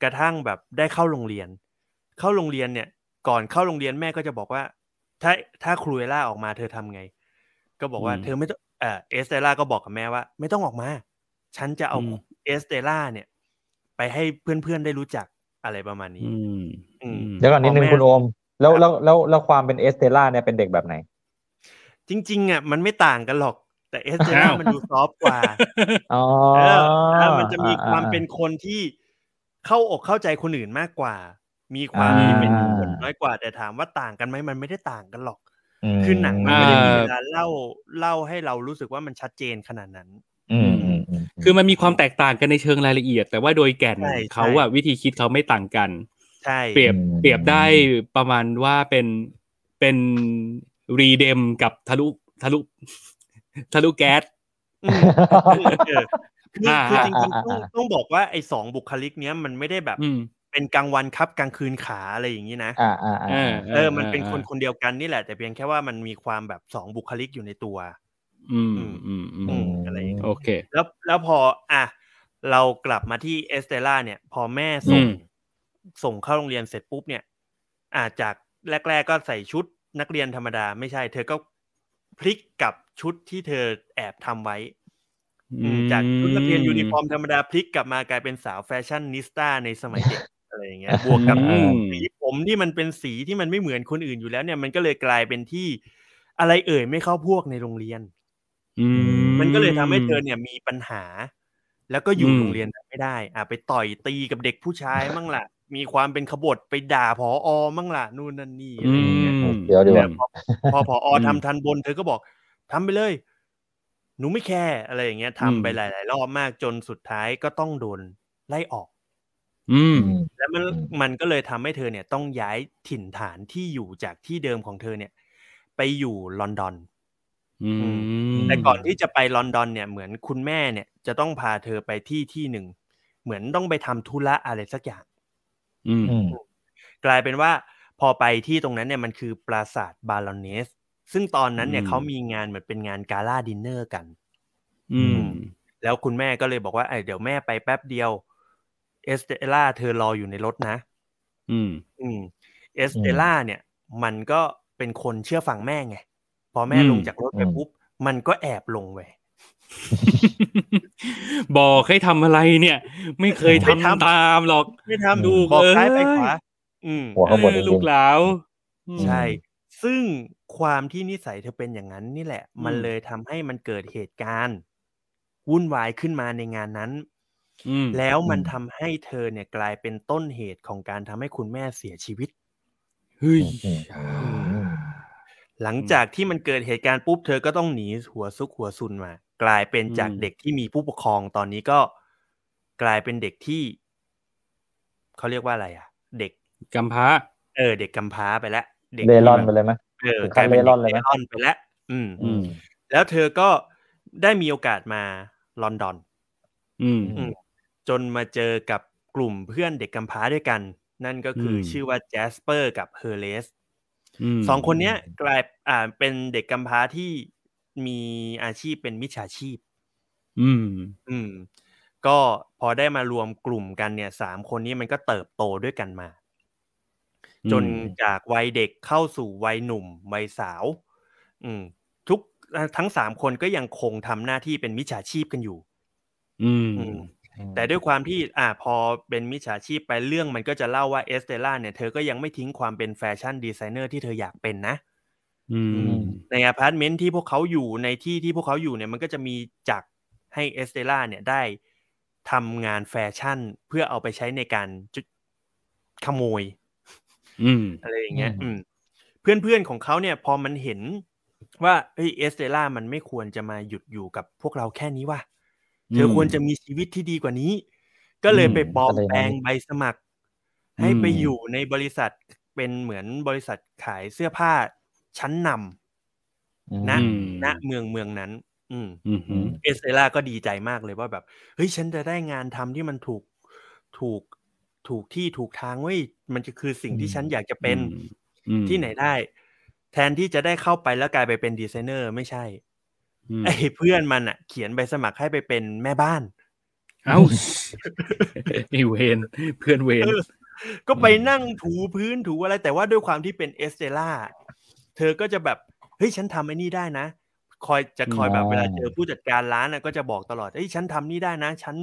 กระทั่งแบบได้เข้าโรงเรียน เข้าโรงเรียนเนี่ย ก่อนเข้าโรงเรียนแม่ก็จะบอกว่า ถ้าถ้า Cruella ออกมาเธอทำไง ก็บอกว่าอืมเธอไม่ต้องเออ Estella ก็บอกกับแม่ว่า ไม่ต้องออกมา ฉันจะเอาอืม Estella เนี่ย ไปให้เพื่อนๆได้รู้จักอะไรประมาณนี้อืมอืมเดี๋ยวก่อนนิดนึงพ่อแม่คุณโอม แล้วครับแล้วแล้วแล้วความเป็น Estella เนี่ยเป็นเด็กแบบไหน จริง ๆอะมันไม่ต่างกันหรอก แต่เอสเตล่าอ้าวมันดู soft กว่าอ๋อเออแล้วมันจะมีอ่ความเป็นคนที่เข้าอกเข้าใจคนอื่นมากกว่า มีความอ่าที่เป็นคนน้อยกว่าแต่ถามว่าต่างกันไหมมันไม่ได้ต่างกันหรอกมคือหนังมันไม่ได้มีอ่าเวลาเล่าเล่าให้เรารู้สึกว่ามันชัดเจนขนาดนั้นอืมอืมอืมคือมันมีความแตกต่างกันในเชิงรายละเอียด แต่ว่าโดยแก่นใช่เขาอะวิธีคิดเขาไม่ต่างกันใช่เปรียบเปรียบได้ประมาณว่าเป็นเป็นรีเดมกับทะลุทะลุทะลุแก๊สอืมเออคืออ่าคือจริงๆต้องอ่าต้องบอกว่าไอ้สองบุคลิกเนี้ยมันไม่ได้แบบอืม เป็นกลางวันครับกลางคืนขาอะไรอย่างนี้นะอ่าอ่าอ่าเออเออ มันเป็นคนคนเดียวกันนี่แหละ แต่เพียงแค่ว่ามันมีความแบบสองบุคลิกอยู่ในตัว อืมอืมอืมอืมอะไรอย่างเงี้ยโอเค แล้วแล้วพออะเรากลับมาที่ Estella เนี่ย พอแม่ส่งอืมส่งเข้าโรงเรียนเสร็จปุ๊บเนี่ย อาจากแรก ๆ ก็ใส่ชุดนักเรียนธรรมดา ไม่ใช่ เธอก็พลิกกับชุดที่เธอแอบทำไว้อืมจากชุดนักเรียนยูนิฟอร์มธรรมดาพลิกกลับมากลายเป็นสาว fashionista ในสมัยเด็ก อะไรอย่างเงี้ยบวกกับอืมสีผมที่มันเป็นสีที่มันไม่เหมือนคนอื่นอยู่แล้วเนี่ยมันก็เลยกลายเป็นที่อะไรเอ่ยไม่เข้าพวกในโรงเรียนอืมันก็เลยทำให้เธอเนี่ยมีปัญหา แล้วก็อยู่อืมโรงเรียนไม่ได้ อะไปต่อยตีกับเด็กผู้ชายมั่งล่ะ มีความเป็นขบฏไปด่าผออมั่งล่ะนู่นนั่นนี่อะไรอย่างเงี้ยอืมเดี๋ยวเดี๋ยวแต่พอพอผออืมทำทันบนเธอก็บอกทำไปเลย หนูไม่แคร์อะไรอย่างเงี้ยทำไปอืมหลาย ๆ รอบมากจนสุดท้ายก็ต้องโดนไล่ออก อืม แล้วมันอืมมันก็เลยทำให้เธอเนี่ยต้องย้ายถิ่นฐานที่อยู่จากที่เดิมของเธอเนี่ย ไปอยู่ลอนดอนอืมแต่ก่อนที่จะไปลอนดอนเนี่ยเหมือนคุณแม่เนี่ยจะต้องพาเธอไปที่ที่หนึ่ง เหมือนต้องไปทำธุระอะไรสักอย่าง อืมอืมกลายเป็นว่าพอไปที่ตรงนั้นเนี่ยมันคือปราสาท Baroness ซึ่งตอนนั้นเนี่ยอืมเขามีงานเหมือนเป็นงาน gala dinner กัน อืม แล้วคุณแม่ก็เลยบอกว่าเอ้ยเดี๋ยวแม่ไปแป๊บเดียว Estella เธอรออยู่ในรถนะ อืม อืม เอสเตล่าเนี่ย มันก็เป็นคนเชื่อฟังแม่ไง พอแม่อืมลงจากรถไปอืมปุ๊บ มันก็แอบลงไปบอกให้ทำอะไรเนี่ย ไม่เคยไม่ทำทำตามหรอก ไม่ดูทำบอกซ้ายไปเอ้ยขวาอืมหัวขบวนเอจอริงๆลูกหลาวอืมใช่ ซึ่งความที่นิสัยเธอเป็นอย่างนั้นนี่แหละ มันอืมเลยทำให้มันเกิดเหตุการณ์ วุ่นวายขึ้นมาในงานนั้นอืม แล้วมันอืมทำให้เธอเนี่ยกลายเป็นต้นเหตุของการทำให้คุณแม่เสียชีวิตเฮ้ยอืมอืมหลังจากที่มันเกิดเหตุการณ์ปุ๊บเธอก็ต้องหนีหัวซุกหัวซุนมา กลายเป็นจากอืมเด็กที่มีผู้ปกครองตอนนี้ก็กลายเป็นเด็กที่เขาเรียกว่าอะไรอะ เด็กกำพร้า เออ เด็กกำพร้าไปแล้วเด็กเดที่ลอนแบบไปเลยไหมเออถึงกขั้ลานยเป็นเร่ร่อนเลยไหมเร่อนไปแล้วอืมอืมแล้วเธอก็ได้มีโอกาสมาลอนดอน อืมอืม จนมาเจอกับกลุ่มเพื่อนเด็กกำพร้าด้วยกัน นั่นก็คืออืมชื่อว่า Jasper กับ Horace สองคนเนี้ยกลายอ่าเป็นเด็กกำพร้าที่มีอาชีพเป็นมิจฉาชีพ อืม อืม ก็พอได้มารวมกลุ่มกันเนี่ยสามคนนี้มันก็เติบโตด้วยกันมา จนจากวัยเด็กเข้าสู่วัยหนุ่ม วัยสาว อืม ทุกทั้งสามคนก็ยังคงทำหน้าที่เป็นมิจฉาชีพกันอยู่ อืมอืม แต่ด้วยความที่อ่าพอเป็นมิจฉาชีพไปเรื่องมันก็จะเล่าว่าเอสเตล่าเนี่ยเธอก็ยังไม่ทิ้งความเป็นแฟชั่นดีไซเนอร์ที่เธออยากเป็นนะอืมในอพาร์ตเมนต์ที่พวกเขาอยู่ในที่ที่พวกเขาอยู่เนี่ยมันก็จะมีจักรให้เอสเตล่าเนี่ยได้ทำงานแฟชั่นเพื่อเอาไปใช้ในการจุขโมยอืมอะไรอย่างเงี้ยอืมอืมเพื่อนเพื่อนๆของเขาเนี่ย พอมันเห็นว่าเฮ้ยเอสเตล่ามันไม่ควรจะมาหยุดอยู่กับพวกเราแค่นี้ว่ะ เธอควรจะมีชีวิตที่ดีกว่านี้ ก็เลยไปอืมปลอมก็เลยแปลงใบสมัคร ให้ไปอืมอยู่ในบริษัทเป็นเหมือนบริษัทขายเสื้อผ้าชั้นนำนะอืมณเมืองเมืองนั้น อืมอืมอืมเอสเตล่าก็ดีใจมากเลยว่าแบบเฮ้ยฉันจะได้งานทำที่มันถูกถูกถูกที่ถูกทางเว้ยมันจะคือสิ่งที่ฉันอยากจะเป็นอืมที่ไหนได้ แทนที่จะได้เข้าไปแล้วกลายไปเป็นดีไซเนอร์ ไม่ใช่อืม ไอ้เพื่อนมันอะ เขียนใบสมัครให้ไปเป็นแม่บ้าน เอ้าไอ้เวรเพื่อนเวรเออก็ไปนั่งถูพื้นถูอะไร แต่ว่าด้วยความที่เป็นเอสเตล่าเธอก็จะแบบ เฮ้ย ฉันทำไอ้นี่ได้นะ คอยจะคอยแบบอ๋อเวลาเจอผู้จัดการร้านน่ะก็จะบอกตลอดเฮ้ยฉันทำนี่ได้นะ ฉัน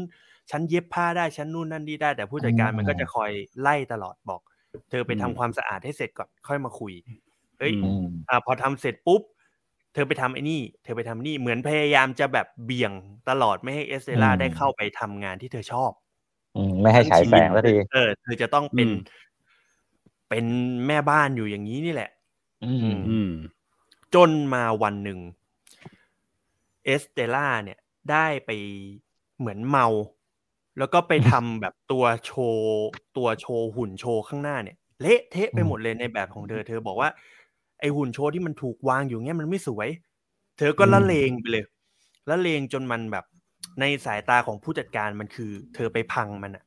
ฉันเย็บผ้าได้ฉันนู่นนั่นนี่ได้ แต่ผู้จัดการมันก็จะคอยไล่ตลอดบอก เธอไปทำความสะอาดให้เสร็จก่อนค่อยมาคุยเฮ้ยอือืมอ่าพอทำเสร็จปุ๊บ เธอไปทำไอ้นี่ เธอไปทำนี่เหมือนพยายามจะแบบเบี่ยงตลอดไม่ให้เอสเตล่าอืมได้เข้าไปทำงานที่เธอชอบอืมไม่ให้ฉายแสงสักทีเออเธอจะต้องเป็นอืมเป็นแม่บ้านอยู่อย่างนี้นี่แหละอืมอืมจนมาวันหนึ่งเอสเตล่าเนี่ย ได้ไปเหมือนเมา แล้วก็ไปทำแบบตัวโชว์ ตัวโชว์หุ่นโชว์ข้างหน้าเนี่ย เละเทะไปหมดเลยในแบบของเธอ เธอบอกว่าไอหุ่นโชว์ที่มันถูกวางอยู่เงี้ยมันไม่สวย เธอก็ละเลงไปเลยละเลงจนมันแบบในสายตาของผู้จัดการมันคือ เธอไปพังมันอะ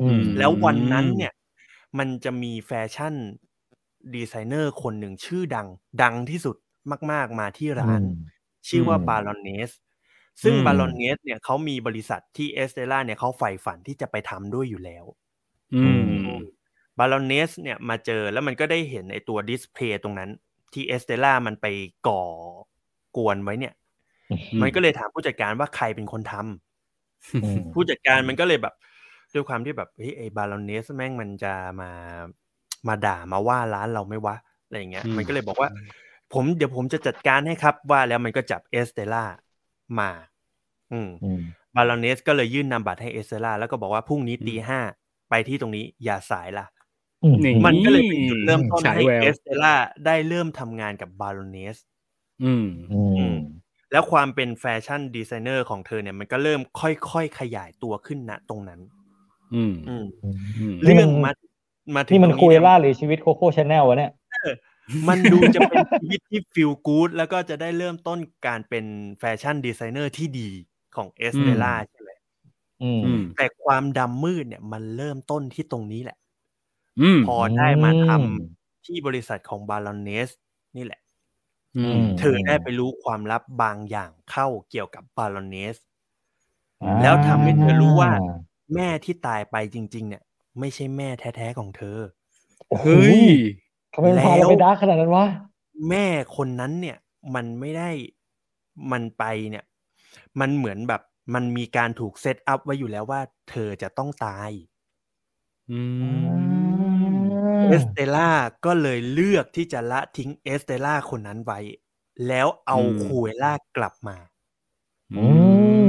อืมแล้ววันนั้นเนี่ย มันจะมีแฟชั่นดีไซเนอร์คนหนึ่งชื่อดัง ดังที่สุดมาก ๆ มาที่ร้าน ชื่อว่าอืมบารอนเนสซึ่งอืมบารอนเนสเนี่ยเขามีบริษัทที่เอสเตล่าเนี่ยเขาใฝ่ฝันที่จะไปทำด้วยอยู่แล้วอืม บารอนเนสเนี่ยมาเจอแล้วมันก็ได้เห็นไอ้ตัว display ตรงนั้น ที่เอสเตล่ามันไปก่อกวนไว้เนี่ย มันก็เลยถามผู้จัดการว่าใครเป็นคนทำอืมผู้จัดการมันก็เลยแบบด้วยความที่แบบเฮ้ยไอ้บารอนเนสแม่งมันจะมามาด่ามาว่าร้านเราไหมวะอะไรอย่างเงี้ยอืมมันก็เลยบอกว่า ผมเดี๋ยวผมจะจัดการให้ครับว่าแล้วมันก็จับเอสเตล่ามา อืมอืมบารอนเนสก็เลยยื่นนามบัตรให้เอสเตล่าแล้วก็บอกว่าพรุ่งนี้ตีห้าไปที่ตรงนี้อย่าสายล่ะนี่ มันก็เลยเป็นจุดเริ่มต้นฉายให้แววเอสเตล่าได้เริ่มทำงานกับบารอนเนสอืมอืมแล้วความเป็นแฟชั่นดีไซเนอร์ของเธอเนี่ยมันก็เริ่มค่อยๆขยายตัวขึ้นณตรงนั้น อืมอืมอืมนี่เรื่มัอนงมามาถึงนี่มันตรงครูเอลล่าหรือชีวิตโคโค่ชาแนลวะเนี่ยมันดูจะเป็นชีวิตที่ feel good แล้วก็จะได้เริ่มต้นการเป็นแฟชั่นดีไซเนอร์ที่ดีของเอสเตล่าใช่ไหมอืมอืมแต่ความดำมืดเนี่ยมันเริ่มต้นที่ตรงนี้แหละอืม พอได้มาทำอืมที่บริษัทของบารอนเนสนี่แหละอืมเธอได้ไปรู้ความลับบางอย่างเข้าเกี่ยวกับบารอนเนสอ่าแล้วทำให้เธอรู้ว่า แม่ที่ตายไปจริง ๆ เนี่ย ไม่ใช่แม่แท้ๆของเธอโอ้โหเฮ้ยทำไมมันพาเราไป dark ขนาดนั้นวะแม่คนนั้นเนี่ย มันไม่ได้มันไปเนี่ย มันเหมือนแบบมันมีการถูก set up ไว้อยู่แล้วว่า เธอจะต้องตาย อืม เอสเตล่าก็เลยเลือกที่จะละทิ้งเอสเตล่าคนนั้นไว้ แล้วเอาอืมครูเอลล่ากลับมาอื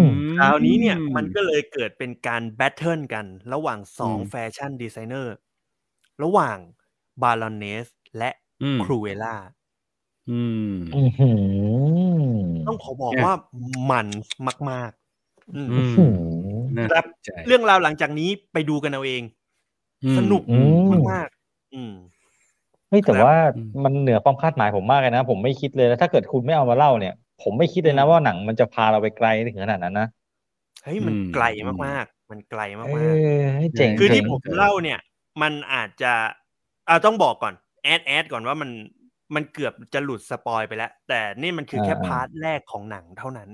มคราวนี้เนี่ยมันก็เลยเกิดเป็นการ battle กัน ระหว่างสองอืมแฟชั่นดีไซเนอร์ ระหว่างบารอนเนสและอืมครูเอลล่าอืมอื้อหือต้องขอบอกเนี่ยว่ามันมากๆอืมอืมอื้อหือน่าครับสนใจเรื่องราวหลังจากนี้ไปดูกันเอาเองอืมสนุกอืมมากๆ อืมเฮ้ยแต่ครับว่าอืมมันเหนือความคาดหมายผมมากเลยนะ ผมไม่คิดเลยแล้วถ้าเกิดคุณไม่เอามาเล่าเนี่ย ผมไม่คิดเลยนะอืมว่าหนังมันจะพาเราไปไกลถึงขนาดนั้นนะเฮ้ยมันอืมไกลมากๆ มันไกลเอมากอให้เจ๋งๆคือที่เจ๋งผมเล่าเนี่ย มันอาจจะอ่าต้องบอกก่อนแอดแอดก่อนว่ามันมันเกือบจะหลุดสปอยไปแล้ว แต่นี่มันคือแค่พาร์ทแรกของหนังเท่านั้น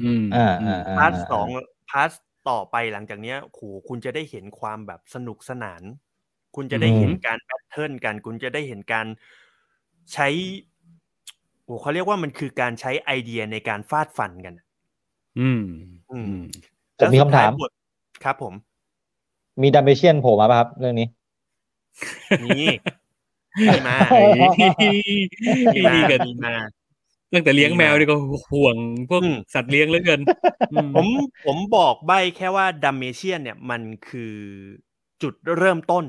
อืมอ่าอ่าอ่พาร์ทสองพาร์ทต่อไปหลังจากเนี้ยโหคุณจะได้เห็นความแบบสนุกสนาน คุณจะได้เห็นการแบทเทิลกัน คุณจะได้เห็นการใช้โอ้เขาเรียกว่ามันคือการใช้ไอเดียในการฟาดฟันกัน อืม อือืมมผมมีคำถามแล้วสุดท้ยบทครับผม มีดัมเบเชียนโผล่มาป่ะครับ เรื่องนี้นี่มีมาเฮ้ยมีมาดีกันมีมาตั้งแต่เลี้ยงแมวนี่ก็ห่วงพวกอืมสัตว์เลี้ยงเหลือเกินอืผมผมบอกใบ้แค่ว่าดัลเมเชียนเนี่ยมันคือจุดเริ่มต้น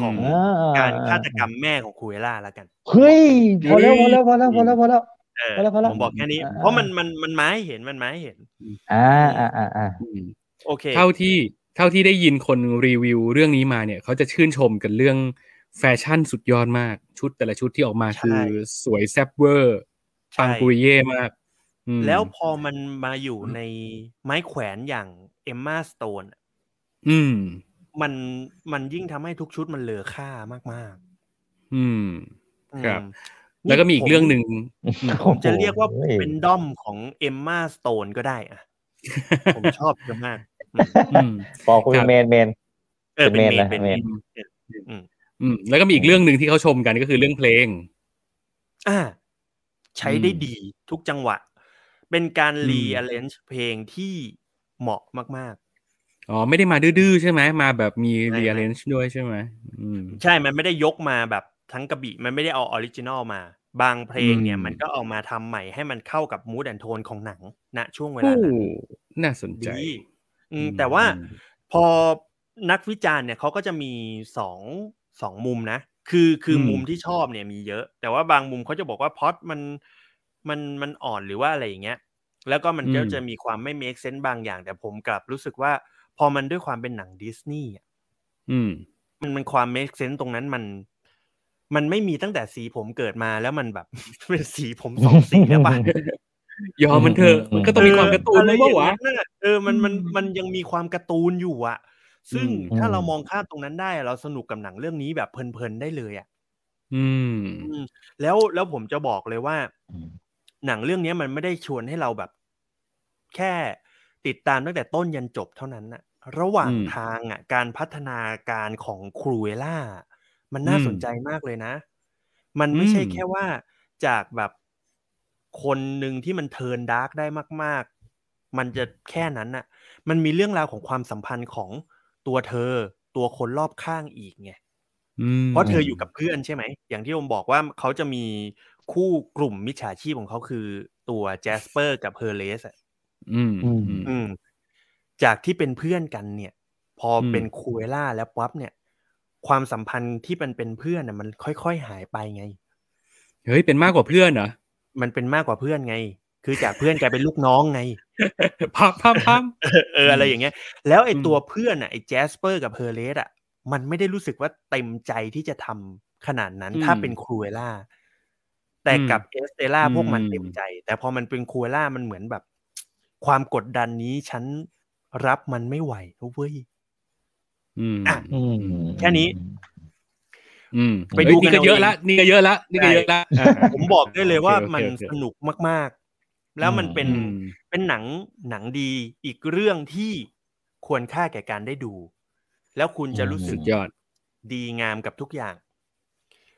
ของอ่าการฆาตกรรมแม่ของครูเอลล่าแล้วกันเฮ้ยพอแล้วพอแล้วพอแล้วพอแล้วพอแล้วเออพอแล้วพอแล้วผมบอกแค่นี้อ่าเพราะมันมันมันมาให้เห็นมันมาให้เห็น อ่าอ่าอ่าอ่าอืมโอเค เท่าที่เท่าที่ได้ยินคนรีวิวเรื่องนี้มาเนี่ย เขาจะชื่นชมกันเรื่องแฟชั่นสุดยอดมาก ชุดแต่ละชุดที่ออกมาใช่คือสวยแซ่บเวอร์ใช่ปังปุริเย่มากอืมแล้วพอมันมาอยู่ในไม้แขวนอย่างเอมมาสโตนอืม มันมันยิ่งทำให้ทุกชุดมันเหลือค่ามากอืมๆครับอืมแล้วก็มีอีกผเรื่องหนึ่งผมจะเรียกว่าโอ้โหเป็นด้อมของเอมมาสโตนก็ได้อะผมชอบเธอมากอืมอืมพอคุยครับเมนเมนเออเป็นเมเป็นนเมนเป็นนะเมนอืมอืมแล้วก็มีอีกเรื่องหนึ่งที่เขาชมกันก็คือเรื่องเพลง อ่า ใช้ได้อืมดีทุกจังหวะ เป็นการอืมรีอ r เลน g e เพลงที่เหมาะมาก อ๋อไม่ได้มาดื้อๆใช่ไหมมาแบบมีไม่ rearrange ด้วยใช่ไหมอืมๆใช่มันไม่ได้ยกมาแบบทั้งกระบิมันไม่ได้เอา original มา บางเพลงเนี่ยอืมมันก็เอามาทำใหม่ให้มันเข้ากับ mood and tone ของหนังณช่วงเวโอ้ลานั้นน่าสนใจดีอืมอืมแต่ว่าอืมพอนักวิจารณ์เนี่ยเขาก็จะมีสองสองมุมนะ คือคืออมมุมที่ชอบเนี่ยมีเยอะ แต่ว่าบางมุมเขาจะบอกว่าพอดมันมันมันอ่อนหรือว่าอะไรอย่างเงี้ย แล้วก็มันก็จะมีความไม่ make sense บางอย่าง แต่ผมกลับรู้สึกว่า พอมันด้วยความเป็นหนังดิสนีย์อะอืมมันมันความ make sense ตรงนั้นมันมันไม่มีตั้งแต่สีผมเกิดมาแล้วมันแบบเป็นสีผมสองสีแล้วปะยอมมันเถอะมันก็ต้องมีความการ์ตูนเออมั้งอะไรวะอย่างนั้นน่ะเออมันมันอืมมันยังมีความการ์ตูนอยู่อะซึ่งอืมถ้าเรามองข้ามตรงนั้นได้ เราสนุกกับหนังเรื่องนี้แบบเพลินๆได้เลยอะอืมอืม แล้วแล้วผมจะบอกเลยว่าอืมหนังเรื่องนี้มันไม่ได้ชวนให้เราแบบ แค่ ติดตามตั้งแต่ต้นยันจบเท่านั้นน่ะระหว่างอืมทางอะการพัฒนาการของครูเอล่า มันน่าอืมสนใจมากเลยนะ มันไม่ใช่อืมแค่ว่าจากแบบคนหนึ่งที่มัน turn dark ได้มาก ๆ มันจะแค่นั้นน่ะ มันมีเรื่องราวของความสัมพันธ์ของตัวเธอ ตัวคนรอบข้างอีกไงอืมเพราะเธออยู่กับเพื่อนใช่ไหม อย่างที่ผมบอกว่าเขาจะมีคู่กลุ่มมิจฉาชีพของเขาคือตัวแจสเปอร์กับเฮอร์เลส อะอืมอืมอืมอืมจากที่เป็นเพื่อนกันเนี่ย พออืมเป็นครูเอล่าแล้วปั๊บเนี่ย ความสัมพันธ์ที่มันเป็นเพื่อนน่ะมันค่อยๆหายไปไง เฮ้ยเป็นมากกว่าเพื่อนเหรอมันเป็นมากกว่าเพื่อนไง คือจากเพื่อนกลายเป็นลูกน้องไงพับพับพับเอออะไรอย่างเงี้ย แล้วไอ้อืมตัวเพื่อนอะไอ้แจสเปอร์กับเฮอร์เลสอะมันไม่ได้รู้สึกว่าเต็มใจที่จะทำขนาดนั้นถ้าเป็นครูเอล่าแต่กับเอสเตล่าพวกมันเต็มใจ แต่พอมันเป็นครูเอล่ามันเหมือนแบบ ความกดดันนี้ฉันรับมันไม่ไหวเว้ยอืมอะอืมแค่นี้ อืม ไปดูเฮ้ยกันนี่ก็เยอะเอาเองละนี่ก็เยอะละนี่ก็เยอะละอ่าผมบอกได้เลยว่าโอเคโอเคมันโอเคสนุกมาก ๆ แล้วมันเป็นอืมเป็นหนังหนังดีอีกเรื่องที่ควรค่าแก่การได้ดู แล้วคุณจะรู้สึสุกดยอด ดีงามกับทุกอย่าง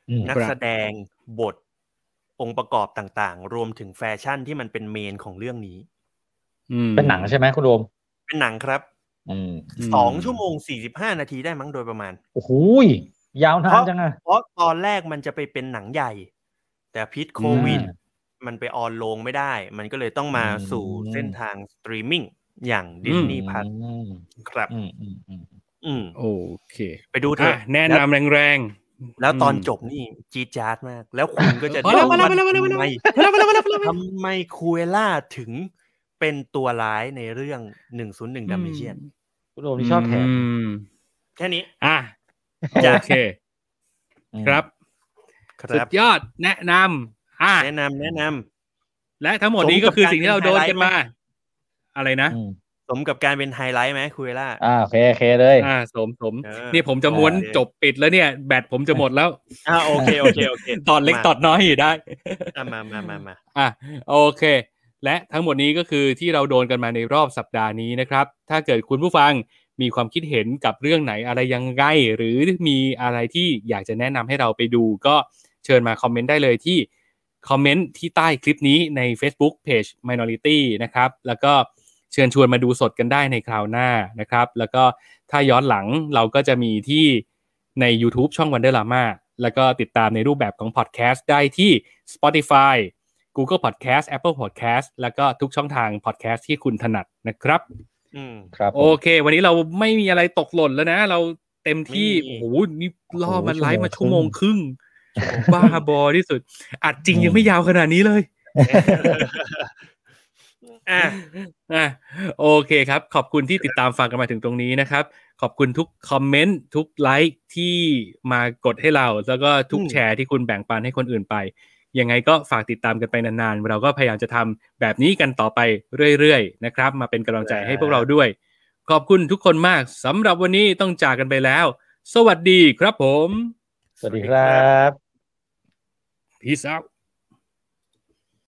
อืมนักครับแสดงบทองค์ประกอบต่างๆ รวมถึงแฟชั่นที่มันเป็นเมนของเรื่องนี้อืม เป็นหนังใช่ไหมคุณโดมเป็นหนังครับอืมมสองชั่วโมงสี่สิบห้านาทีได้มั้งโดยประมาณ โอ้โหยยาวนานจังอะเพราะตอนแรกมันจะไปเป็นหนังใหญ่ แต่พิษโควิดอืมมันไป on โรงไม่ได้ มันก็เลยต้องมาอืมสู่เส้นทางสตรีมมิ่งอย่าง Disney Plus อืมครับอืมอืมอืมอืมโอเค ไปดูเถอะอะแนะนำแรงๆ แล้วตอนจบนี่จี๊ดจ๊าดมาก แล้วคุณก็จะพอแล้วพอแล้วว่าพอแล้วพอแล้วพอทำแล้วไมพอแล้วพอแล้วพอแล้วพอแล้วทำไมคูเอล่าถึง เป็นตัวร้ายในเรื่องหนึ่งศูนย์หนึ่งดัมเมเชียนคุณโดมที่ชอบแถมมแค่นี้ อะจ้ะโอเค ครับคสุรับดยอดแนะนำอะแนะนำแนะนำและทั้งหมดนี้ก็คือสิ่งที่เราโดนกันมา อะไรนะอืมสมกับการเป็นไฮไลท์ไหมคูเอล่าอ่าโอเคโอเคเลย อ่า สมสมเออนี่ผมจะม้วนโอเคจบปิดแล้วเนี่ย แบตผมจะหมดแล้ว อ่าโอเคโอเคโอเคตอนเล็กมาตอนน้อยอยู่ได้อะมามามามาอะโอเค และทั้งหมดนี้ก็คือที่เราโดนกันมาในรอบสัปดาห์นี้นะครับ ถ้าเกิดคุณผู้ฟังมีความคิดเห็นกับเรื่องไหนอะไรยังไง หรือมีอะไรที่อยากจะแนะนำให้เราไปดู ก็เชิญมาคอมเมนต์ได้เลยที่คอมเมนต์ที่ใต้คลิปนี้ใน Facebook Page Minority นะครับ แล้วก็เชิญชวนมาดูสดกันได้ในคราวหน้านะครับ แล้วก็ถ้าย้อนหลังเราก็จะมีที่ใน YouTube ช่อง Wonderlama แล้วก็ติดตามในรูปแบบของ Podcast ได้ที่ Spotify Google Podcast Apple Podcast แล้วก็ทุกช่องทาง Podcast ที่คุณถนัดนะครับอืมครับผมโอเค วันนี้เราไม่มีอะไรตกหล่นแล้วนะ เราเต็มที่ไม่มีโอ้โห นี่ล่อโอ้โหมันไลฟ์มาชั่ชั่ววโมโมงงครึ่ง บ้าบอที่สุด อัดจริงอืมยังไม่ยาวขนาดนี้เลยออะอะโอเคครับ ขอบคุณที่ติดตามฟังกันมาถึงตรงนี้นะครับ ขอบคุณทุกคอมเมนต์ทุกไลค์ที่มากดให้เรา แล้วก็ทุกอืมแชร์ที่คุณแบ่งปันให้คนอื่นไป ยังไงก็ฝากติดตามกันไปนานๆ เราก็พยายามจะทำแบบนี้กันต่อไปเรื่อยๆนะครับ มาเป็นกำลังใจให้พวกเราด้วย ขอบคุณทุกคนมากสำหรับวันนี้ต้องจากกันไปแล้ว สวัสดีครับผม สวัสดีครับ Peace out